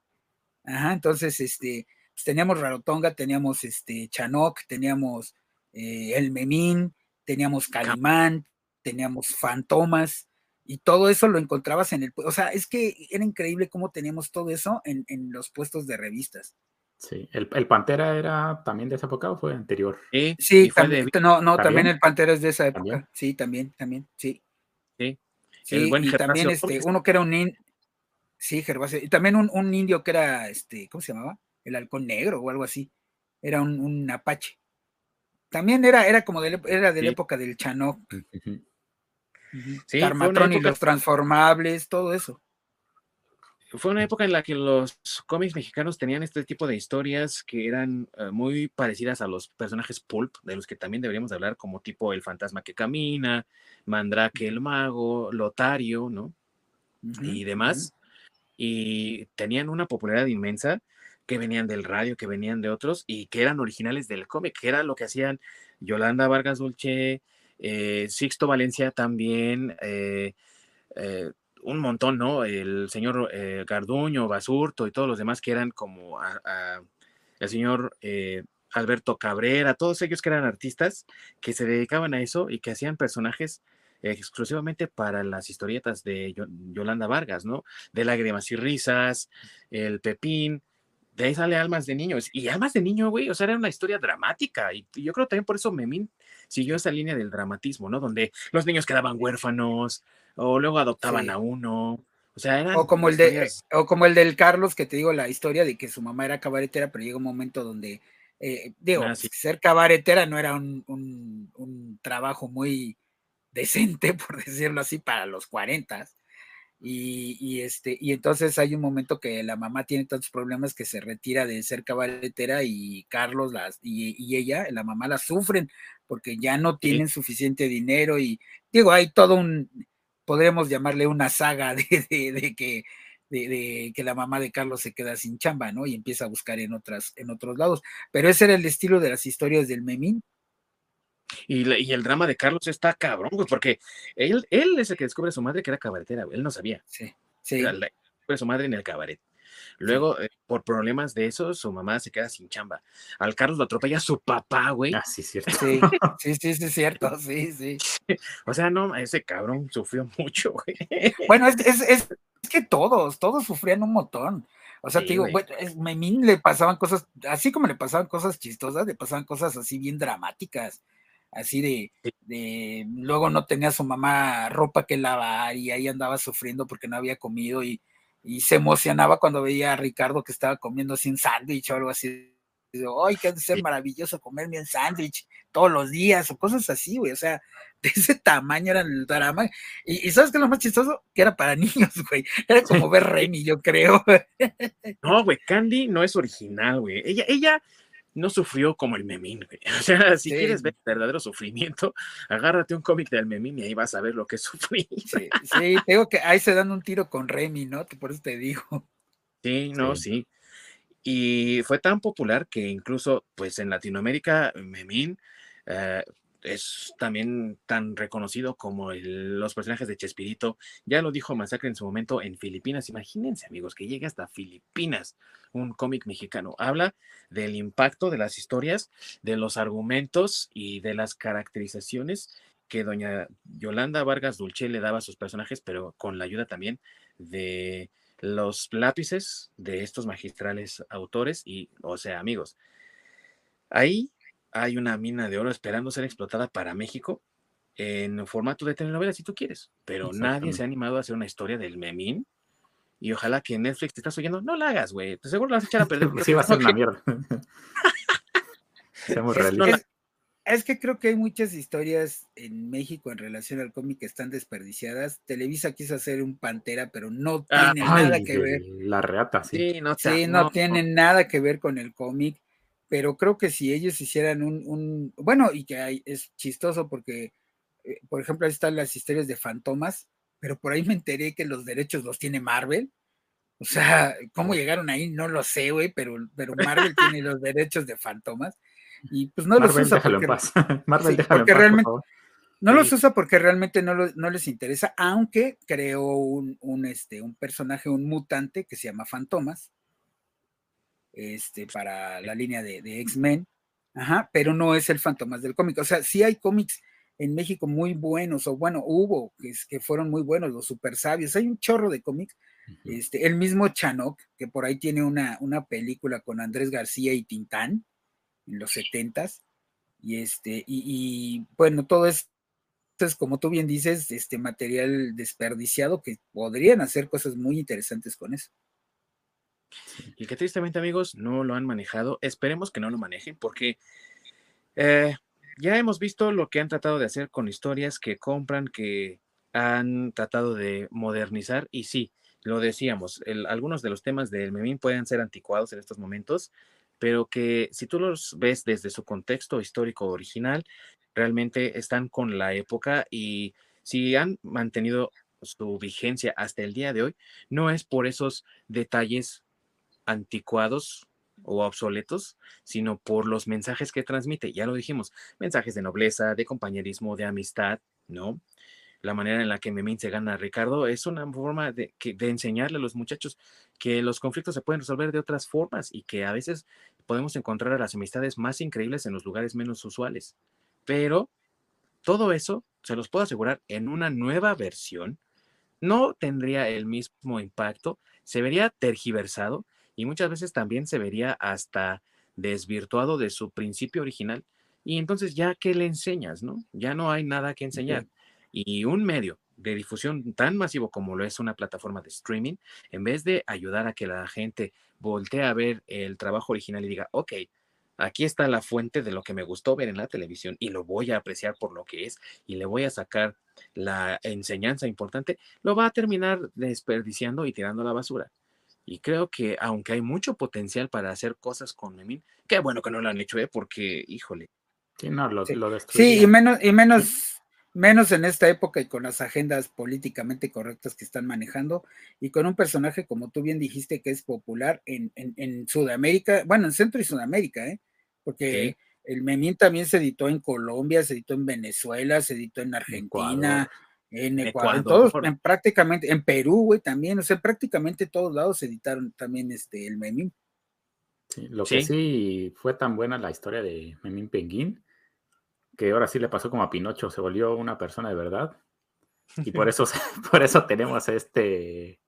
Ajá, entonces, este, pues teníamos Rarotonga, teníamos este Chanoc, teníamos eh, el Memín, teníamos Calimán, teníamos Fantomas, y todo eso lo encontrabas en el, o sea, es que era increíble cómo teníamos todo eso en, los puestos de revistas. Sí, ¿El, Pantera era también de esa época o fue anterior? Sí, también, no, no, ¿También? el Pantera es de esa época, sí, también, también, sí. Sí, y también este, uno que era un sí, Gervasio, y también un, indio que era, este, ¿cómo se llamaba? El halcón negro o algo así, era un, un apache. También era, era como de, era de la época del Chanoc. Sí, y los transformables, todo eso. fue una época en la que los cómics mexicanos tenían este tipo de historias que eran eh, muy parecidas a los personajes pulp, de los que también deberíamos hablar, como tipo El fantasma que camina, Mandrake el mago, Lotario, ¿no? y demás. Y tenían una popularidad inmensa que venían del radio, que venían de otros y que eran originales del cómic, que era lo que hacían Yolanda Vargas Dulce, eh, Sixto Valencia también, eh, eh, un montón, ¿no? El señor Garduño, Basurto y todos los demás que eran como el señor Alberto Cabrera, todos ellos que eran artistas que se dedicaban a eso y que hacían personajes exclusivamente para las historietas de Yolanda Vargas, ¿no? De lágrimas y risas, el Pepín, de ahí sale Almas de Niños. Y Almas de Niño, güey, o sea, era una historia dramática. Y yo creo también por eso Memín siguió esa línea del dramatismo, ¿no? Donde los niños quedaban huérfanos o luego adoptaban a uno. O sea, eran o como el de o como el del Carlos que te digo la historia de que su mamá era cabaretera, pero llega un momento donde eh, digo, ah, ser cabaretera no era un, un, trabajo muy decente, por decirlo así, para los 40. Y, este, y entonces hay un momento que la mamá tiene tantos problemas que se retira de ser cabaretera y Carlos las, y, ella, la mamá la sufren porque ya no tienen suficiente dinero y digo, hay todo un, podríamos llamarle una saga de, de, que de, que la mamá de Carlos se queda sin chamba, ¿no? Y empieza a buscar en otras, en otros lados. Pero ese era el estilo de las historias del Memín. Y, el drama de Carlos está cabrón, güey, porque él, él es el que descubre a su madre que era cabaretera, él no sabía. Sí, sí. descubre a su madre en el cabaret. Luego, eh, por problemas de eso, su mamá se queda sin chamba. Al Carlos lo atropella su papá, güey. Ah, sí, cierto. Sí, sí, sí, sí, cierto, sí, sí. o sea, no, ese cabrón sufrió mucho, güey. Bueno, es, es, es, que todos, todos sufrían un montón. O sea, te digo, bueno, Memín le pasaban cosas, así como le pasaban cosas chistosas, le pasaban cosas así bien dramáticas así de, de, luego no tenía su mamá ropa que lavar y ahí andaba sufriendo porque no había comido y, y se emocionaba cuando veía a Ricardo que estaba comiendo sin sándwich o algo así. ¡Ay, que ha de ser maravilloso comerme un sándwich todos los días! O cosas así, güey. O sea, de ese tamaño era el drama. Y, ¿sabes qué es lo más chistoso? Que era para niños, güey. Era como ver Remy, yo creo. No, güey, Candy no es original, güey. Ella, ella no sufrió como el Memín, güey. O sea, si quieres ver verdadero sufrimiento, agárrate un cómic del Memín y ahí vas a ver lo que sufrí. Sí, sí, tengo que ahí se dan un tiro con Remy, ¿no? Por eso te digo. Sí, no, sí. Y fue tan popular que incluso, pues en Latinoamérica, Memín eh, es también tan reconocido como los personajes de Chespirito. Ya lo dijo Masacre en su momento en Filipinas. Imagínense, amigos, que llegue hasta Filipinas un cómic mexicano. Habla del impacto de las historias, de los argumentos y de las caracterizaciones que doña Yolanda Vargas Dulce le daba a sus personajes, pero con la ayuda también de los lápices de estos magistrales autores y, o sea, amigos. Ahí hay una mina de oro esperando ser explotada para México en formato de telenovela, si tú quieres, pero nadie se ha animado a hacer una historia del memín. Y ojalá que Netflix te estás oyendo, no la hagas, güey. Seguro la vas a echar a perder. sí, va a ser una mierda. Seamos realistas. Es, que creo que hay muchas historias en México en relación al cómic que están desperdiciadas. Televisa quiso hacer un Pantera, pero no ah, tiene nada que ver. La reata, sí. Sí, no, sí, no, tiene nada que ver con el cómic pero creo que si ellos hicieran un, bueno, y que hay, es chistoso porque, eh, por ejemplo, ahí están las historias de Fantomas, pero por ahí me enteré que los derechos los tiene Marvel. O sea, ¿cómo llegaron ahí? No lo sé, güey, pero, pero Marvel tiene los derechos de Fantomas. Y pues no los usa porque, Marvel, porque realmente, no los usa porque realmente no, no les interesa, aunque creó un, un, este, un personaje, un mutante que se llama Fantomas, este, para la línea de, X-Men, ajá, pero no es el Fantomas del cómic. O sea, sí hay cómics en México muy buenos, o bueno, hubo que, que fueron muy buenos, los super sabios, hay un chorro de cómics. Este, el mismo Chanok, que por ahí tiene una, una película con Andrés García y Tintán en los setentas, y este, y, bueno, todo es, es, como tú bien dices, este material desperdiciado que podrían hacer cosas muy interesantes con eso. Y que tristemente, amigos, no lo han manejado. Esperemos que no lo manejen porque eh, ya hemos visto lo que han tratado de hacer con historias que compran, que han tratado de modernizar y sí, lo decíamos, algunos de los temas del Memín pueden ser anticuados en estos momentos, pero que si tú los ves desde su contexto histórico original, realmente están con la época y si han mantenido su vigencia hasta el día de hoy, no es por esos detalles anticuados o obsoletos, sino por los mensajes que transmite. Ya lo dijimos, mensajes de nobleza, de compañerismo, de amistad, ¿no? La manera en la que Memín se gana a Ricardo es una forma de, de enseñarle a los muchachos que los conflictos se pueden resolver de otras formas y que a veces podemos encontrar a las amistades más increíbles en los lugares menos usuales. Pero todo eso, se los puedo asegurar, en una nueva versión, no tendría el mismo impacto, se vería tergiversado y muchas veces también se vería hasta desvirtuado de su principio original. Y entonces ya que le enseñas, ¿no? Ya no hay nada que enseñar. Y un medio de difusión tan masivo como lo es una plataforma de streaming, en vez de ayudar a que la gente voltee a ver el trabajo original y diga, ok, aquí está la fuente de lo que me gustó ver en la televisión y lo voy a apreciar por lo que es y le voy a sacar la enseñanza importante, lo va a terminar desperdiciando y tirando a la basura. Y creo que aunque hay mucho potencial para hacer cosas con Memín, qué bueno que no lo han hecho, ¿eh? porque, híjole. Sí, no, lo, sí. lo sí y menos, y menos, menos en esta época y con las agendas políticamente correctas que están manejando y con un personaje, como tú bien dijiste, que es popular en, en, en Sudamérica, bueno, en Centro y Sudamérica, ¿eh? porque sí. el Memín también se editó en Colombia, se editó en Venezuela, se editó en Argentina. Ecuador en Ecuador, Ecuador en todos, en prácticamente, en Perú, güey, también, o sea, prácticamente todos lados editaron también este, el Memín. Sí, lo que sí. fue tan buena la historia de Memín Penguín, que ahora sí le pasó como a Pinocho, se volvió una persona de verdad. Y por eso, por eso tenemos a este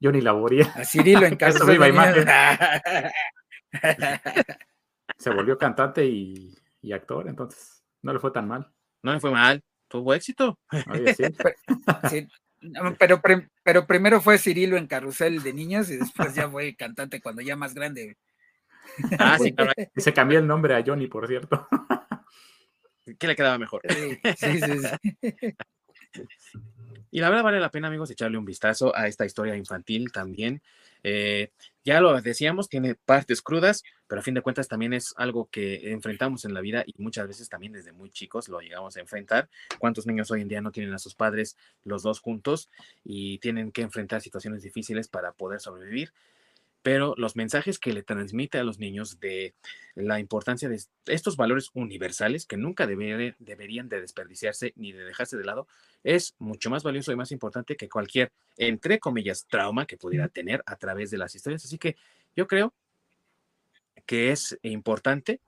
Johnny Laboría. A Cirilo en casa. viva imagen. se volvió cantante y, y actor, entonces no le fue tan mal. No le fue mal tuvo éxito. Oye, sí. sí. Pero, pero, primero fue Cirilo en Carrusel de Niños y después ya fue cantante cuando ya más grande. Ah, sí, claro. Y se cambió el nombre a Johnny, por cierto. ¿Qué le quedaba mejor? Sí, sí, sí. Y la verdad vale la pena, amigos, echarle un vistazo a esta historia infantil también. Eh, ya lo decíamos, tiene partes crudas, pero a fin de cuentas también es algo que enfrentamos en la vida y muchas veces también desde muy chicos lo llegamos a enfrentar. ¿Cuántos niños hoy en día no tienen a sus padres los dos juntos y tienen que enfrentar situaciones difíciles para poder sobrevivir? Pero los mensajes que le transmite a los niños de la importancia de estos valores universales que nunca deber, deberían de desperdiciarse ni de dejarse de lado es mucho más valioso y más importante que cualquier, entre comillas, trauma que pudiera tener a través de las historias. Así que yo creo que es importante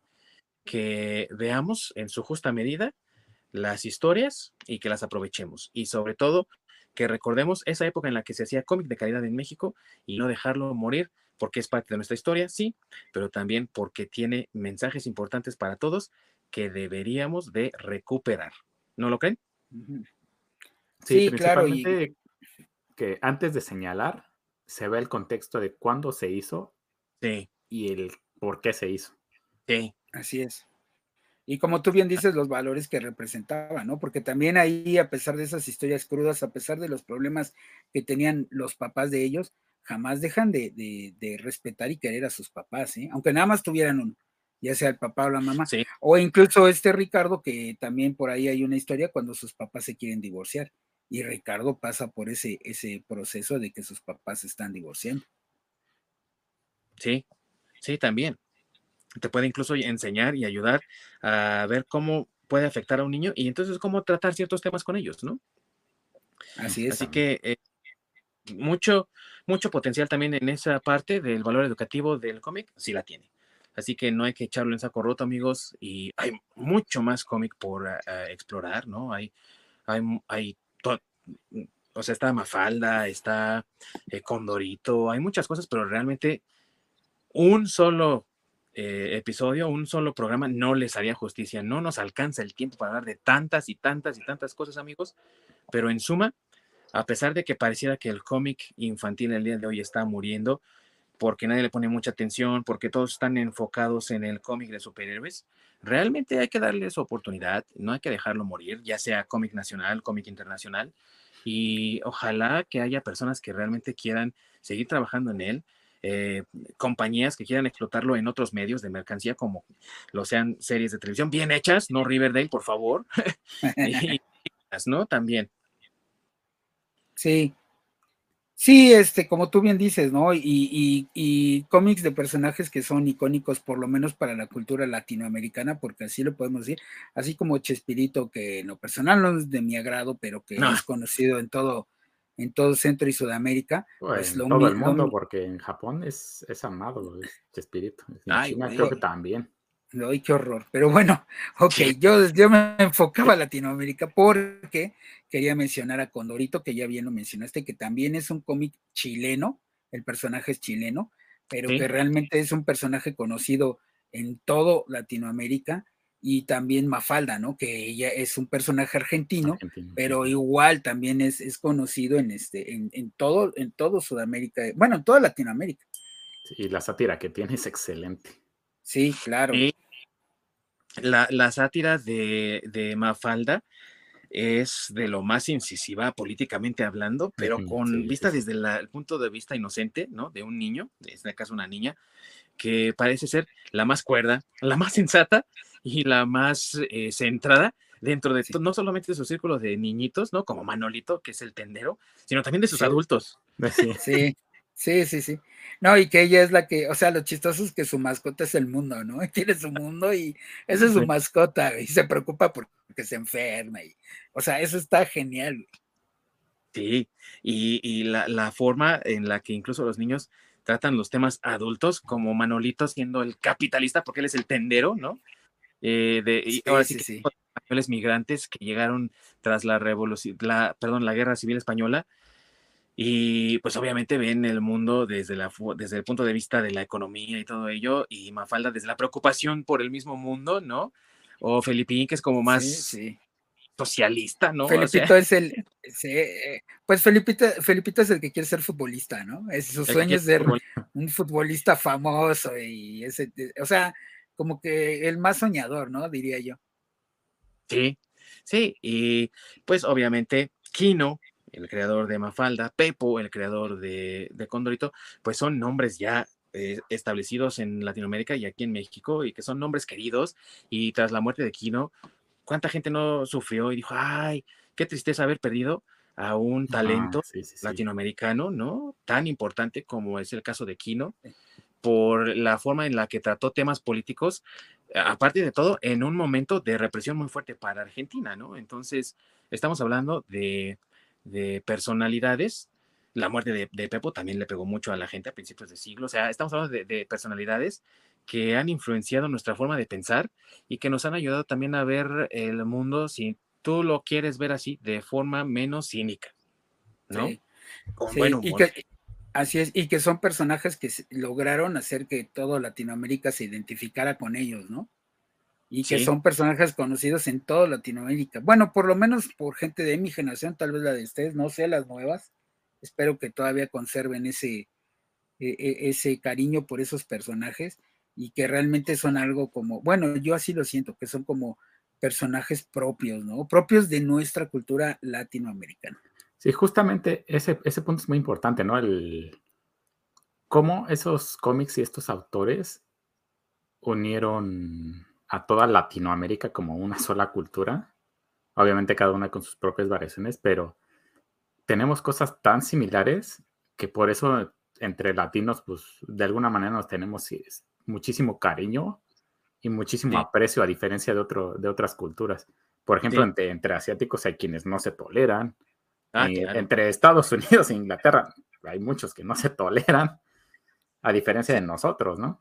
que veamos en su justa medida las historias y que las aprovechemos. Y sobre todo, que recordemos esa época en la que se hacía cómic de calidad en México y no dejarlo morir porque es parte de nuestra historia, sí, pero también porque tiene mensajes importantes para todos que deberíamos de recuperar. ¿No lo creen? Sí, sí claro. Y... Que antes de señalar, se ve el contexto de cuándo se hizo sí. y el por qué se hizo. Sí. Así es. Y como tú bien dices, los valores que representaba, ¿no? Porque también ahí, a pesar de esas historias crudas, a pesar de los problemas que tenían los papás de ellos, jamás dejan de, de, de, respetar y querer a sus papás, ¿eh? aunque nada más tuvieran uno, ya sea el papá o la mamá, sí. o incluso este Ricardo, que también por ahí hay una historia cuando sus papás se quieren divorciar, y Ricardo pasa por ese, ese proceso de que sus papás se están divorciando. Sí, sí, también. Te puede incluso enseñar y ayudar a ver cómo puede afectar a un niño y entonces cómo tratar ciertos temas con ellos, ¿no? Así es. Así que eh, mucho, mucho potencial también en esa parte del valor educativo del cómic, sí la tiene. Así que no hay que echarlo en saco roto, amigos, y hay mucho más cómic por uh, explorar, ¿no? Hay, hay, hay o sea, está Mafalda, está eh, Condorito, hay muchas cosas, pero realmente un solo eh, episodio, un solo programa no les haría justicia, no nos alcanza el tiempo para hablar de tantas y tantas y tantas cosas, amigos, pero en suma, a pesar de que pareciera que el cómic infantil el día de hoy está muriendo, porque nadie le pone mucha atención, porque todos están enfocados en el cómic de superhéroes, realmente hay que darle su oportunidad, no hay que dejarlo morir, ya sea cómic nacional, cómic internacional, y ojalá que haya personas que realmente quieran seguir trabajando en él, eh, compañías que quieran explotarlo en otros medios de mercancía, como lo sean series de televisión bien hechas, no Riverdale, por favor, y, ¿no? También. Sí, Sí, este, como tú bien dices, ¿no? Y, cómics de personajes que son icónicos, por lo menos para la cultura latinoamericana, porque así lo podemos decir, así como Chespirito, que en lo personal no es de mi agrado, pero que es conocido en todo, en todo Centro y Sudamérica. Pues, en todo el mundo, porque en Japón es, es amado Chespirito. En China creo que también. Ay, qué horror. Pero bueno, ok, yo, yo me enfocaba a Latinoamérica porque quería mencionar a Condorito, que ya bien lo mencionaste, que también es un cómic chileno, el personaje es chileno, pero que realmente es un personaje conocido en todo Latinoamérica y también Mafalda, ¿no? Que ella es un personaje argentino, pero igual también es, es conocido en este, en, en, todo, en todo Sudamérica, bueno, en toda Latinoamérica. y la sátira que tiene es excelente. Sí, claro. la, sátira de, Mafalda es de lo más incisiva políticamente hablando, pero con vista desde el punto de vista inocente, ¿no? De un niño, en este caso una niña, que parece ser la más cuerda, la más sensata y la más eh, centrada dentro de no solamente de su círculo de niñitos, ¿no? Como Manolito, que es el tendero, sino también de sus adultos. Sí, sí, sí, sí. No, y que ella es la que, o sea, lo chistoso es que su mascota es el mundo, ¿no? Tiene su mundo y esa es su mascota y se preocupa porque se enferma. Y, o sea, eso está genial. Sí, y, la, forma en la que incluso los niños tratan los temas adultos, como Manolito siendo el capitalista, porque él es el tendero, ¿no? Eh, de, y ahora sí, sí, españoles migrantes que llegaron tras la revolución, la, perdón, la guerra civil española y pues obviamente ven el mundo desde, la, desde el punto de vista de la economía y todo ello, y Mafalda desde la preocupación por el mismo mundo, ¿no? O Felipín, que es como más socialista, ¿no? Felipito es el, eh, pues Felipito, Felipito es el que quiere ser futbolista, ¿no? Es, su sueño es ser un futbolista famoso y ese, o sea, como que el más soñador, ¿no? Diría yo. Sí, sí, y pues obviamente Kino, el creador de Mafalda, Pepo, el creador de, Condorito, pues son nombres ya eh, establecidos en Latinoamérica y aquí en México y que son nombres queridos. Y tras la muerte de Kino, ¿cuánta gente no sufrió y dijo, ay, qué tristeza haber perdido a un talento latinoamericano, ¿no? Tan importante como es el caso de Kino, por la forma en la que trató temas políticos, aparte de todo, en un momento de represión muy fuerte para Argentina, ¿no? Entonces, estamos hablando de de personalidades. La muerte de, Pepo también le pegó mucho a la gente a principios de siglo. O sea, estamos hablando de, personalidades que han influenciado nuestra forma de pensar y que nos han ayudado también a ver el mundo, si tú lo quieres ver así, de forma menos cínica, ¿no? así es, y que son personajes que lograron hacer que todo Latinoamérica se identificara con ellos, ¿no? Y que son personajes conocidos en toda Latinoamérica. Bueno, por lo menos por gente de mi generación, tal vez la de ustedes, no sé, las nuevas. Espero que todavía conserven ese, e, e, ese cariño por esos personajes y que realmente son algo como, bueno, yo así lo siento, que son como personajes propios, ¿no? Propios de nuestra cultura latinoamericana. Sí, justamente ese, ese punto es muy importante, ¿no? El cómo esos cómics y estos autores unieron a toda Latinoamérica como una sola cultura. Obviamente cada una con sus propias variaciones, pero tenemos cosas tan similares que por eso entre latinos, pues de alguna manera nos tenemos muchísimo cariño y muchísimo aprecio a diferencia de, otro, de otras culturas. Por ejemplo, entre, entre, asiáticos hay quienes no se toleran. Ah, entre Estados Unidos e Inglaterra hay muchos que no se toleran, a diferencia de nosotros, ¿no?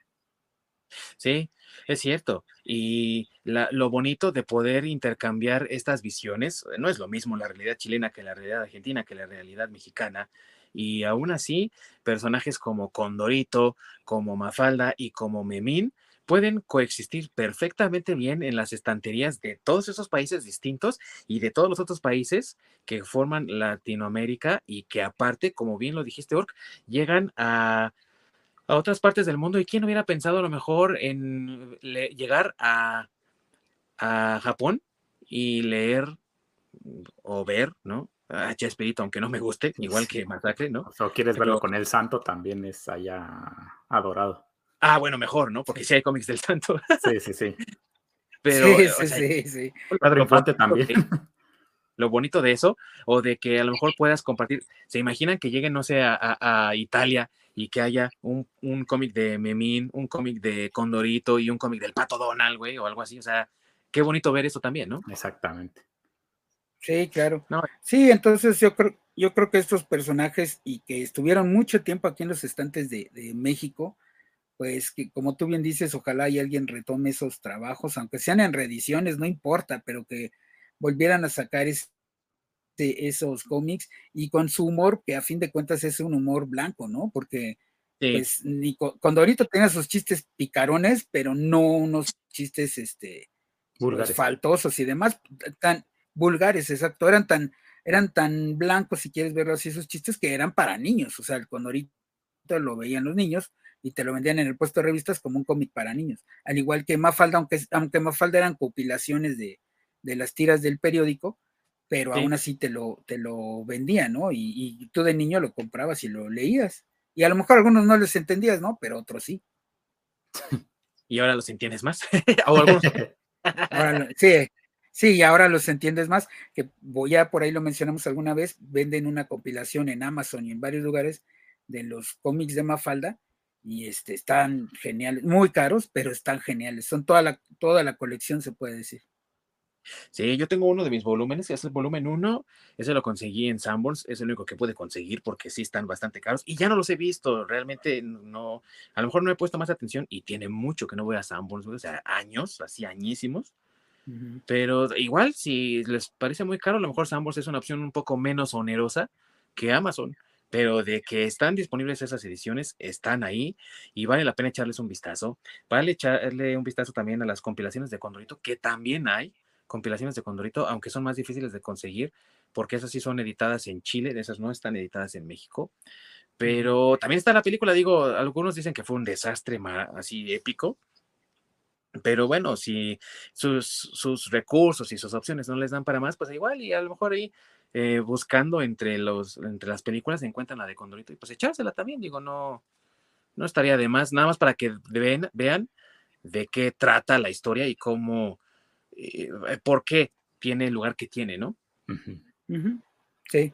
Sí, es cierto. Y lo bonito de poder intercambiar estas visiones, eh, no es lo mismo la realidad chilena que la realidad argentina, que la realidad mexicana. Y aún así, personajes como Condorito, como Mafalda y como Memín pueden coexistir perfectamente bien en las estanterías de todos esos países distintos y de todos los otros países que forman Latinoamérica y que aparte, como bien lo dijiste, Ork, llegan a a otras partes del mundo. ¿Y quién hubiera pensado a lo mejor en llegar a, Japón y leer o ver, ¿no? a Chespirito, aunque no me guste, igual que Masacre, ¿no? O quieres verlo con el santo, también es allá adorado. Ah, bueno, mejor, ¿no? Porque sí hay cómics del santo. Sí, sí, sí. Pero, sí, sí, sí, sí. Padre Infante también. Lo bonito de eso, o de que a lo mejor puedas compartir, se imaginan que lleguen, no sé, a, Italia y que haya un, un cómic de Memín, un cómic de Condorito y un cómic del Pato Donald, güey, o algo así. O sea, qué bonito ver eso también, ¿no? Exactamente. Sí, claro. Sí, entonces yo creo, yo creo que estos personajes y que estuvieron mucho tiempo aquí en los estantes de, México, pues que como tú bien dices, ojalá y alguien retome esos trabajos, aunque sean en reediciones, no importa, pero que volvieran a sacar esos cómics y con su humor, que a fin de cuentas es un humor blanco, ¿no? Porque pues, cuando ahorita tenía sus chistes picarones, pero no unos chistes este pues, faltosos y demás, tan, vulgares, exacto, eran tan, eran tan blancos, si quieres verlo así, esos chistes que eran para niños, o sea, cuando ahorita lo veían los niños y te lo vendían en el puesto de revistas como un cómic para niños, al igual que Mafalda, aunque, aunque Mafalda eran compilaciones de, las tiras del periódico, pero aún así te lo, te lo vendían, ¿no? Y, tú de niño lo comprabas y lo leías. Y a lo mejor algunos no les entendías, ¿no? Pero otros sí. Y ahora los entiendes más. o algunos... sí, Sí, y ahora los entiendes más, que voy a por ahí lo mencionamos alguna vez, venden una compilación en Amazon y en varios lugares de los cómics de Mafalda y este, están geniales, muy caros, pero están geniales, son toda la, toda la colección se puede decir. Sí, yo tengo uno de mis volúmenes, es el volumen 1, ese lo conseguí en Sanborns, es el único que pude conseguir porque sí están bastante caros y ya no los he visto, realmente no, a lo mejor no he puesto más atención y tiene mucho que no voy a Sanborns, o sea, años, así añísimos, pero igual, si les parece muy caro, a lo mejor Sambors es una opción un poco menos onerosa que Amazon. Pero de que están disponibles esas ediciones, están ahí y vale la pena echarles un vistazo. Vale echarle un vistazo también a las compilaciones de Condorito, que también hay compilaciones de Condorito, aunque son más difíciles de conseguir, porque esas sí son editadas en Chile, esas no están editadas en México. Pero también está la película, digo, algunos dicen que fue un desastre así épico, pero bueno, si sus, recursos y sus opciones no les dan para más, pues igual y a lo mejor ahí eh, buscando entre, los, entre las películas se encuentran la de Condorito y pues echársela también, digo, no, no estaría de más, nada más para que vean de qué trata la historia y cómo, eh, por qué tiene el lugar que tiene, ¿no? Sí,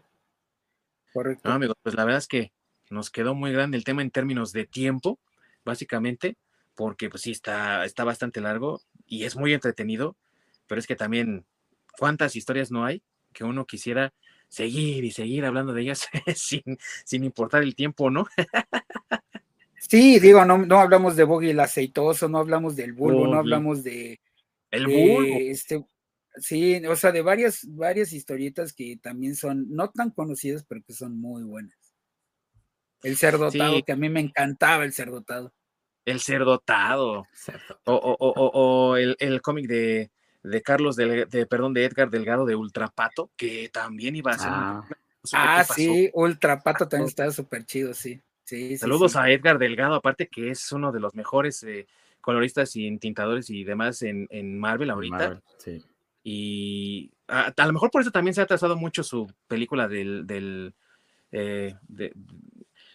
correcto. No, amigos, pues la verdad es que nos quedó muy grande el tema en términos de tiempo, básicamente porque pues sí, está, está bastante largo y es muy entretenido, pero es que también, ¿cuántas historias no hay que uno quisiera seguir y seguir hablando de ellas sin, sin importar el tiempo, ¿no? sí, digo, no, no hablamos de Boggy el aceitoso, no hablamos del bulbo, no hablamos de... El bulbo. este, sí, o sea, de varias, varias historietas que también son no tan conocidas, pero que son muy buenas. El cerdotado, que a mí me encantaba el cerdotado. El cerdotado. O, o, el, cómic de, Carlos, de, perdón, de Edgar Delgado de Ultrapato, que también iba a ser. Ah, ah sí, Ultrapato también está súper chido, sí. sí Saludos a Edgar Delgado, aparte que es uno de los mejores eh, coloristas y tintadores y demás en, Marvel ahorita. Y a, lo mejor por eso también se ha trazado mucho su película del. del eh,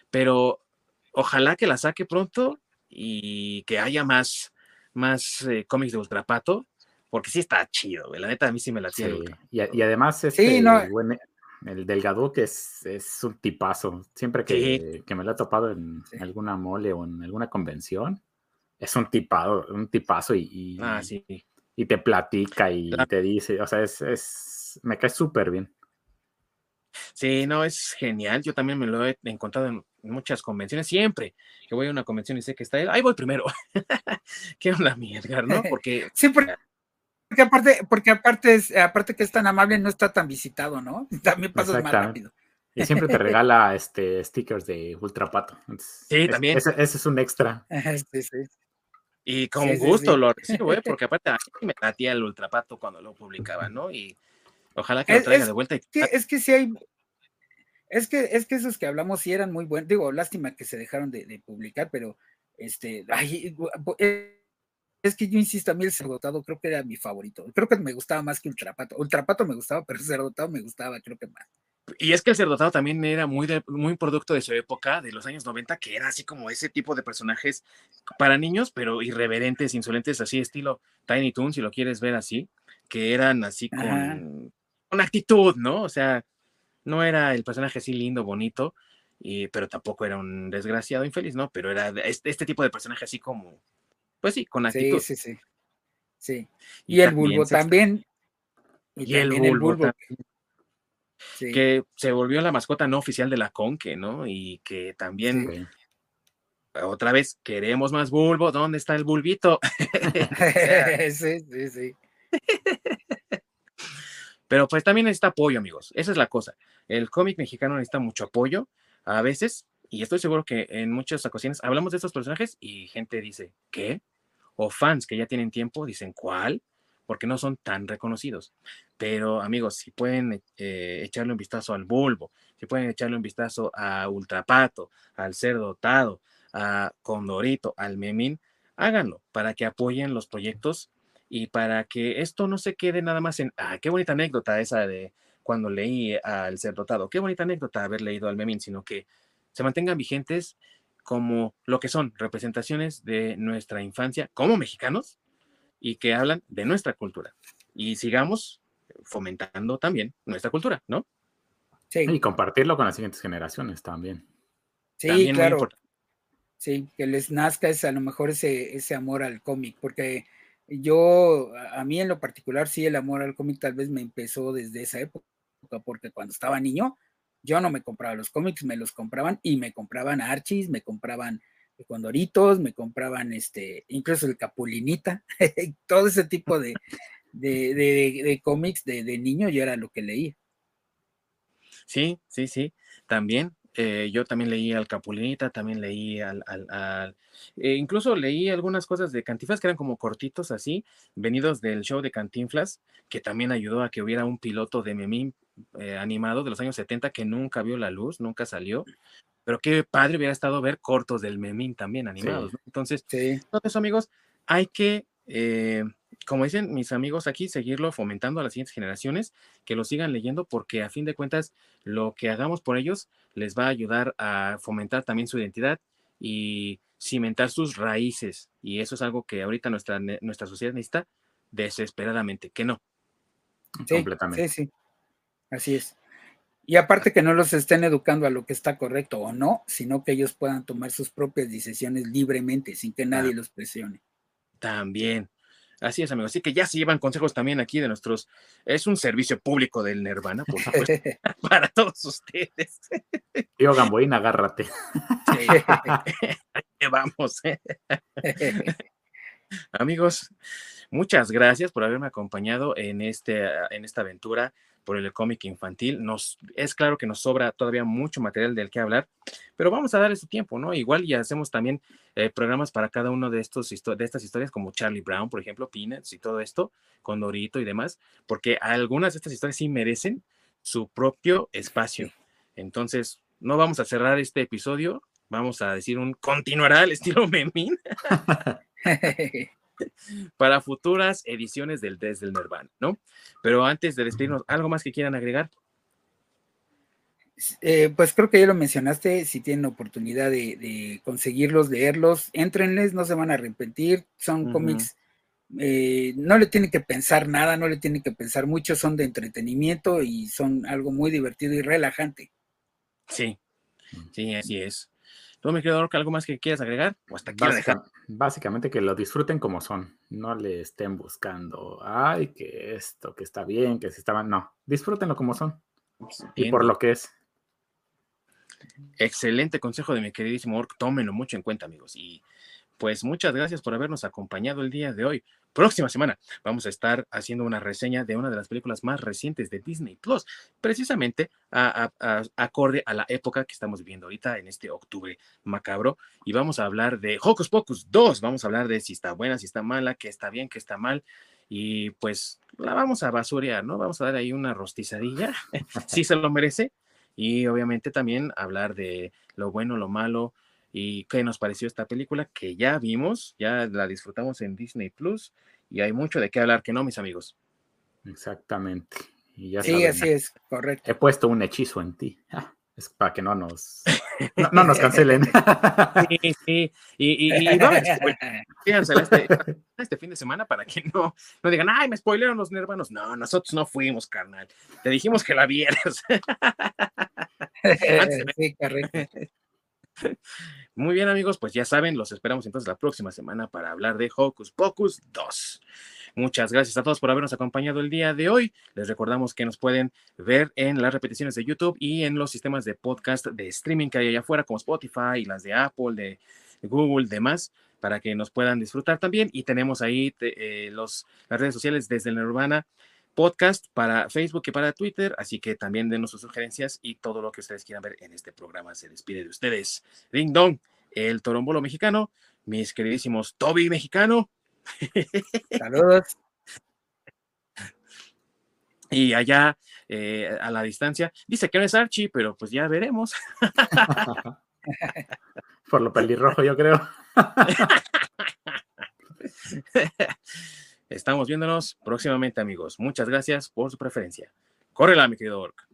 pero ojalá que la saque pronto y que haya más, más eh, cómics de Ultrapato, porque sí está chido, La neta a mí sí me la tiene. y, además este, el Delgado que es, es, un tipazo. Siempre que, me lo he topado en alguna mole o en alguna convención, es un tipado, un tipazo y, ah, y, te platica y te dice, o sea, es, es me cae súper bien. Sí, no, es genial. Yo también me lo he encontrado en muchas convenciones. Siempre que voy a una convención y sé que está él, ahí voy primero. ¿Qué onda, mi Edgar, no? Porque. Sí, porque, aparte, porque aparte, es, aparte que es tan amable, no está tan visitado, ¿no? También pasa más rápido. Y siempre te regala este stickers de Ultrapato. sí, también. Ese, es un extra. Sí, sí. Y con gusto lo recibo, ¿eh? porque aparte a mí me latía el Ultrapato cuando lo publicaba, ¿no? Y Ojalá que lo traiga de vuelta. es que sí hay. Es que, es que esos que hablamos sí eran muy buenos. Digo, lástima que se dejaron de, publicar, pero este. Eh, es que yo insisto, a mí el cerdotado creo que era mi favorito. Creo que me gustaba más que Ultrapato. Ultrapato me gustaba, pero el cerdotado me gustaba, creo que más. Y es que el cerdotado también era muy, de, muy producto de su época, de los años 90, que era así como ese tipo de personajes para niños, pero irreverentes, insolentes, así estilo Tiny Toon, si lo quieres ver así, que eran así con, con actitud, ¿no? O sea, no era el personaje así lindo, bonito, y, pero tampoco era un desgraciado infeliz, ¿no? Pero era este, este, tipo de personaje así como, pues sí, con actitud. Sí, sí, sí. sí. Y, el bulbo también. Y, el bulbo, también que se volvió la mascota no oficial de la Conque, ¿no? Y que también, otra vez, queremos más bulbo, ¿dónde está el bulbito? sí, sí, sí. Pero pues también necesita apoyo, amigos. Esa es la cosa. El cómic mexicano necesita mucho apoyo a veces, y estoy seguro que en muchas ocasiones hablamos de estos personajes y gente dice, ¿qué? O fans que ya tienen tiempo dicen, ¿cuál? Porque no son tan reconocidos. Pero amigos, si pueden eh, echarle un vistazo al bulbo, si pueden echarle un vistazo a Ultrapato, al Cerdo Dotado, a Condorito, al Memín, háganlo para que apoyen los proyectos y para que esto no se quede nada más en, ah, qué bonita anécdota esa de cuando leí al Cerdo Dotado, qué bonita anécdota haber leído al Memín, sino que se mantengan vigentes como lo que son representaciones de nuestra infancia como mexicanos y que hablan de nuestra cultura. Y sigamos fomentando también nuestra cultura, ¿no? Sí. Y compartirlo con las siguientes generaciones también. Sí, claro. Sí, que les nazca ese, a lo mejor ese, ese amor al cómic, porque yo, a mí en lo particular, sí, el amor al cómic tal vez me empezó desde esa época, porque cuando estaba niño, yo no me compraba los cómics, me los compraban y me compraban Archis, me compraban Condoritos, me compraban este, incluso el Capulinita, todo ese tipo de, de, cómics de, niño, yo era lo que leía. Sí, sí, sí, también. Eh, yo también leí al Capulinita, también leí al, eh, incluso leí algunas cosas de Cantinflas que eran como cortitos así, venidos del show de Cantinflas, que también ayudó a que hubiera un piloto de Memín eh, animado de los años 70 que nunca vio la luz, nunca salió, pero qué padre hubiera estado ver cortos del Memín también animados. Entonces, entonces, amigos, hay que, eh, como dicen mis amigos aquí, seguirlo fomentando a las siguientes generaciones, que lo sigan leyendo, porque a fin de cuentas, lo que hagamos por ellos les va a ayudar a fomentar también su identidad y cimentar sus raíces. Y eso es algo que ahorita nuestra, nuestra sociedad necesita desesperadamente, que no. Completamente. Sí, sí. Así es. Y aparte que no los estén educando a lo que está correcto o no, sino que ellos puedan tomar sus propias decisiones libremente, sin que nadie los presione. También. Así es, amigos. Así que ya se llevan consejos también aquí de nuestros. Es un servicio público del Nirvana, por supuesto, para todos ustedes. Tío Gamboín, agárrate. Sí. vamos. ¿eh? amigos, muchas gracias por haberme acompañado en, este, en esta aventura por el cómic infantil. Nos, es claro que nos sobra todavía mucho material del que hablar, pero vamos a dar ese tiempo, ¿no? Igual y hacemos también eh, programas para cada uno de, estos, de estas historias, como Charlie Brown, por ejemplo, Peanuts y todo esto, con Dorito y demás, porque algunas de estas historias sí merecen su propio espacio. Entonces, no vamos a cerrar este episodio, vamos a decir un continuará al estilo Memín. para futuras ediciones del Desde el Nirvana, ¿no? Pero antes de despedirnos, ¿algo más que quieran agregar? Eh, pues creo que ya lo mencionaste, si tienen oportunidad de, conseguirlos, leerlos, entrenles, no se van a arrepentir, son cómics, eh, no le tienen que pensar nada, no le tienen que pensar mucho, son de entretenimiento y son algo muy divertido y relajante. Sí, sí, así es. ¿Tú, mi querido algo más que quieras agregar? O hasta aquí básicamente que lo disfruten como son. No le estén buscando, ay, que esto, que está bien, que si estaban. No, disfrútenlo como son. Y por lo que es. Excelente consejo de mi queridísimo Ork. Tómenlo mucho en cuenta, amigos. Y pues muchas gracias por habernos acompañado el día de hoy. Próxima semana vamos a estar haciendo una reseña de una de las películas más recientes de Disney Plus, precisamente acorde a la época que estamos viviendo ahorita en este octubre macabro. Y vamos a hablar de Hocus Pocus 2. Vamos a hablar de si está buena, si está mala, que está bien, que está mal. Y pues la vamos a basurear, ¿no? Vamos a dar ahí una rostizadilla, si se lo merece. Y obviamente también hablar de lo bueno, lo malo, y qué nos pareció esta película que ya vimos, ya la disfrutamos en Disney Plus y hay mucho de qué hablar que no, mis amigos. Exactamente. Y ya Sí, saben, así es, correcto. He puesto un hechizo en ti. Ah, Es para que no nos, no, no nos cancelen. Sí, sí. Y, y, y. Fíjensela este, este fin de semana para que no, no digan, ay, me spoilearon los nervanos. No, nosotros no fuimos, carnal. Te dijimos que la vieras. Antes de- Sí, correcto. Muy bien, amigos, pues ya saben, los esperamos entonces la próxima semana para hablar de Hocus Pocus 2. Muchas gracias a todos por habernos acompañado el día de hoy. Les recordamos que nos pueden ver en las repeticiones de YouTube y en los sistemas de podcast de streaming que hay allá afuera, como Spotify y las de Apple, de Google, demás, para que nos puedan disfrutar también. Y tenemos ahí eh, los, las redes sociales desde el Nirvana podcast para Facebook y para Twitter, así que también denos sus sugerencias y todo lo que ustedes quieran ver en este programa se despide de ustedes. Ding Dong, el torombolo mexicano, mis queridísimos Toby mexicano Saludos. y allá eh, a la distancia. Dice que no es Archie, pero pues ya veremos. Por lo pelirrojo, yo creo. Estamos viéndonos próximamente, amigos. Muchas gracias por su preferencia. Córrela, mi querido Orc.